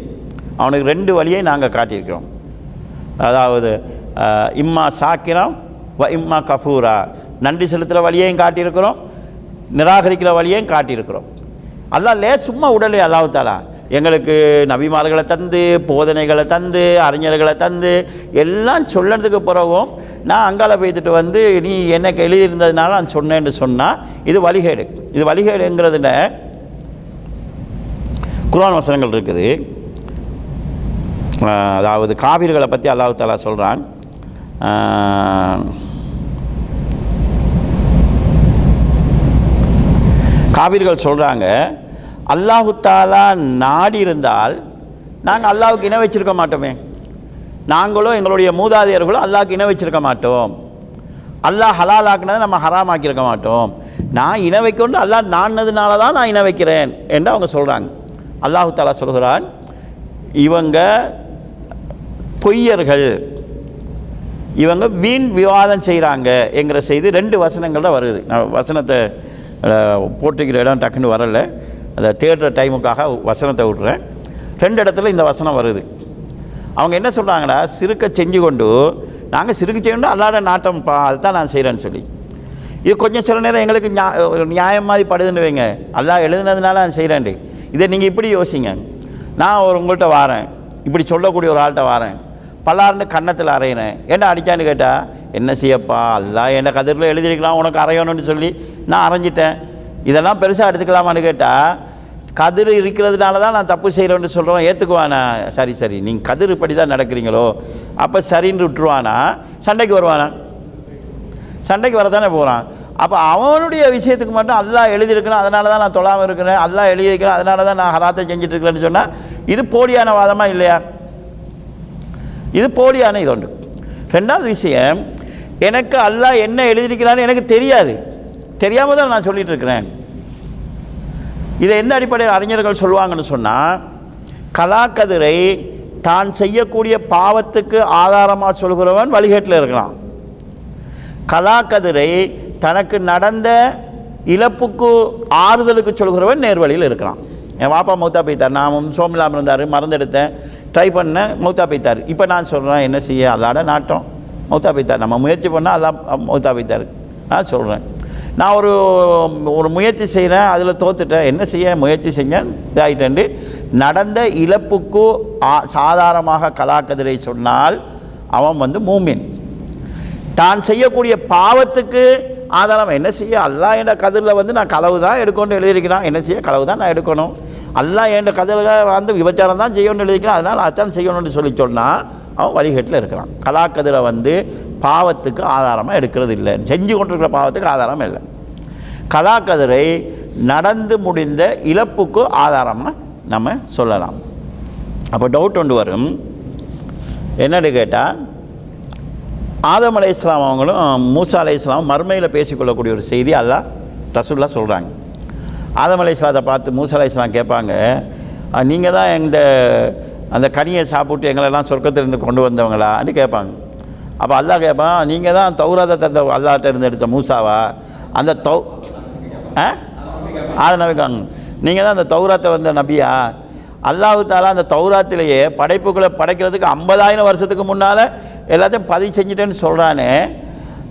அவனுக்கு ரெண்டு வழியை நாங்கள் காட்டியிருக்கிறோம். அதாவது இம்மா சாக்கிரம் வ இம்மா கபூரா நன்றி செலுத்துகிற வழியையும் காட்டியிருக்கிறோம். நிராகரிக்கிற வழியையும் காட்டியிருக்கிறோம். அல்லாஹ் லே சும்மா உடலே அல்லாவுத்தாலா எங்களுக்கு நபிமார்களை தந்து போதனைகளை தந்து அறிஞர்களை தந்து எல்லாம் சொல்லறதுக்கு பிறகும் நான் அங்கால போய்த்துட்டு வந்து நீ எனக்கு எழுதியிருந்ததுனால நான் சொன்னேன்னு சொன்னால் இது வழிகேடு. இது வழிகேடுங்கிறதுல குரான் வசனங்கள் இருக்குது. அதாவது காவிர்களை பற்றி அல்லாஹு தாலா சொல்கிறான் காவிர்கள் சொல்கிறாங்க அல்லாஹு தாலா நாடி இருந்தால் நாங்கள் அல்லாவுக்கு இணை வச்சிருக்க மாட்டோமே. நாங்களும் எங்களுடைய மூதாதையர்களோ அல்லாவுக்கு இணை வச்சிருக்க மாட்டோம். அல்லாஹ் ஹலாலாக்குனதை நம்ம ஹராம் ஆக்கியிருக்க மாட்டோம். நான் இணை வைக்கொண்டு அல்லாஹ் நாடினதுனால தான் நான் இணை வைக்கிறேன் என்று அவங்க சொல்கிறாங்க அல்லாஹு தாலா சொல்கிறான் இவங்க பொய்யர்கள் இவங்க வீண் விவாதம் செய்கிறாங்க என்கிற செய்தி ரெண்டு வசனங்கள் தான் வருது. நான் வசனத்தை போட்டுக்கிற இடம் டக்குன்னு வரலை. அந்த தேடுற டைமுக்காக வசனத்தை விட்றேன் ரெண்டு இடத்துல இந்த வசனம் வருது. அவங்க என்ன சொல்கிறாங்கடா சிறுக்க செஞ்சு கொண்டு நாங்கள் சிறுக்கு செய்யணும் அல்லாட நாட்டம்ப்பா அதுதான் நான் செய்கிறேன்னு சொல்லி. இது கொஞ்சம் சில நேரம் எங்களுக்கு நியா- ஒரு நியாயம் மாதிரி படுதுன்னு வைங்க. அல்லா எழுதுனதுனால நான் செய்கிறேன்டி இதை நீங்கள் இப்படி யோசிங்க. நான் ஒரு உங்கள்கிட்ட வாரேன். இப்படி சொல்லக்கூடிய ஒரு ஆள்கிட்ட வாரேன். பல்லார்னு கன்னத்தில் அறையினேன் ஏன்டா அடித்தான்னு கேட்டால் என்ன செய்யப்பா அல்லா என்ன கதிரில் எழுதியிருக்கலாம் உனக்கு அரையணும்னு சொல்லி நான் அரைஞ்சிட்டேன் இதெல்லாம் பெருசாக எடுத்துக்கலாமான்னு கேட்டால் கதிர் இருக்கிறதுனால தான் நான் தப்பு செய்கிறேன்னு சொல்கிறோம் ஏற்றுக்குவானா சரி சரி. நீங்கள் கதிர் இப்படி தான் நடக்கிறீங்களோ? அப்போ சரின்னு விட்டுருவானா? சண்டைக்கு வருவானா? சண்டைக்கு வரதானே போகிறான் அப்போ அவனுடைய விஷயத்துக்கு மட்டும் அல்லா எழுதியிருக்கணும். அதனால தான் நான் தொழாமல் இருக்கிறேன். அல்லா எழுதியிருக்கிறேன் அதனால தான் நான் ஹராத்தை செஞ்சுட்டு இருக்கிறேன்னு சொன்னால் இது போலியான வாதமாக இல்லையா? இது போலியான இது ஒன்று. ரெண்டாவது விஷயம் எனக்கு அல்லா என்ன எழுதியிருக்கிறான்னு எனக்கு தெரியாது. தெரியாமல் தான் நான் சொல்லிகிட்டு இருக்கிறேன். இதை எந்த அடிப்படையில் அறிஞர்கள் சொல்லுவாங்கன்னு சொன்னால் கலாக்கதிரை தான் செய்யக்கூடிய பாவத்துக்கு ஆதாரமாக சொல்கிறவன் வழிகேட்டில் இருக்கிறான். கலாக்கதிரை தனக்கு நடந்த இழப்புக்கு ஆறுதலுக்கு சொல்கிறவன் நேர்வழியில் இருக்கிறான். என் வாப்பா மௌத்தா பைத்தார் நான் வந்து இருந்தார் மறந்தெடுத்தேன் ட்ரை பண்ணேன் மௌத்தா பைத்தார் இப்போ நான் சொல்கிறேன் என்ன செய்ய? அல்லாட நாட்டம். மௌத்தா பைத்தார் நம்ம முயற்சி பண்ணால் அல்லா மௌத்தா பைத்தார் நான் சொல்கிறேன் நான் ஒரு ஒரு முயற்சி செய்கிறேன் அதில் தோத்துட்டேன். என்ன செய்ய முயற்சி செஞ்சேன்? இதாகிட்டேன் நடந்த இழப்புக்கு ஆ- சாதாரணமாக கலாக்கதிரை சொன்னால் அவன் வந்து மூமின். தான் செய்யக்கூடிய பாவத்துக்கு ஆதாரம் என்ன செய்ய? அல்லா என்ற கதிரில் வந்து நான் களவு தான் எடுக்கணும்னு எழுதியிருக்கிறான். என்ன செய்ய? களவு தான் நான் எடுக்கணும். அல்லா என்ற கதிரில் வந்து விபச்சாரம் தான் செய்யணும்னு எழுதிக்கிறேன் அதனால் அதான் செய்யணும்னு சொல்லி சொன்னால் அவன் வழிகட்டில் இருக்கிறான். கலாக்கதிரை வந்து பாவத்துக்கு ஆதாரமாக எடுக்கிறது இல்லை செஞ்சு கொண்டிருக்கிற பாவத்துக்கு ஆதாரம் இல்லை. கலாக்கதிரை நடந்து முடிந்த இழப்புக்கு ஆதாரமாக நம்ம சொல்லலாம். அப்போ டவுட் ஒன்று வரும். என்னன்னு கேட்டால் ஆதம் அலை இஸ்லாம் அவங்களும் மூசா அலை இஸ்லாம் மறுமையில் பேசிக்கொள்ளக்கூடிய ஒரு செய்தி அல்லாஹ் ரசூல்லா சொல்கிறாங்க ஆதம் அலை இஸ்லாத்தை பார்த்து மூசா அலை இஸ்லாம் கேட்பாங்க நீங்கள் தான் இந்த அந்த கனியை சாப்பிட்டு எங்களெல்லாம் சொர்க்கத்திலிருந்து கொண்டு வந்தவங்களான்னு கேட்பாங்க. அப்போ அல்லாஹ் கேட்பான் நீங்கள் தான் தௌராத தந்த அல்லாட்ட இருந்து எடுத்த மூசாவா? அந்த தௌ ஆ? அதை நம்பிக்காங்க. நீங்கள் தான் அந்த தௌராத்தை வந்த நபியா? அல்லாஹு தாலா அந்த தௌராத்திலேயே படைப்புகளை படைக்கிறதுக்கு ஐம்பதாயிரம் வருஷத்துக்கு முன்னால் எல்லாத்தையும் பதிவு செஞ்சிட்டேன்னு சொல்கிறானே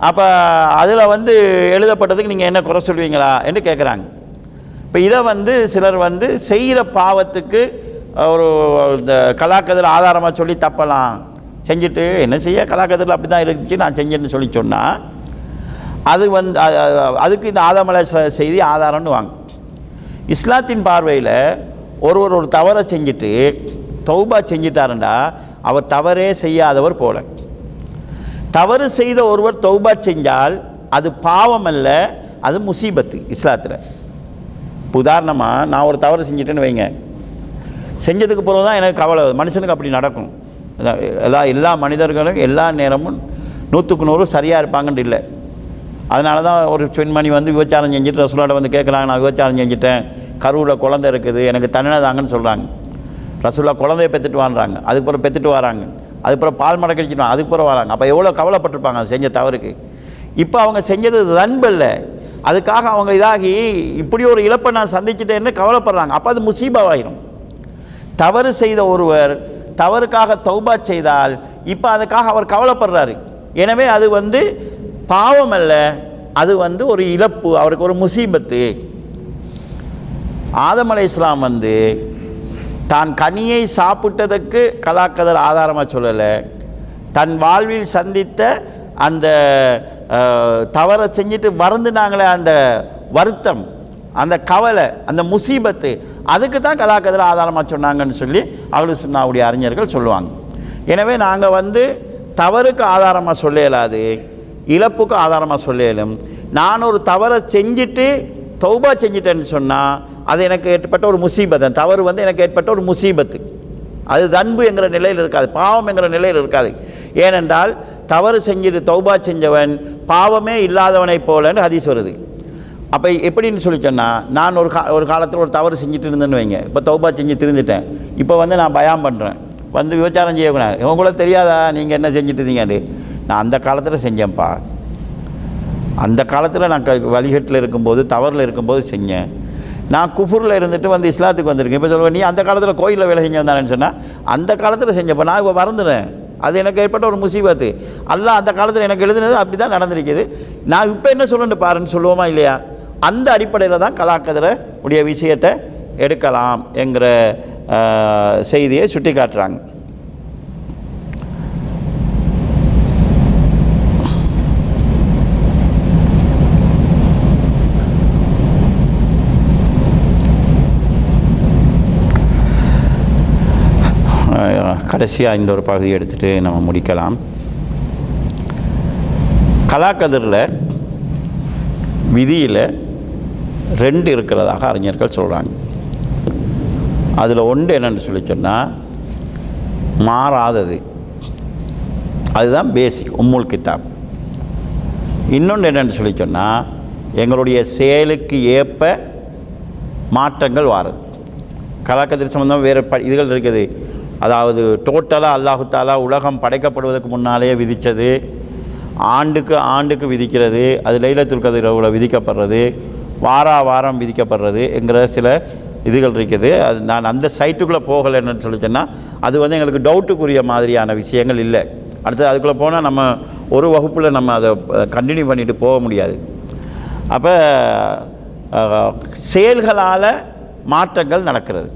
அப்போ அதில் வந்து எழுதப்பட்டதுக்கு நீங்கள் என்ன குறை சொல்வீங்களா? என்று கேட்குறாங்க இப்போ இதை வந்து சிலர் வந்து செய்கிற பாவத்துக்கு ஒரு இந்த கலாக்கதில் ஆதாரமாக சொல்லி தப்பலாம். செஞ்சுட்டு என்ன செய்ய? கலாக்கதிரில் அப்படி தான் இருந்துச்சு. நான் செஞ்சேன்னு சொல்லி சொன்னால் அது வந்து அதுக்கு இந்த ஆதாமலை செய்தி ஆதாரம்னு வாங்க. இஸ்லாத்தின் பார்வையில் ஒருவர் ஒரு தவறை செஞ்சுட்டு தௌபா செஞ்சிட்டாருண்டா அவர் தவறே செய்யாதவர் போல. தவறு செய்த ஒருவர் தௌபா செஞ்சால் அது பாவம் அல்ல அது முசீபத்து இஸ்லாத்தில். இப்போ உதாரணமாக நான் ஒரு தவறு செஞ்சிட்டேன்னு வைங்க. செஞ்சதுக்கு பிறகு தான் எனக்கு கவலை மனுஷனுக்கு அப்படி நடக்கும். எல்லா எல்லா மனிதர்களும் எல்லா நேரமும் நூற்றுக்கு நூறு சரியாக இருப்பாங்கன்னு இல்லை. அதனால தான் ஒரு பெண்மணி வந்து விபச்சாரம் செஞ்சுட்டு ரசூலாட்ட வந்து கேட்குறாங்க நான் விபச்சாரம் செஞ்சுட்டேன். கருவில் குழந்தை இருக்குது. எனக்கு தண்ணினதாங்கன்னு சொல்கிறாங்க ரசூலா குழந்தைய பெற்றுட்டு வாங்குறாங்க. அதுக்கப்புறம் பெற்றுட்டு வராங்க. அதுக்கப்புறம் பால் மடை கழிச்சிட்டு அதுக்கப்புறம் வராங்க. அப்போ எவ்வளோ கவலைப்பட்டிருப்பாங்க அது செஞ்ச தவறுக்கு. இப்போ அவங்க செஞ்சது நண்பு இல்லை. அதுக்காக அவங்க இதாகி இப்படி ஒரு இழப்பை நான் சந்திச்சிட்டேன்னு கவலைப்படுறாங்க. அப்போ அது முசீபாவாயிரும். தவறு செய்த ஒருவர் தவறுக்காக தௌபா செய்தால் இப்போ அதுக்காக அவர் கவலைப்படுறாரு. எனவே அது வந்து பாவம் அல்ல அது வந்து ஒரு இழப்பு அவருக்கு ஒரு முசீபத்து. ஆதம் அலை இஸ்லாம் வந்து தான் கனியை சாப்பிட்டதற்கு கலாக்கதர் ஆதாரமாக சொல்லலை. தன் வாழ்வில் சந்தித்த அந்த தவறை செஞ்சுட்டு வருந்துனாங்களே அந்த வருத்தம். அந்த கவலை அந்த முசீபத்து அதுக்கு தான் கலாக்கதில் ஆதாரமாக சொன்னாங்கன்னு சொல்லி அவளு சுண்ணாவுடைய அறிஞர்கள் சொல்லுவாங்க. எனவே நாங்கள் வந்து தவறுக்கு ஆதாரமாக சொல்ல இயலாது இழப்புக்கு ஆதாரமாக சொல்ல இயலும் நான் ஒரு தவறை செஞ்சுட்டு தௌபா செஞ்சிட்டேன்னு சொன்னால் அது எனக்கு ஏற்பட்ட ஒரு முசீபத் தவறு வந்து எனக்கு ஏற்பட்ட ஒரு முசீபத்து. அது தன்பு என்கிற நிலையில் இருக்காது பாவம் என்கிற நிலையில் இருக்காது. ஏனென்றால் தவறு செஞ்சுட்டு தௌபா செஞ்சவன் பாவமே இல்லாதவனைப் போலன்னு ஹதீஸ் வருது. அப்போ எப்படின்னு சொல்லி சொன்னால் நான் ஒரு கா ஒரு காலத்தில் ஒரு தவறு செஞ்சுட்டு இருந்தேன்னு வைங்க. இப்போ தௌபா செஞ்சு திருந்துட்டேன். இப்போ வந்து நான் பயம் பண்ணுறேன் வந்து விபச்சாரம் செய்யக்கூடாது. உங்களுக்கு தெரியாதா? நீங்கள் என்ன செஞ்சுட்டு இருந்தீங்கன்னு? நான் அந்த காலத்தில் செஞ்சேன்ப்பா. அந்த காலத்தில் நான் க வழிகட்டில் இருக்கும்போது தவறில் இருக்கும்போது செஞ்சேன். நான் குஃபூரில் இருந்துட்டு வந்து இஸ்லாத்துக்கு வந்திருக்கேன். இப்போ சொல்லுவேன் நீ அந்த காலத்தில் கோயிலில் வேலை செஞ்சு வந்தானேன்னு சொன்னால் அந்த காலத்தில் செஞ்சப்போ நான் இப்போ மறந்துடுறேன். அது எனக்கு ஏற்பட்ட ஒரு முசீபத்து. அல்ல அந்த காலத்தில் எனக்கு எழுதுனது அப்படி தான் நடந்திருக்குது. நான் இப்போ என்ன சொல்லணுன்னு பாருன்னு சொல்லுவோமா இல்லையா? அந்த அடிப்படையில் தான் கலாக்கதிரை உடைய விஷயத்தை எடுக்கலாம் என்கிற செய்தியை சுட்டி காட்டுறாங்க கடைசியாக இந்த ஒரு பகுதியை எடுத்துகிட்டு நம்ம முடிக்கலாம். கலாக்கதிரில் விதியில் ரெண்டு இருக்கிறதாக அறிஞர்கள் சொல்கிறாங்க அதில் ஒன்று என்னென்னு சொல்லி சொன்னால் மாறாதது. அதுதான் பேசிக் உம்முல் கித்தாப். இன்னொன்று என்னென்னு சொல்லி சொன்னால் எங்களுடைய செயலுக்கு ஏற்ப மாற்றங்கள் வாருது. கலாக்கதிர் சம்பந்தம் வேறு ப இதுகள் இருக்குது. அதாவது டோட்டலாக அல்லாஹு தாலா உலகம் படைக்கப்படுவதற்கு முன்னாலேயே விதித்தது ஆண்டுக்கு ஆண்டுக்கு விதிக்கிறது. அது லைலத்துல் கதிரவில் விதிக்கப்படுறது. வாரா வாரம் விதிக்கப்படுறது என்கிற சில இதுகள் இருக்குது. அது நான் அந்த சைட்டுக்குள்ளே போகலைன்னு சொல்லி சொன்னால் அது வந்து எங்களுக்கு டவுட்டுக்குரிய மாதிரியான விஷயங்கள் இல்லை. அடுத்து அதுக்குள்ளே போனால் நம்ம ஒரு வகுப்பில் நம்ம அதை கண்டினியூ பண்ணிட்டு போக முடியாது. அப்போ செயல்களால் மாற்றங்கள் நடக்கிறது.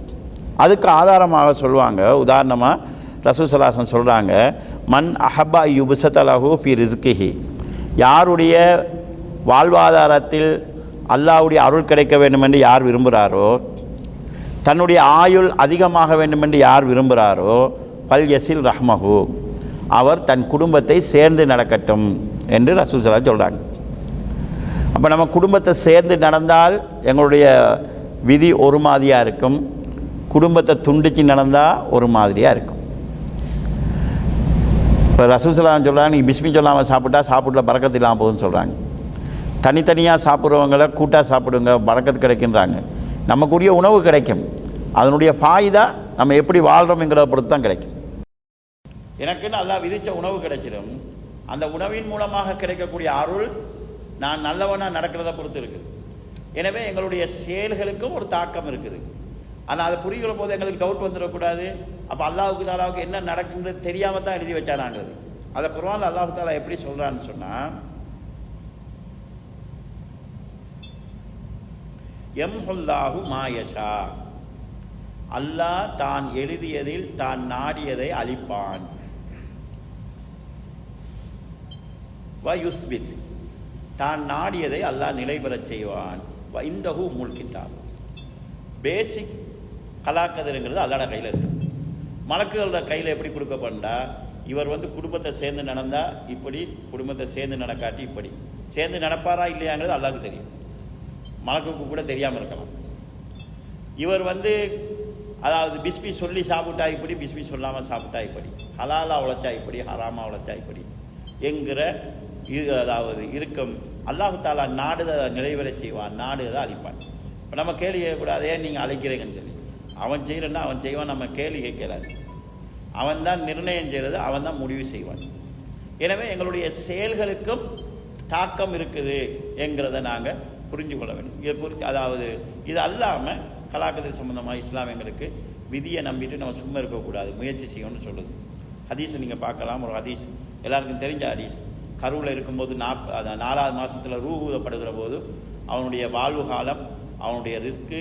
அதுக்கு ஆதாரமாக சொல்லுவாங்க. உதாரணமாக ரசூசலாசன் சொல்கிறாங்க மன் அஹபா யுபுசத்தலஹு ஃபி ரிஸ்கிஹி. யாருடைய வாழ்வாதாரத்தில் அல்லாவுடைய அருள் கிடைக்க வேண்டும் என்று யார் விரும்புகிறாரோ தன்னுடைய ஆயுள் அதிகமாக வேண்டும் என்று யார் விரும்புகிறாரோ பல் யசில் ரஹ்மஹு அவர் தன் குடும்பத்தை சேர்ந்து நடக்கட்டும் என்று ரசூசலா சொல்கிறாங்க அப்போ நம்ம குடும்பத்தை சேர்ந்து நடந்தால் எங்களுடைய விதி ஒரு மாதிரியாக இருக்கும் குடும்பத்தை துண்டிச்சு நடந்தால் ஒரு மாதிரியாக இருக்கும். இப்போ ரசூசலாம் சொல்கிறாங்க நீ பிஸ்மி சொல்லாமல் சாப்பிட்டா சாப்பிட்ல பறக்கத்து இல்லாமல் போகுதுன்னு சொல்கிறாங்க தனித்தனியாக சாப்பிட்றவங்கள கூட்டாக சாப்பிடுங்க பறக்கத்து கிடைக்கின்றாங்க. நமக்குரிய உணவு கிடைக்கும். அதனுடைய ஃபாயுதா நம்ம எப்படி வாழ்கிறோம்ங்கிறத பொறுத்து தான் கிடைக்கும். எனக்குன்னு நல்லா விதித்த உணவு கிடைச்சிடும். அந்த உணவின் மூலமாக கிடைக்கக்கூடிய அருள் நான் நல்லவனாக நடக்கிறத பொறுத்து இருக்குது எனவே எங்களுடைய செயல்களுக்கும் ஒரு தாக்கம் இருக்குது. ஆனால் அதை புரிகிற போது எங்களுக்கு டவுட் வந்துடக்கூடாது. அப்போ அல்லாஹுக்கு தாலாவுக்கு என்ன நடக்குங்கிறது தெரியாமல் தான் எழுதி வச்சானாங்கிறது அதை குர்ஆன்ல அல்லாஹு தாலா எப்படி சொல்கிறான்னு சொன்னால் எம்ஹுல்லாஹு மாயஷா அல்லாஹ் தான் எழுதியதில் தான் நாடியதை அழிப்பான் வ யுஸ்பித் தான் நாடியதை அல்லாஹ் நிலைபெறச் செய்வான். வ இந்தஹு முல்கித்தார் பேசிக் கலாக்கதிரங்கிறது அல்லாட கையில் இருக்கு. மலக்குகளோட கையில் எப்படி கொடுக்கப்பட்டா இவர் வந்து குடும்பத்தை சேர்ந்து நடந்தால் இப்படி குடும்பத்தை சேர்ந்து நடக்காட்டி இப்படி. சேர்ந்து நடப்பாரா இல்லையாங்கிறது அல்லாவுக்கு தெரியும். மலக்குக்கு கூட தெரியாமல் இருக்கலாம். இவர் வந்து அதாவது பிஸ்மி சொல்லி சாப்பிட்டா இப்படி பிஸ்மி சொல்லாமல் சாப்பிட்டா இப்படி. ஹலாலாக உழைச்சா இப்படி ஹராமாக உழைச்சா இப்படி. என்கிற இது அதாவது இருக்கும் அல்லாஹு தாலா நாடுதை நிறைவேற செய்வான் நாடுதை அழிப்பான். இப்போ நம்ம கேள்வி கேட்கக்கூடாது ஏன் நீங்கள் அழைக்கிறீங்கன்னு சொல்லி. அவன் செய்கிறன்னா அவன் செய்வான் நம்ம கேள்வி கேட்கலாது அவன் தான் நிர்ணயம் செய்கிறது அவன் தான் முடிவு செய்வான். எனவே எங்களுடைய செயல்களுக்கும் தாக்கம் இருக்குது என்கிறத நாங்கள் புரிஞ்சு கொள்ள வேண்டும். இதை புரிஞ்சு அதாவது இது அல்லாமல் கலாக்கதை சம்மந்தமாக இஸ்லாமியங்களுக்கு விதியை நம்பிட்டு நம்ம சும்மா இருக்கக்கூடாது முயற்சி செய்யணும்னு சொல்லுது. ஹதீஸை நீங்கள் பார்க்கலாம் ஒரு ஹதீஸ். எல்லாருக்கும் தெரிஞ்ச ஹதீஸ். கருவில் இருக்கும்போது நாப் அந்த நாலாவது மாதத்தில் ரூ ஊதப்படுகிற போது அவனுடைய வாழ்வு காலம் அவனுடைய ரிஸ்க்கு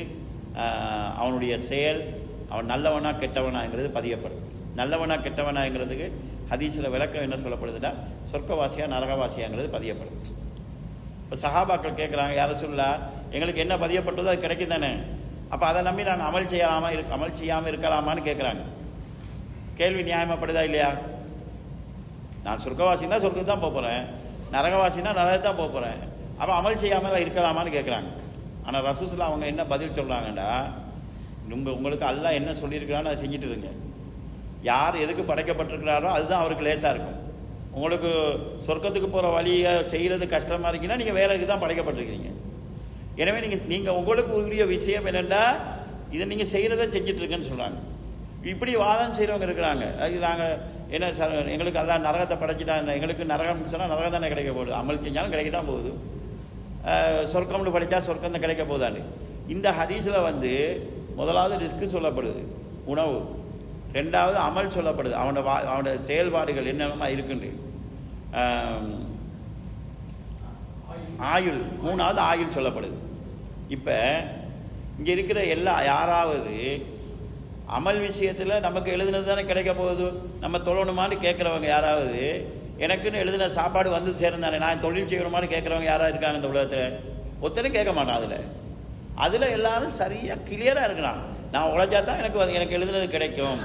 அவனுடைய செயல் அவன் நல்லவனா கெட்டவனாங்கிறது பதியப்படும். நல்லவனா கெட்டவனாங்கிறதுக்கு ஹதீஸில் விளக்கம் என்ன சொல்லப்படுதுன்னா சொர்க்கவாசியா நரகவாசியாங்கிறது பதியப்படும். இப்போ சஹாபாக்கள் கேட்குறாங்க யாரை சொல்லா எங்களுக்கு என்ன பதியப்பட்டதோ அது கிடைக்கும் தானே. அப்போ அதை நம்பி நான் அமல் செய்யலாமா இருக்கு அமல் செய்யாமல் இருக்கலாமான்னு கேட்குறாங்க கேள்வி நியாயமாப்படுதா இல்லையா? நான் சொர்க்கவாசினா சொர்க்கத்துக்கு தான் போக போகிறேன் நரகவாசின்னா நரகத்து தான் போக போகிறேன் அப்போ அமல் செய்யாமல் இருக்கலாமான்னு கேட்குறாங்க ஆனால் ரசூஸில் அவங்க என்ன பதில் சொல்கிறாங்கடா உங்கள் உங்களுக்கு அல்லா என்ன சொல்லியிருக்கிறான்னு அதை செஞ்சுட்டு இருங்க. யார் எதுக்கு படைக்கப்பட்டிருக்கிறாரோ அதுதான் அவருக்கு லேசாக இருக்கும். உங்களுக்கு சொர்க்கத்துக்கு போகிற வழியை செய்கிறது கஷ்டமாக இருக்குன்னா நீங்கள் வேலைக்கு இதுக்கு தான் படைக்கப்பட்டிருக்கிறீங்க. எனவே நீங்கள் நீங்கள் உங்களுக்கு உரிய விஷயம் என்னென்னா இதை நீங்கள் செய்கிறத செஞ்சிட்ருக்குன்னு சொல்கிறாங்க இப்படி வாதம் செய்கிறவங்க இருக்கிறாங்க. அது நாங்கள் என்ன சார் எங்களுக்கு எல்லாம் நரகத்தை படைச்சிட்டாங்க எங்களுக்கு நரகம் சொன்னால் நரகம் தானே கிடைக்க போகுது. அமல் செஞ்சாலும் கிடைக்க தான் போகுது சொர்க்கம்னு படித்தா சொர்க்கம் தான் கிடைக்க போதான்னு இந்த ஹதீஸில் வந்து முதலாவது ரிஸ்க்கு சொல்லப்படுது. உணவு. ரெண்டாவது அமல் சொல்லப்படுது. அவனோட வா அவனோட செயல்பாடுகள் என்னென்னமா இருக்குண்டு ஆயுள் மூணாவது ஆயுள் சொல்லப்படுது. இப்போ இங்கே இருக்கிற எல்லா யாராவது அமல் விஷயத்தில் நமக்கு எழுதுனது தானே கிடைக்க போகுது? நம்ம தொழணுமான்னு கேட்குறவங்க யாராவது எனக்குன்னு எழுதின சாப்பாடு வந்து சேர்ந்தானே நான் தொழில் செய்யணுமான்னு கேட்குறவங்க யாராவது இருக்காங்க இந்த உலகத்தில்? ஒத்தனையும் கேட்க மாட்டான் அதில். அதில் எல்லாரும் சரியாக கிளியராக இருக்கிறான் நான் உழைச்சா தான் எனக்கு வந்து- எனக்கு எழுதுனது கிடைக்கும்.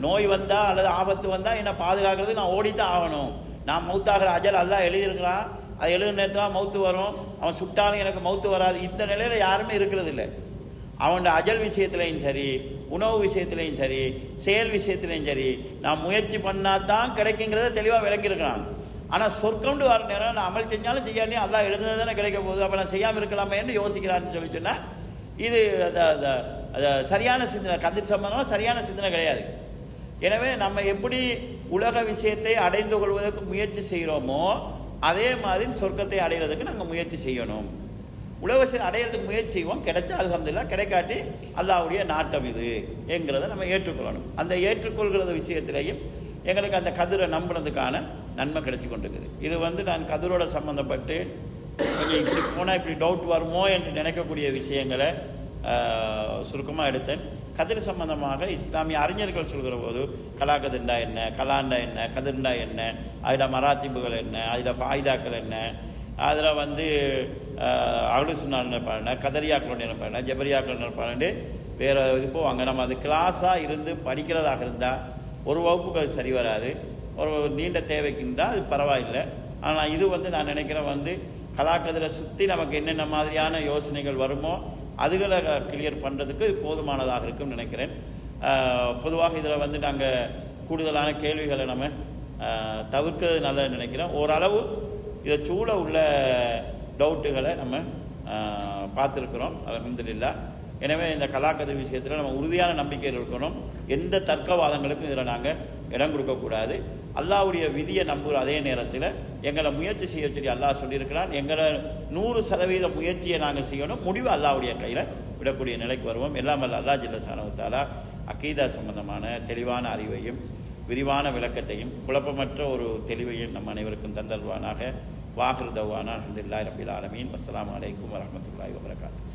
நோய் வந்தால் அல்லது ஆபத்து வந்தால் என்னை பாதுகாக்கிறது நான் ஓடித்தான் ஆகணும். நான் மௌத்தாகிற அஜல் அல்லா எழுதியிருக்கிறான். அது எழுதுன நேரத்தில் மௌத்து வரும். அவன் சுட்டாலும் எனக்கு மௌத்து வராது. இந்த நிலையில் யாருமே இருக்கிறது இல்லை. அவனோட அஜல் விஷயத்துலையும் சரி உணவு விஷயத்துலையும் சரி செயல் விஷயத்துலையும் சரி நான் முயற்சி பண்ணால் தான் கிடைக்குங்கிறத தெளிவாக விளங்கியிருக்கிறான் ஆனால் சொர்க்கம்னு வர நேரம் நான் அமல் செஞ்சாலும் செய்யாட்டி எல்லாம் எழுதுனது தானே கிடைக்க போகுது. அப்போ நான் செய்யாமல் இருக்கலாமேன்னு யோசிக்கிறான்னு சொல்லி சொன்னால் இது சரியான சிந்தனை கதிர் சம்பந்தம் சரியான சிந்தனை கிடையாது. எனவே நம்ம எப்படி உலக விஷயத்தை அடைந்து கொள்வதற்கு முயற்சி செய்கிறோமோ அதே மாதிரி சொர்க்கத்தை அடைகிறதுக்கு நாங்கள் முயற்சி செய்யணும். உலக விஷயம் அடையிறதுக்கு முயற்சி செய்வோம் கிடைச்சா அல்ஹம்துலில்லாஹ் கிடைக்காட்டி அல்லாவுடைய நாட்டம் இது என்கிறத நம்ம ஏற்றுக்கொள்ளணும். அந்த ஏற்றுக்கொள்கிறது விஷயத்திலையும் எங்களுக்கு அந்த கதிரை நம்பினதுக்கான நன்மை கிடைச்சி கொண்டிருக்குது. இது வந்து நான் கதிரோட சம்மந்தப்பட்டு கொஞ்சம் இப்படி போனால் இப்படி டவுட் வருமோ என்று நினைக்கக்கூடிய விஷயங்களை சுருக்கமாக எடுத்தேன். கதிர் சம்பந்தமாக இஸ்லாமிய அறிஞர்கள் சொல்கிற போது கலாகதிர்ண்டா என்ன கலாண்டா என்ன கதிர்ண்டா என்ன அதில் மராத்திபுகள் என்ன அதில் பாய்தாக்கள் என்ன அதில் வந்து அகலுசுனா நினைப்பாங்க கதரியாக்கள் நினைப்பாங்க ஜபரியாக்கள் நினைப்பாங்க வேறு இது போவாங்க. நம்ம அது கிளாஸாக இருந்து படிக்கிறதாக இருந்தால் ஒரு வகுப்புக்கு அது சரி வராது. ஒரு நீண்ட தேவைக்கு இருந்தால் அது பரவாயில்லை. ஆனால் இது வந்து நான் நினைக்கிறேன் வந்து கலாக்கதிரை சுற்றி நமக்கு என்னென்ன மாதிரியான யோசனைகள் வருமோ அதுகளை கிளியர் பண்ணுறதுக்கு போதுமானதாக இருக்கும்னு நினைக்கிறேன். பொதுவாக இதில் வந்து நாங்கள் கூடுதலான கேள்விகளை நம்ம தவிர்க்கிறது நல்லது நினைக்கிறேன். ஓரளவு இதை சூழ உள்ள டவுட்டுகளை நம்ம பார்த்துருக்குறோம். அலமதுல்லா எனவே இந்த கலாக்கதிர் விஷயத்தில் நம்ம உறுதியான நம்பிக்கையில் இருக்கணும். எந்த தர்க்கவாதங்களுக்கும் இதில் நாங்கள் இடம் கொடுக்கக்கூடாது அல்லாவுடைய விதியை நம்புகிற அதே நேரத்தில் எங்களை முயற்சி செய்ய சொல்லி அல்லாஹ் சொல்லியிருக்கிறான். எங்களை நூறு சதவீத முயற்சியை நாங்கள் செய்யணும். முடிவு அல்லாவுடைய கையில் விடக்கூடிய நிலைக்கு வருவோம். எல்லாம் அல்ல அல்லா ஜில்லசானவத்தாலா அக்கீதா சம்பந்தமான தெளிவான அறிவையும் விரிவான விளக்கத்தையும் குழப்பமற்ற ஒரு தெளிவையும் நம் அனைவருக்கும் தந்தல்வானாக வாஹிர் தவானா அஹமதுல்லாய் ரபில் ஆலமீன். அஸ்லாம் வலைக்கம் வரமத்துல்லாய் வபரகாத்துஹு